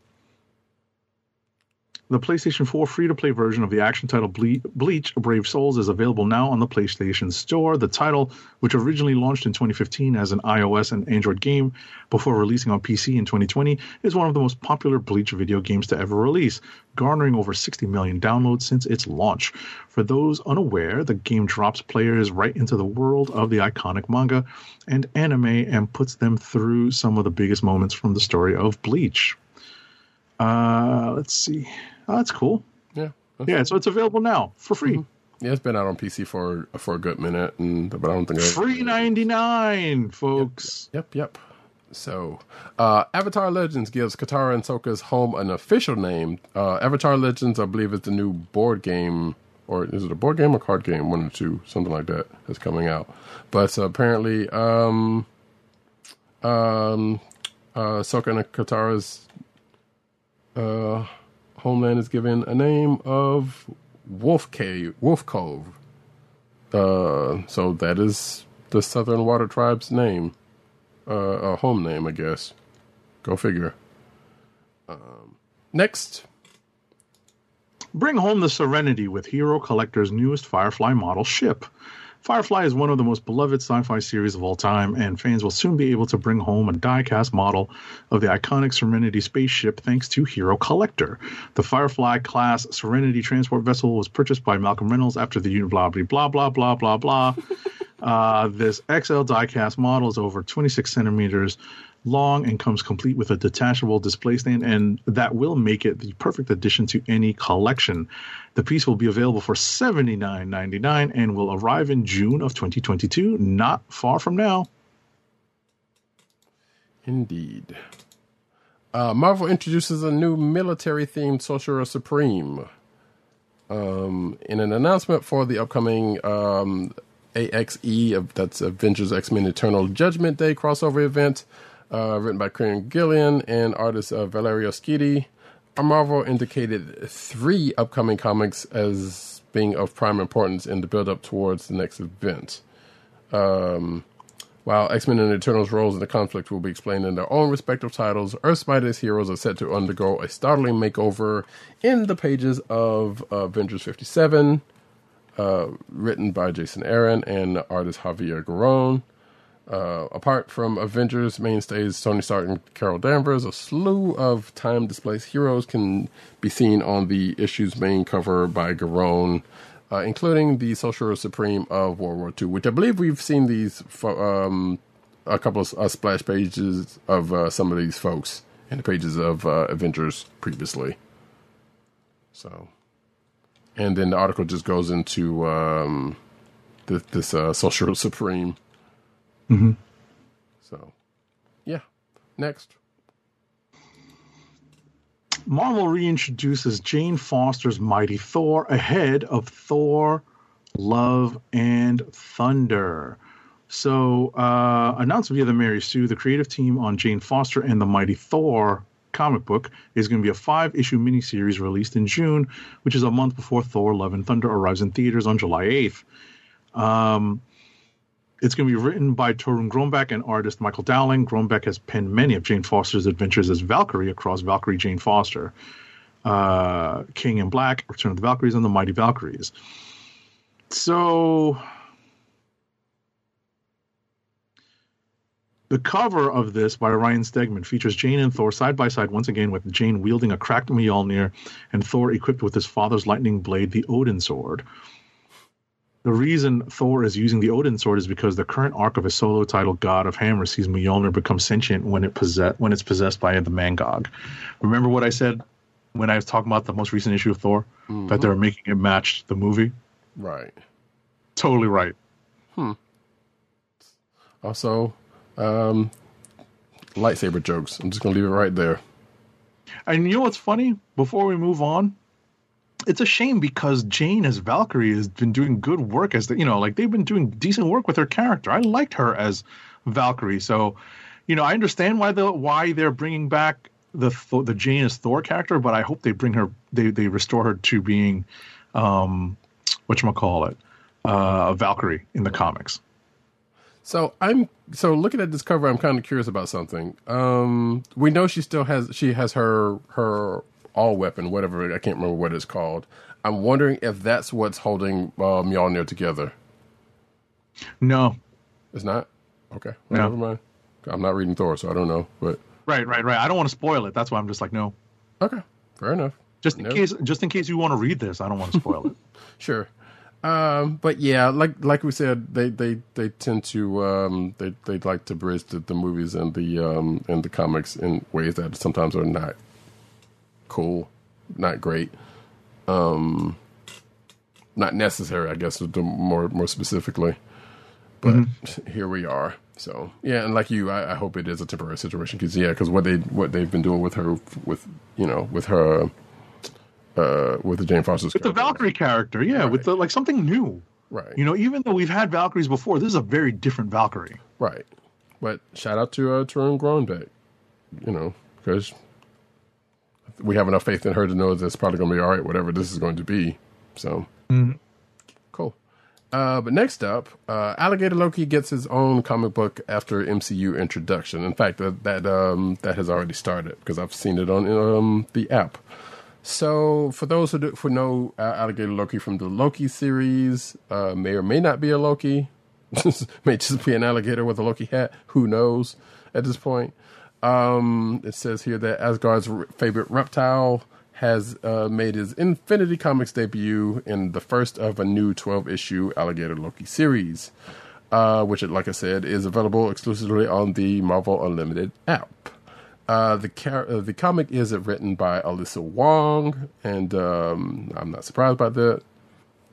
S3: the PlayStation 4 free to play version of the action title Ble- Bleach Brave Souls is available now on the PlayStation Store. The title, which originally launched in 2015 as an iOS and Android game before releasing on PC in 2020, is one of the most popular Bleach video games to ever release, garnering over 60 million downloads since its launch. For those unaware, the game drops players right into the world of the iconic manga and anime and puts them through some of the biggest moments from the story of Bleach. Uh, let's see. Oh, that's cool.
S1: yeah,
S3: Yeah, so it's available now for free.
S1: yeah, it's been out on PC for for a good minute, and but I don't think
S3: Free 99, folks.
S1: Yep, yep. So, uh, Avatar Legends gives Katara and Sokka's home an official name. Uh, Avatar Legends, I believe, is the new board game, or is it a board game or card game? One or two, something like that, is coming out. But uh, apparently, um, um, uh, Sokka and Katara's uh, homeland is given a name of Wolf Cave, Wolf Cove. Uh, so that is the Southern Water Tribe's name uh, a home name, I guess. Go figure. Um, next,
S3: Bring home the Serenity with Hero Collector's newest Firefly model ship. Firefly is one of the most beloved sci fi series of all time, and fans will soon be able to bring home a die cast model of the iconic Serenity spaceship thanks to Hero Collector. The Firefly class Serenity transport vessel was purchased by Malcolm Reynolds after the blah blah blah blah blah blah blah. uh, this XL diecast model is over 26 centimeters long and comes complete with a detachable display stand, and that will make it the perfect addition to any collection. The piece will be available for $79.99 and will arrive in June of 2022, not far from now.
S1: indeed. Uh, Marvel introduces a new military themed Sorcerer Supreme. Um, in an announcement for the upcoming um, AXE, of, that's Avengers X Men Eternal Judgment Day crossover event, uh, written by Kieron Gillen and artist uh, Valerio Schiti. Marvel indicated three upcoming comics as being of prime importance in the build up towards the next event. Um, while X Men and Eternals' roles in the conflict will be explained in their own respective titles, Earth's mightiest heroes are set to undergo a startling makeover in the pages of uh, Avengers 57, uh, written by Jason Aaron and artist Javier Garron. Uh, apart from Avengers mainstays Tony Stark and Carol Danvers, a slew of time displaced heroes can be seen on the issue's main cover by Garron, uh, including the Sorcerer Supreme of World War II, which I believe we've seen these fo- um, a couple of uh, splash pages of uh, some of these folks in the pages of uh, Avengers previously. So, and then the article just goes into um, this, this uh, Sorcerer Supreme.
S3: Mhm.
S1: So, yeah. Next.
S3: Marvel reintroduces Jane Foster's Mighty Thor ahead of Thor, Love, and Thunder. So, uh, announced via the Mary Sue, the creative team on Jane Foster and the Mighty Thor comic book is going to be a five issue miniseries released in June, which is a month before Thor, Love, and Thunder arrives in theaters on July 8th. Um, it's going to be written by Torunn Grønbekk and artist Michael Dowling. Grombeck has penned many of Jane Foster's adventures as Valkyrie across Valkyrie Jane Foster, uh, King in Black, Return of the Valkyries, and the Mighty Valkyries. So, the cover of this by Ryan Stegman features Jane and Thor side by side once again, with Jane wielding a cracked Mjolnir and Thor equipped with his father's lightning blade, the Odin sword. The reason Thor is using the Odin sword is because the current arc of his solo title, God of Hammer, sees Mjolnir become sentient when it possess when it's possessed by the Mangog. Remember what I said when I was talking about the most recent issue of Thor that they were making it match the movie?
S1: Right.
S3: Totally right. Hmm.
S1: Also, um, lightsaber jokes. I'm just gonna leave it right there.
S3: And you know what's funny? Before we move on, it's a shame because Jane as Valkyrie has been doing good work as the, you know, like they've been doing decent work with her character. I liked her as Valkyrie, so you know, I understand why the why they're bringing back the the Jane as Thor character, but I hope they bring her they they restore her to being um what you call it uh Valkyrie in the comics.
S1: So I'm so looking at this cover. I'm kind of curious about something. Um, we know she still has she has her her all weapon, whatever I can't remember what it's called. I'm wondering if that's what's holding uh, Mjolnir together.
S3: No,
S1: It's not. Okay, well,
S3: No.
S1: never mind. I'm not reading Thor, so I don't know. But
S3: right, right, right. I don't want to spoil it. That's why I'm just like no.
S1: okay, fair enough.
S3: Just in
S1: No.
S3: case, just in case you want to read this, I don't want to spoil it.
S1: Sure. Um, but yeah, like like we said, they they, they tend to um, they they like to bridge the, the movies and the um, and the comics in ways that sometimes are not cool, not great, um, not necessary. I guess more more specifically. But here we are. So yeah, and like you, I, I hope it is a temporary situation because yeah, because what they what they've been doing with her with you know with her uh with the Jane Foster's
S3: with the
S1: character.
S3: Valkyrie character, yeah, with the like something new.
S1: Right.
S3: You know, even though we've had Valkyries before, this is a very different Valkyrie.
S1: Right. But shout out to uh, Torunn Grønbekk, you know, because we have enough faith in her to know that it's probably going to be all right, whatever this is going to be. So, cool. Uh, but next up, uh, Alligator Loki gets his own comic book after MCU introduction. In fact, that that um, that has already started because I've seen it on um, the app. So, for those who, do, know uh, Alligator Loki from the Loki series, uh, may or may not be a Loki, may just be an alligator with a Loki hat. Who knows at this point? Um, it says here that Asgard's favorite reptile has uh, made his Infinity Comics debut in the first of a new 12 issue Alligator Loki series, uh, which, like I said, is available exclusively on the Marvel Unlimited app. Uh, the car- uh, the comic is written by Alyssa Wong, and um, I'm not surprised by that.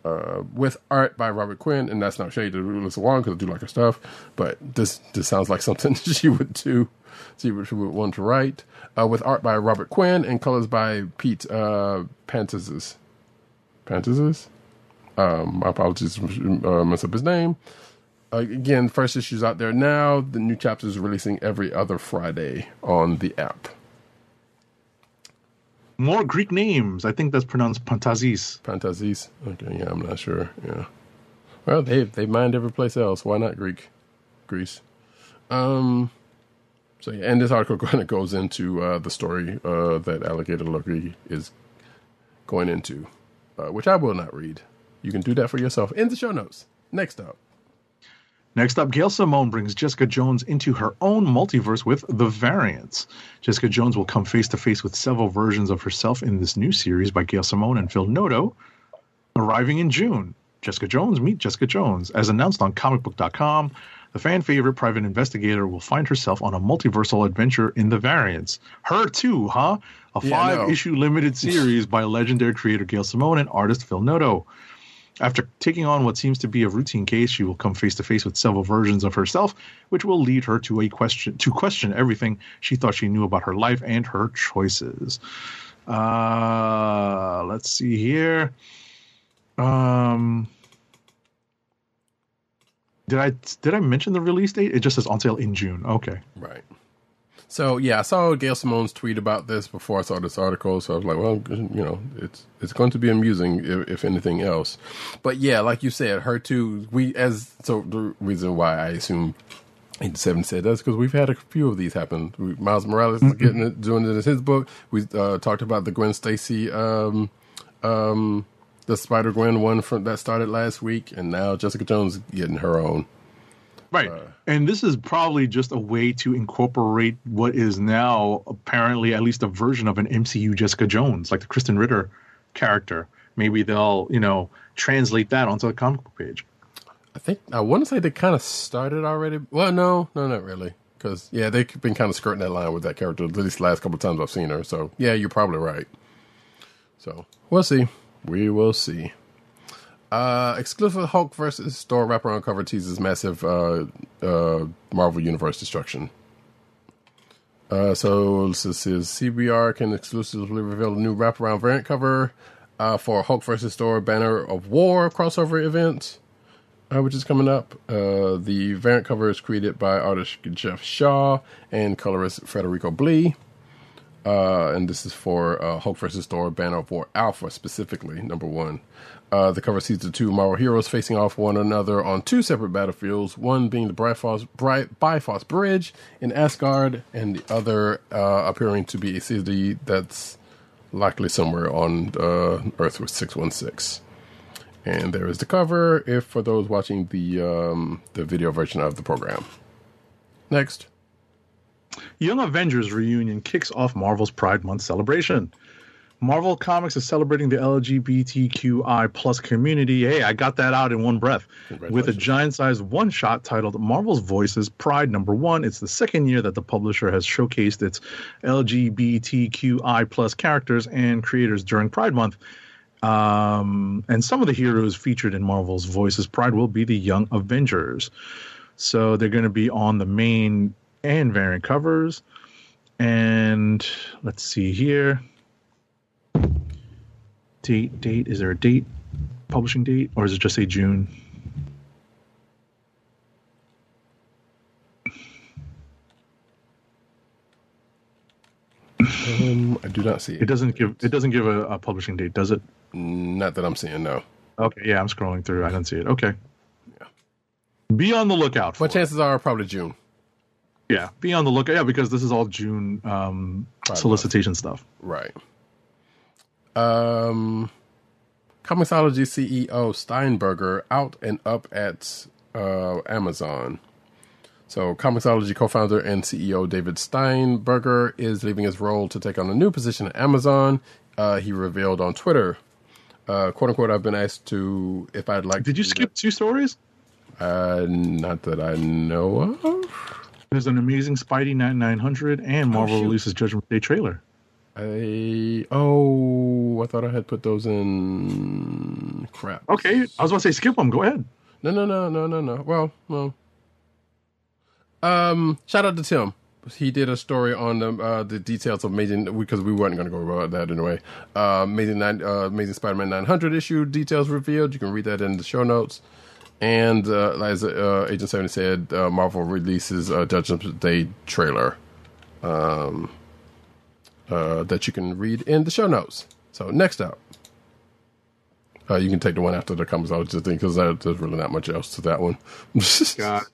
S1: Uh, with art by Robert Quinn, and that's not shade to do Alyssa Wong because I do like her stuff, but this this sounds like something she would do. She would, she would want to write uh, with art by Robert Quinn and colors by Pete uh, Pantazis. Pantazis. Um, my apologies, uh, mess up his name. Uh, again, first issue's out there now. The new chapter is releasing every other Friday on the app.
S3: More Greek names. I think that's pronounced Pantazis.
S1: Pantazis. Okay, yeah, I'm not sure. Yeah. Well, they they mined every place else. Why not Greek, Greece? Um. So yeah, and this article kind of goes into uh, the story uh, that Alligator Loki is going into, uh, which I will not read. You can do that for yourself in the show notes. Next up.
S3: Next up, Gail Simone brings Jessica Jones into her own multiverse with The Variants. Jessica Jones will come face to face with several versions of herself in this new series by Gail Simone and Phil Noto, arriving in June. Jessica Jones meet Jessica Jones. As announced on comicbook.com, the fan favorite private investigator will find herself on a multiversal adventure in The Variants. Her too, huh? A
S1: Yeah,
S3: five issue limited series by legendary creator Gail Simone and artist Phil Noto. After taking on what seems to be a routine case, she will come face to face with several versions of herself, which will lead her to a question to question everything she thought she knew about her life and her choices. Uh, let's see here. Um, did I did I mention the release date? It just says on sale in June. Okay.
S1: Right. So yeah, I saw Gail Simone's tweet about this before I saw this article. So I was like, well, you know, it's it's going to be amusing if, if anything else. But yeah, like you said, her too. We as so the reason why I assume. Seven said that's because we've had a few of these happen. We, Miles Morales is getting it, doing it in his book. We uh, talked about the Gwen Stacy, um, um, the Spider Gwen one from that started last week, and now Jessica Jones getting her own.
S3: Right. Uh, and this is probably just a way to incorporate what is now apparently at least a version of an MCU Jessica Jones, like the Krysten Ritter character. Maybe they'll, you know, translate that onto the comic book page.
S1: I think I want to say they kind of started already. Well, no, no, not really. Because yeah, they've been kind of skirting that line with that character at least the last couple of times I've seen her. So yeah, you're probably right. So we'll see. We will see. Uh, exclusive Hulk versus Thor wraparound cover teases massive uh, uh, Marvel Universe destruction. Uh, so this is CBR can exclusively reveal a new wraparound variant cover uh, for Hulk versus Thor Banner of War crossover event, uh, which is coming up. Uh, the variant cover is created by artist Jeff Shaw and colorist Federico Blee. Uh, and this is for uh, Hulk versus Thor Banner of War Alpha specifically, number one. Uh, the cover sees the two Marvel heroes facing off one another on two separate battlefields, one being the Bifrost, Bifrost Bridge in Asgard, and the other uh, appearing to be a city that's likely somewhere on uh, Earth with 616. And there is the cover if for those watching the um, the video version of the program. Next.
S3: Young Avengers reunion kicks off Marvel's Pride Month celebration. Marvel Comics is celebrating the LGBTQI plus community. Hey, I got that out in one breath with a giant-sized one-shot titled "Marvel's Voices Pride Number One." It's the second year that the publisher has showcased its LGBTQI plus characters and creators during Pride Month. Um, and some of the heroes featured in Marvel's Voices Pride will be the Young Avengers. So they're going to be on the main and variant covers. And let's see here. Date, date. Is there a date? Publishing date? Or is it just say June?
S1: Um, I do not see
S3: It
S1: it.
S3: doesn't give it doesn't give a, a publishing date, does it?
S1: Not that I'm seeing, no.
S3: Okay, yeah, I'm scrolling through. I don't see it. Okay. Yeah. Be on the lookout for
S1: But chances are probably June.
S3: Yeah, be on the lookout. Yeah, because this is all June um, solicitation stuff.
S1: Right. Um, Comixology CEO Steinberger out and up at uh, Amazon. So, Comixology co-founder and CEO David Steinberger is leaving his role to take on a new position at Amazon. Uh, he revealed on Twitter, uh, "quote unquote," I've been asked to if I'd like.
S3: Did you skip two stories?
S1: Uh, not that I know of.
S3: There's an amazing Spidey 9900 and Marvel
S1: shoot.
S3: releases Judgment Day trailer.
S1: I oh, I thought I had put those in. Crap.
S3: Okay, I was about to say skip them. Go ahead.
S1: No, no, no, no, no, no. Well, well. Um, shout out to Tim. He did a story on the uh, the details of Amazing because we weren't going to go about that anyway. Uh, Amazing nine, uh, Amazing Spider-Man 900 issue details revealed. You can read that in the show notes. And uh, as uh, Agent Seventy said, uh, Marvel releases a Judgment Day trailer um, uh, that you can read in the show notes. So next up, uh, you can take the one after that comes out just think, because there's really not much else to that one.
S3: God.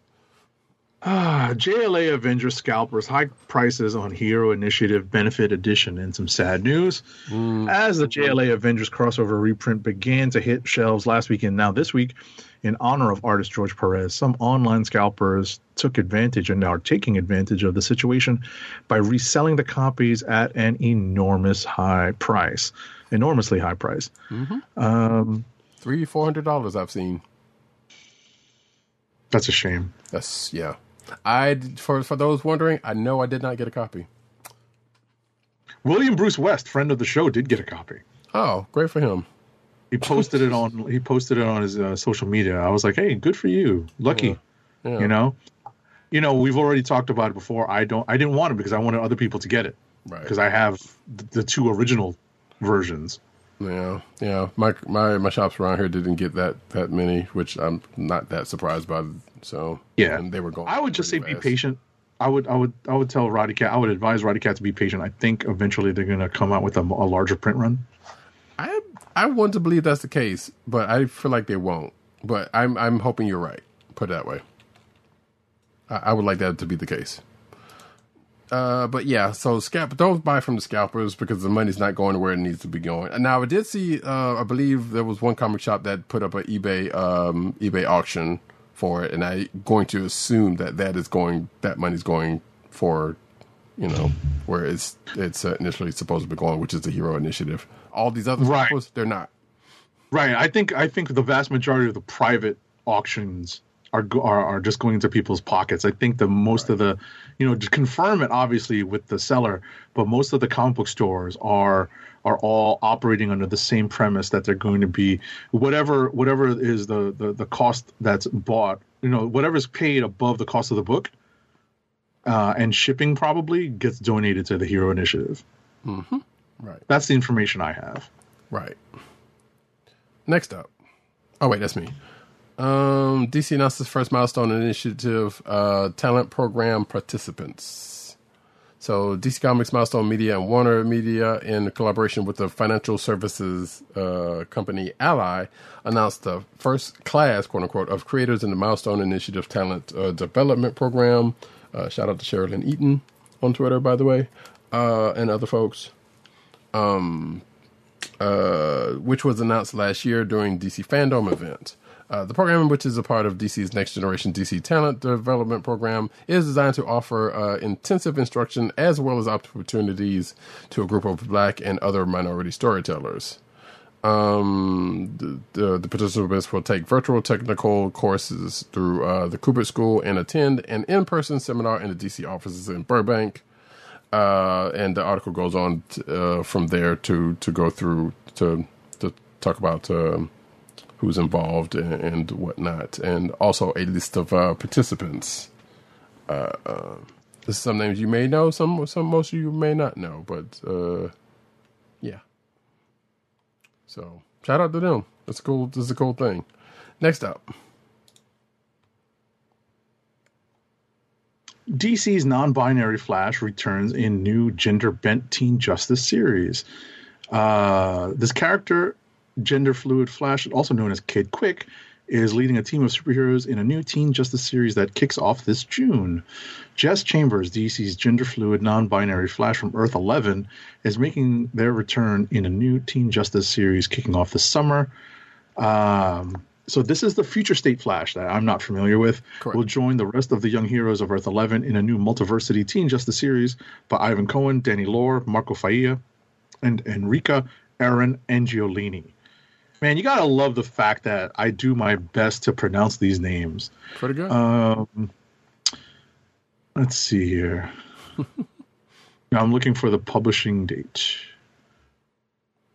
S3: Ah, JLA Avengers scalpers, high prices on Hero Initiative Benefit Edition, and some sad news. As the JLA Avengers crossover reprint began to hit shelves last weekend, now this week, in honor of artist George Perez, some online scalpers took advantage and are taking advantage of the situation by reselling the copies at an enormous high price. Enormously high price. Mm-hmm.
S1: Um, Three, four hundred dollars I've seen.
S3: That's a shame.
S1: That's yeah. I for for those wondering, I know I did not get a copy.
S3: William Bruce West, friend of the show, did get a copy.
S1: Oh, great for him.
S3: He posted it on he posted it on his uh, social media. I was like, "Hey, good for you, lucky."
S1: Yeah.
S3: You know, you know, we've already talked about it before. I don't, I didn't want it because I wanted other people to get it
S1: Right.
S3: because I have the, the two original versions.
S1: Yeah, yeah. My my my shops around here didn't get that that many, which I'm not that surprised by. So
S3: Yeah,
S1: and they were going.
S3: I would just say
S1: pretty
S3: be patient. I would, I would, I would tell Roddykat. I would advise Roddykat to be patient. I think eventually they're going to come out with a, a larger print run.
S1: I want to believe that's the case, but I feel like they won't. But I'm I'm hoping you're right. Put it that way. I, I would like that to be the case. Uh, but yeah, so scalp don't buy from the scalpers because the money's not going where it needs to be going. Now I did see, uh, I believe there was one comic shop that put up an eBay um, eBay auction for it, and I'm going to assume that that is going that money's going for, you know, where it's it's uh, initially supposed to be going, which is the Hero Initiative. All these other
S3: Right.
S1: scalpers, they're not.
S3: Right. I think I think the vast majority of the private auctions are are, are just going into people's pockets. I think the most of the, you know, to confirm it obviously with the seller, but most of the comic book stores are are all operating under the same premise that they're going to be whatever whatever is the the, the cost that's bought, you know, whatever's paid above the cost of the book. Uh, and shipping probably gets donated to the Hero Initiative.
S1: Right.
S3: That's the information I have.
S1: Right. Next up. Oh wait, that's me. Um, DC announced its first milestone initiative uh, talent program participants. So DC Comics, Milestone Media, and Warner Media, in collaboration with the financial services uh, company Ally, announced the first class, quote unquote, of creators in the Milestone Initiative Talent uh, Development Program. Uh, shout out to Sheridan Eaton on Twitter, by the way, uh, and other folks uh, which was announced last year during DC Fandom event. Uh, the program, which is a part of DC's Next Generation DC Talent Development Program, is designed to offer uh, intensive instruction as well as opportunities to a group of Black and other minority storytellers. Um, the, the, the participants will take virtual technical courses through uh, the Kubert School and attend an in-person seminar in the DC offices in Burbank. Uh, and the article goes on uh, from there to to go through to to talk about um, who's involved and, and whatnot, and also a list of uh, participants. Uh, uh, some names you may know, some some most of you may not know, but uh, yeah. So shout out to them. That's cool. This is a cool thing. Next up,
S3: DC's non-binary Flash returns in new gender-bent Teen Justice series. Uh, this character, gender-fluid Flash, also known as Kid Quick, is leading a team of superheroes in a new Teen Justice series that kicks off this June. Jess Chambers, DC's gender-fluid non-binary Flash from Earth 11, is making their return in a new Teen Justice series kicking off this summer. Um, so this is the future state Flash that I'm not familiar with.
S1: Correct.
S3: Will join the rest of the young heroes of Earth 11 in a new multiversity Teen Justice series by Ivan Cohen, Danny Lore, Marco Failla, and Enrica Eren Angiolini. Man, you gotta love the fact that I do my best to pronounce these names.
S1: pretty good.
S3: Um, let's see here. now I'm looking for the publishing date.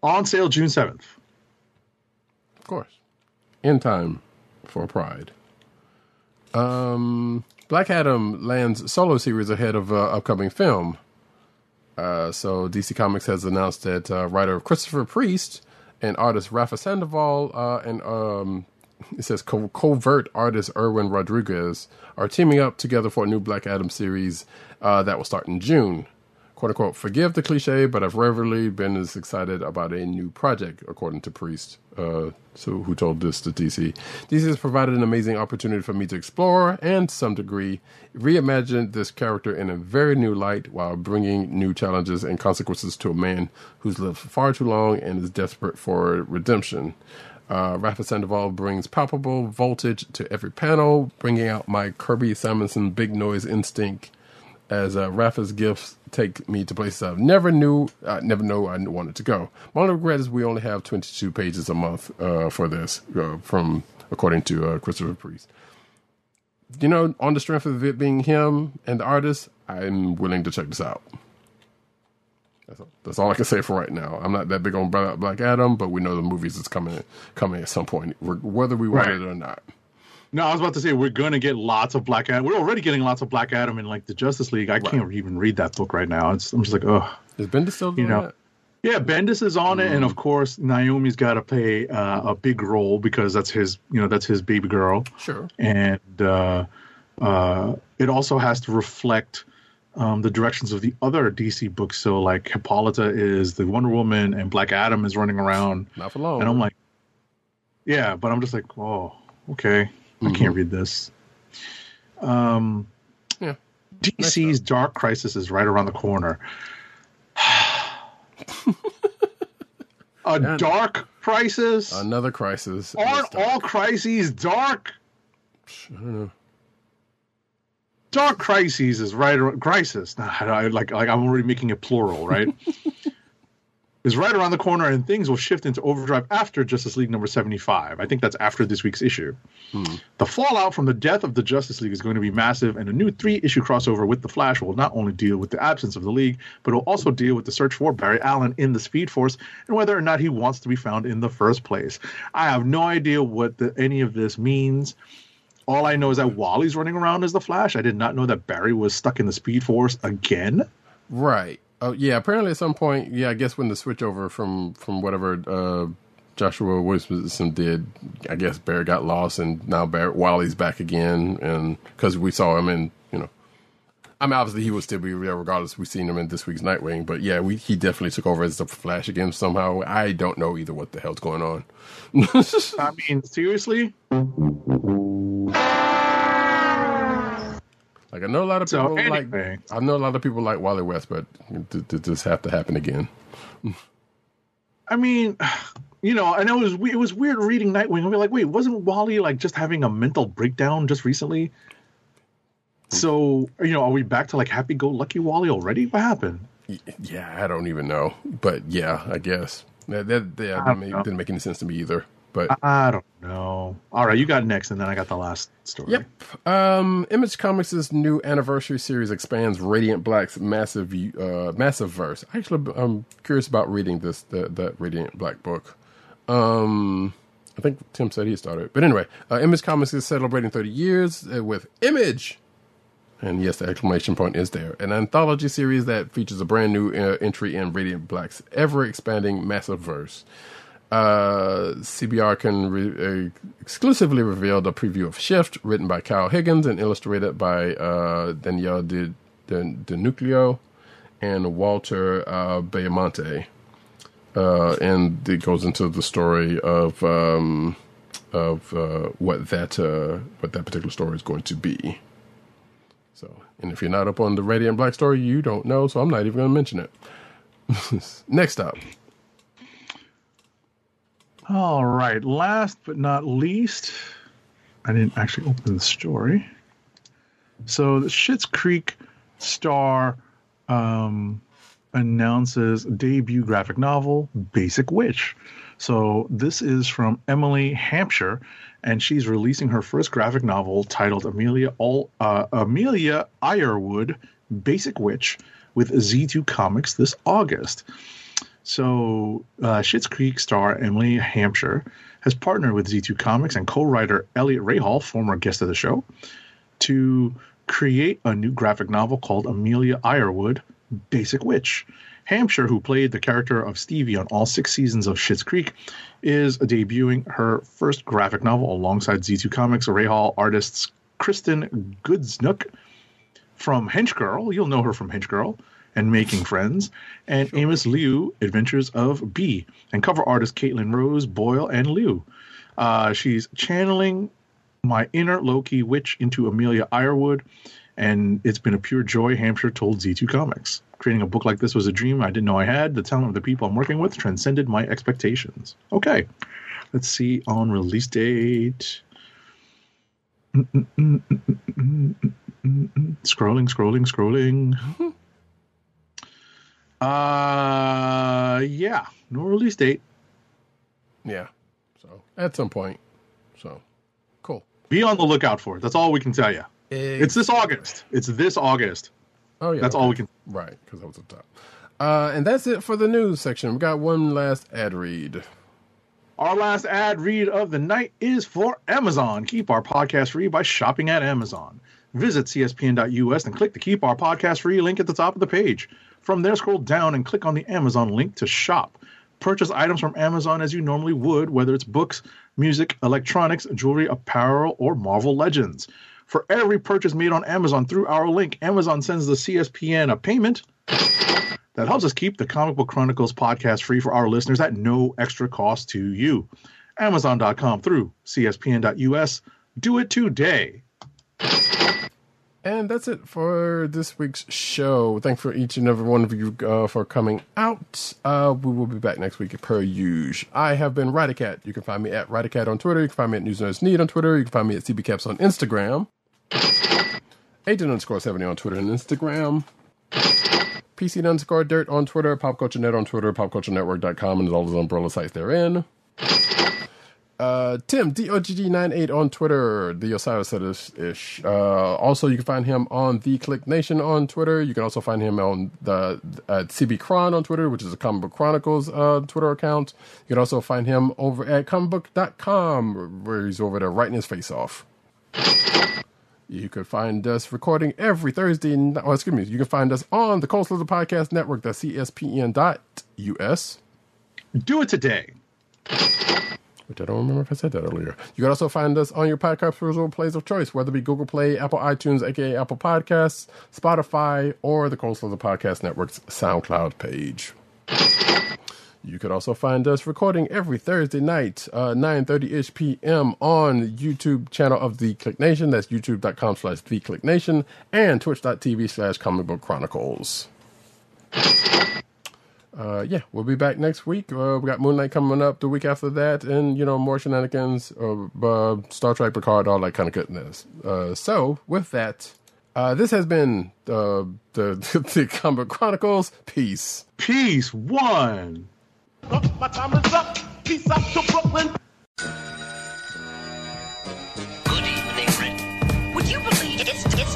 S3: On sale June 7th.
S1: Of course. In time for Pride. Um, Black Adam lands solo series ahead of uh, upcoming film. Uh, so DC Comics has announced that uh, writer Christopher Priest and artist Rafa Sandoval uh, and um, it says co- covert artist Irvin Rodriguez are teaming up together for a new Black Adam series uh, that will start in June. "Quote unquote," forgive the cliche, but I've rarely been as excited about a new project, according to Priest, uh, so who told this to DC. DC has provided an amazing opportunity for me to explore and, to some degree, reimagine this character in a very new light while bringing new challenges and consequences to a man who's lived far too long and is desperate for redemption. Uh, Rafa Sandoval brings palpable voltage to every panel, bringing out my Kirby Simonson big noise instinct as uh, Rafa's gifts take me to places I've never knew, I never know I wanted to go. My only regret is we only have 22 pages a month uh, for this, uh, from according to uh, Christopher Priest. You know, on the strength of it being him and the artist, I'm willing to check this out. That's all, that's all I can say for right now. I'm not that big on Black Adam, but we know the movies is coming coming at some point, whether we want
S3: Right.
S1: it or not.
S3: No, I was about to say we're going to get lots of Black Adam. We're already getting lots of Black Adam in like the Justice League. I can't even read that book right now. It's, I'm just like, oh,
S1: Is Bendis still doing
S3: You know,
S1: that?
S3: yeah. Bendis is on it, and of course Naomi's got to play uh, a big role because that's his, you know, that's his baby girl.
S1: Sure.
S3: and uh, uh, it also has to reflect um, the directions of the other DC books. So, like Hippolyta is the Wonder Woman, and Black Adam is running around,
S1: Not for long.
S3: and I'm like, yeah, but I'm just like, oh, okay, I can't read this. Um,
S1: Yeah.
S3: DC's Dark Crisis is right around the corner. A dark crisis?
S1: Another crisis.
S3: Aren't all crises dark?
S1: I don't know.
S3: Dark crises is right around crisis. Nah, I, like like I'm already making it plural, right? is right around the corner, and things will shift into overdrive after Justice League number 75. I think that's after this week's issue. Hmm. The fallout from the death of the Justice League is going to be massive, and a new three issue crossover with The Flash will not only deal with the absence of the League, but it will also deal with the search for Barry Allen in the Speed Force and whether or not he wants to be found in the first place. I have no idea what the, any of this means. All I know is that Wally's running around as the Flash. I did not know that Barry was stuck in the Speed Force again.
S1: Right. Oh yeah. Apparently, at some point, yeah. I guess when the switch over from from whatever uh, Joshua Williamson did. I guess Barry got lost, and now Barry Wally's back again, and because we saw him in, you know, I mean, obviously he will still be there regardless. We've seen him in this week's Nightwing, but yeah, we he definitely took over as the Flash again somehow. I don't know either what the hell's going on.
S3: I mean, seriously?
S1: Like I know a lot of
S3: So,
S1: people like. I know a lot of people like Wally West, but th- this have to happen again.
S3: I mean, you know, and it was it was weird reading Nightwing. Be like, wait, wasn't Wally like just having a mental breakdown just recently? So you know, are we back to like happy-go-lucky Wally already? What happened?
S1: Yeah, I don't even know, but yeah, I guess that that, that
S3: I don't
S1: didn't, make, didn't make any sense to me either. But
S3: I don't know. All right, you got next, and then I got the last story.
S1: Yep. Um, Image Comics' new anniversary series expands Radiant Black's massive, uh, massive verse. Actually, I'm curious about reading this, that, that Radiant Black book. Um, I think Tim said he started, but anyway, uh, Image Comics is celebrating 30 years uh, with Image. And yes, the exclamation point is there. An anthology series that features a brand new uh, entry in Radiant Black's ever expanding massive verse. Uh, CBR can re- uh, exclusively revealed a preview of Shift, written by Kyle Higgins and illustrated by uh, Danielle De, De, Di Nicuolo and Walter uh, Baiamonte. Uh, and it goes into the story of um, of uh, what that uh, what that particular story is going to be. So, and if you're not up on the Radiant Black story, you don't know. So I'm not even going to mention it. Next up,
S3: All right. Last but not least, I didn't actually open the story. So the Schitt's Creek star um, announces debut graphic novel, Basic Witch. So this is from Emily Hampshire, and she's releasing her first graphic novel titled Amelia All uh, Amelia Ironwood, Basic Witch, with Z2 Comics this August. So, uh, Schitt's Creek star Emily Hampshire has partnered with Z2 Comics and co-writer Elliot Rahal, former guest of the show, to create a new graphic novel called Amelia Ironwood, Basic Witch. Hampshire, who played the character of Stevie on all six seasons of Schitt's Creek, is debuting her first graphic novel alongside Z2 Comics Rahal artists Kristen Gudsnuk from Hench Girl. You'll know her from Hench Girl and Making Friends, and Amos Liu, Adventures of B, and cover artist Caitlin Rose, Boyle, and Liu. Uh, she's channeling my inner Loki witch into Amelia Ironwood, and it's been a pure joy, Hampshire told Z2 Comics. Creating a book like this was a dream I didn't know I had. The talent of the people I'm working with transcended my expectations. Okay, let's see on release date. Mm, mm, mm, scrolling, scrolling, scrolling. Uh, yeah, no release date.
S1: yeah. So at some point, so cool.
S3: Be on the lookout for it. That's all we can tell you. It's this August. It's this August.
S1: Oh yeah,
S3: That's
S1: okay.
S3: all we can.
S1: Right, because that was the top. Uh, and that's it for the news section. We got one last ad read.
S3: Our last ad read of the night is for Amazon. Keep our podcast free by shopping at Amazon. Visit cspn.us and click the Keep Our Podcast Free link at the top of the page. From there, scroll down and click on the Amazon link to shop. Purchase items from Amazon as you normally would, whether it's books, music, electronics, jewelry, apparel, or Marvel Legends. For every purchase made on Amazon through our link, Amazon sends the CSPN a payment that helps us keep the Comic Book Chronicles podcast free for our listeners at no extra cost to you. Amazon.com through CSPN.us. Do it today.
S1: And that's it for this week's show. Thanks for each and every one of you uh, for coming out. Uh, we will be back next week per usual. I have been Roddykat. You can find me at Roddykat on Twitter. You can find me at News Nerds Need on Twitter. You can find me at CBCaps on Instagram. Agent underscore 70 on Twitter and Instagram. PC underscore dirt on Twitter. Pop Culture Net on Twitter. PopCultureNetwork.com and all those umbrella sites therein. Uh, Tim DOGG98 on Twitter, the Osiris ish. Uh, also, you can find him on the Kliq Nation on Twitter. You can also find him on the at CB Cron on Twitter, which is a Comic Book Chronicles uh, Twitter account. You can also find him over at comicbook.com, where he's over there writing his face off. You can find us recording every Thursday. Oh, excuse me. You can find us on the Coastal Podcast Network. That's CSPN.us.
S3: Do it today.
S1: Which I don't remember if I said that earlier. You can also find us on your podcast perusal plays of choice, whether it be Google Play, Apple iTunes, aka Apple Podcasts, Spotify, or the Coastal Podcast Network's SoundCloud page. You could also find us recording every Thursday night, uh, 9.30ish p.m. on the YouTube channel of The Kliq Nation. That's youtube.com slash The Kliq Nation and twitch.tv slash Comic Book Chronicles. Uh, yeah, we'll be back next week. Uh, we got Moonlight coming up the week after that, and you know more shenanigans, uh, uh, Star Trek, Picard, all that kind of goodness. Uh, so with that, uh, this has been uh, the the Comic Chronicles. Peace.
S3: Peace one.
S6: My time is up. Peace out to Brooklyn.
S4: Good evening, Rick.
S7: Would you believe it's it's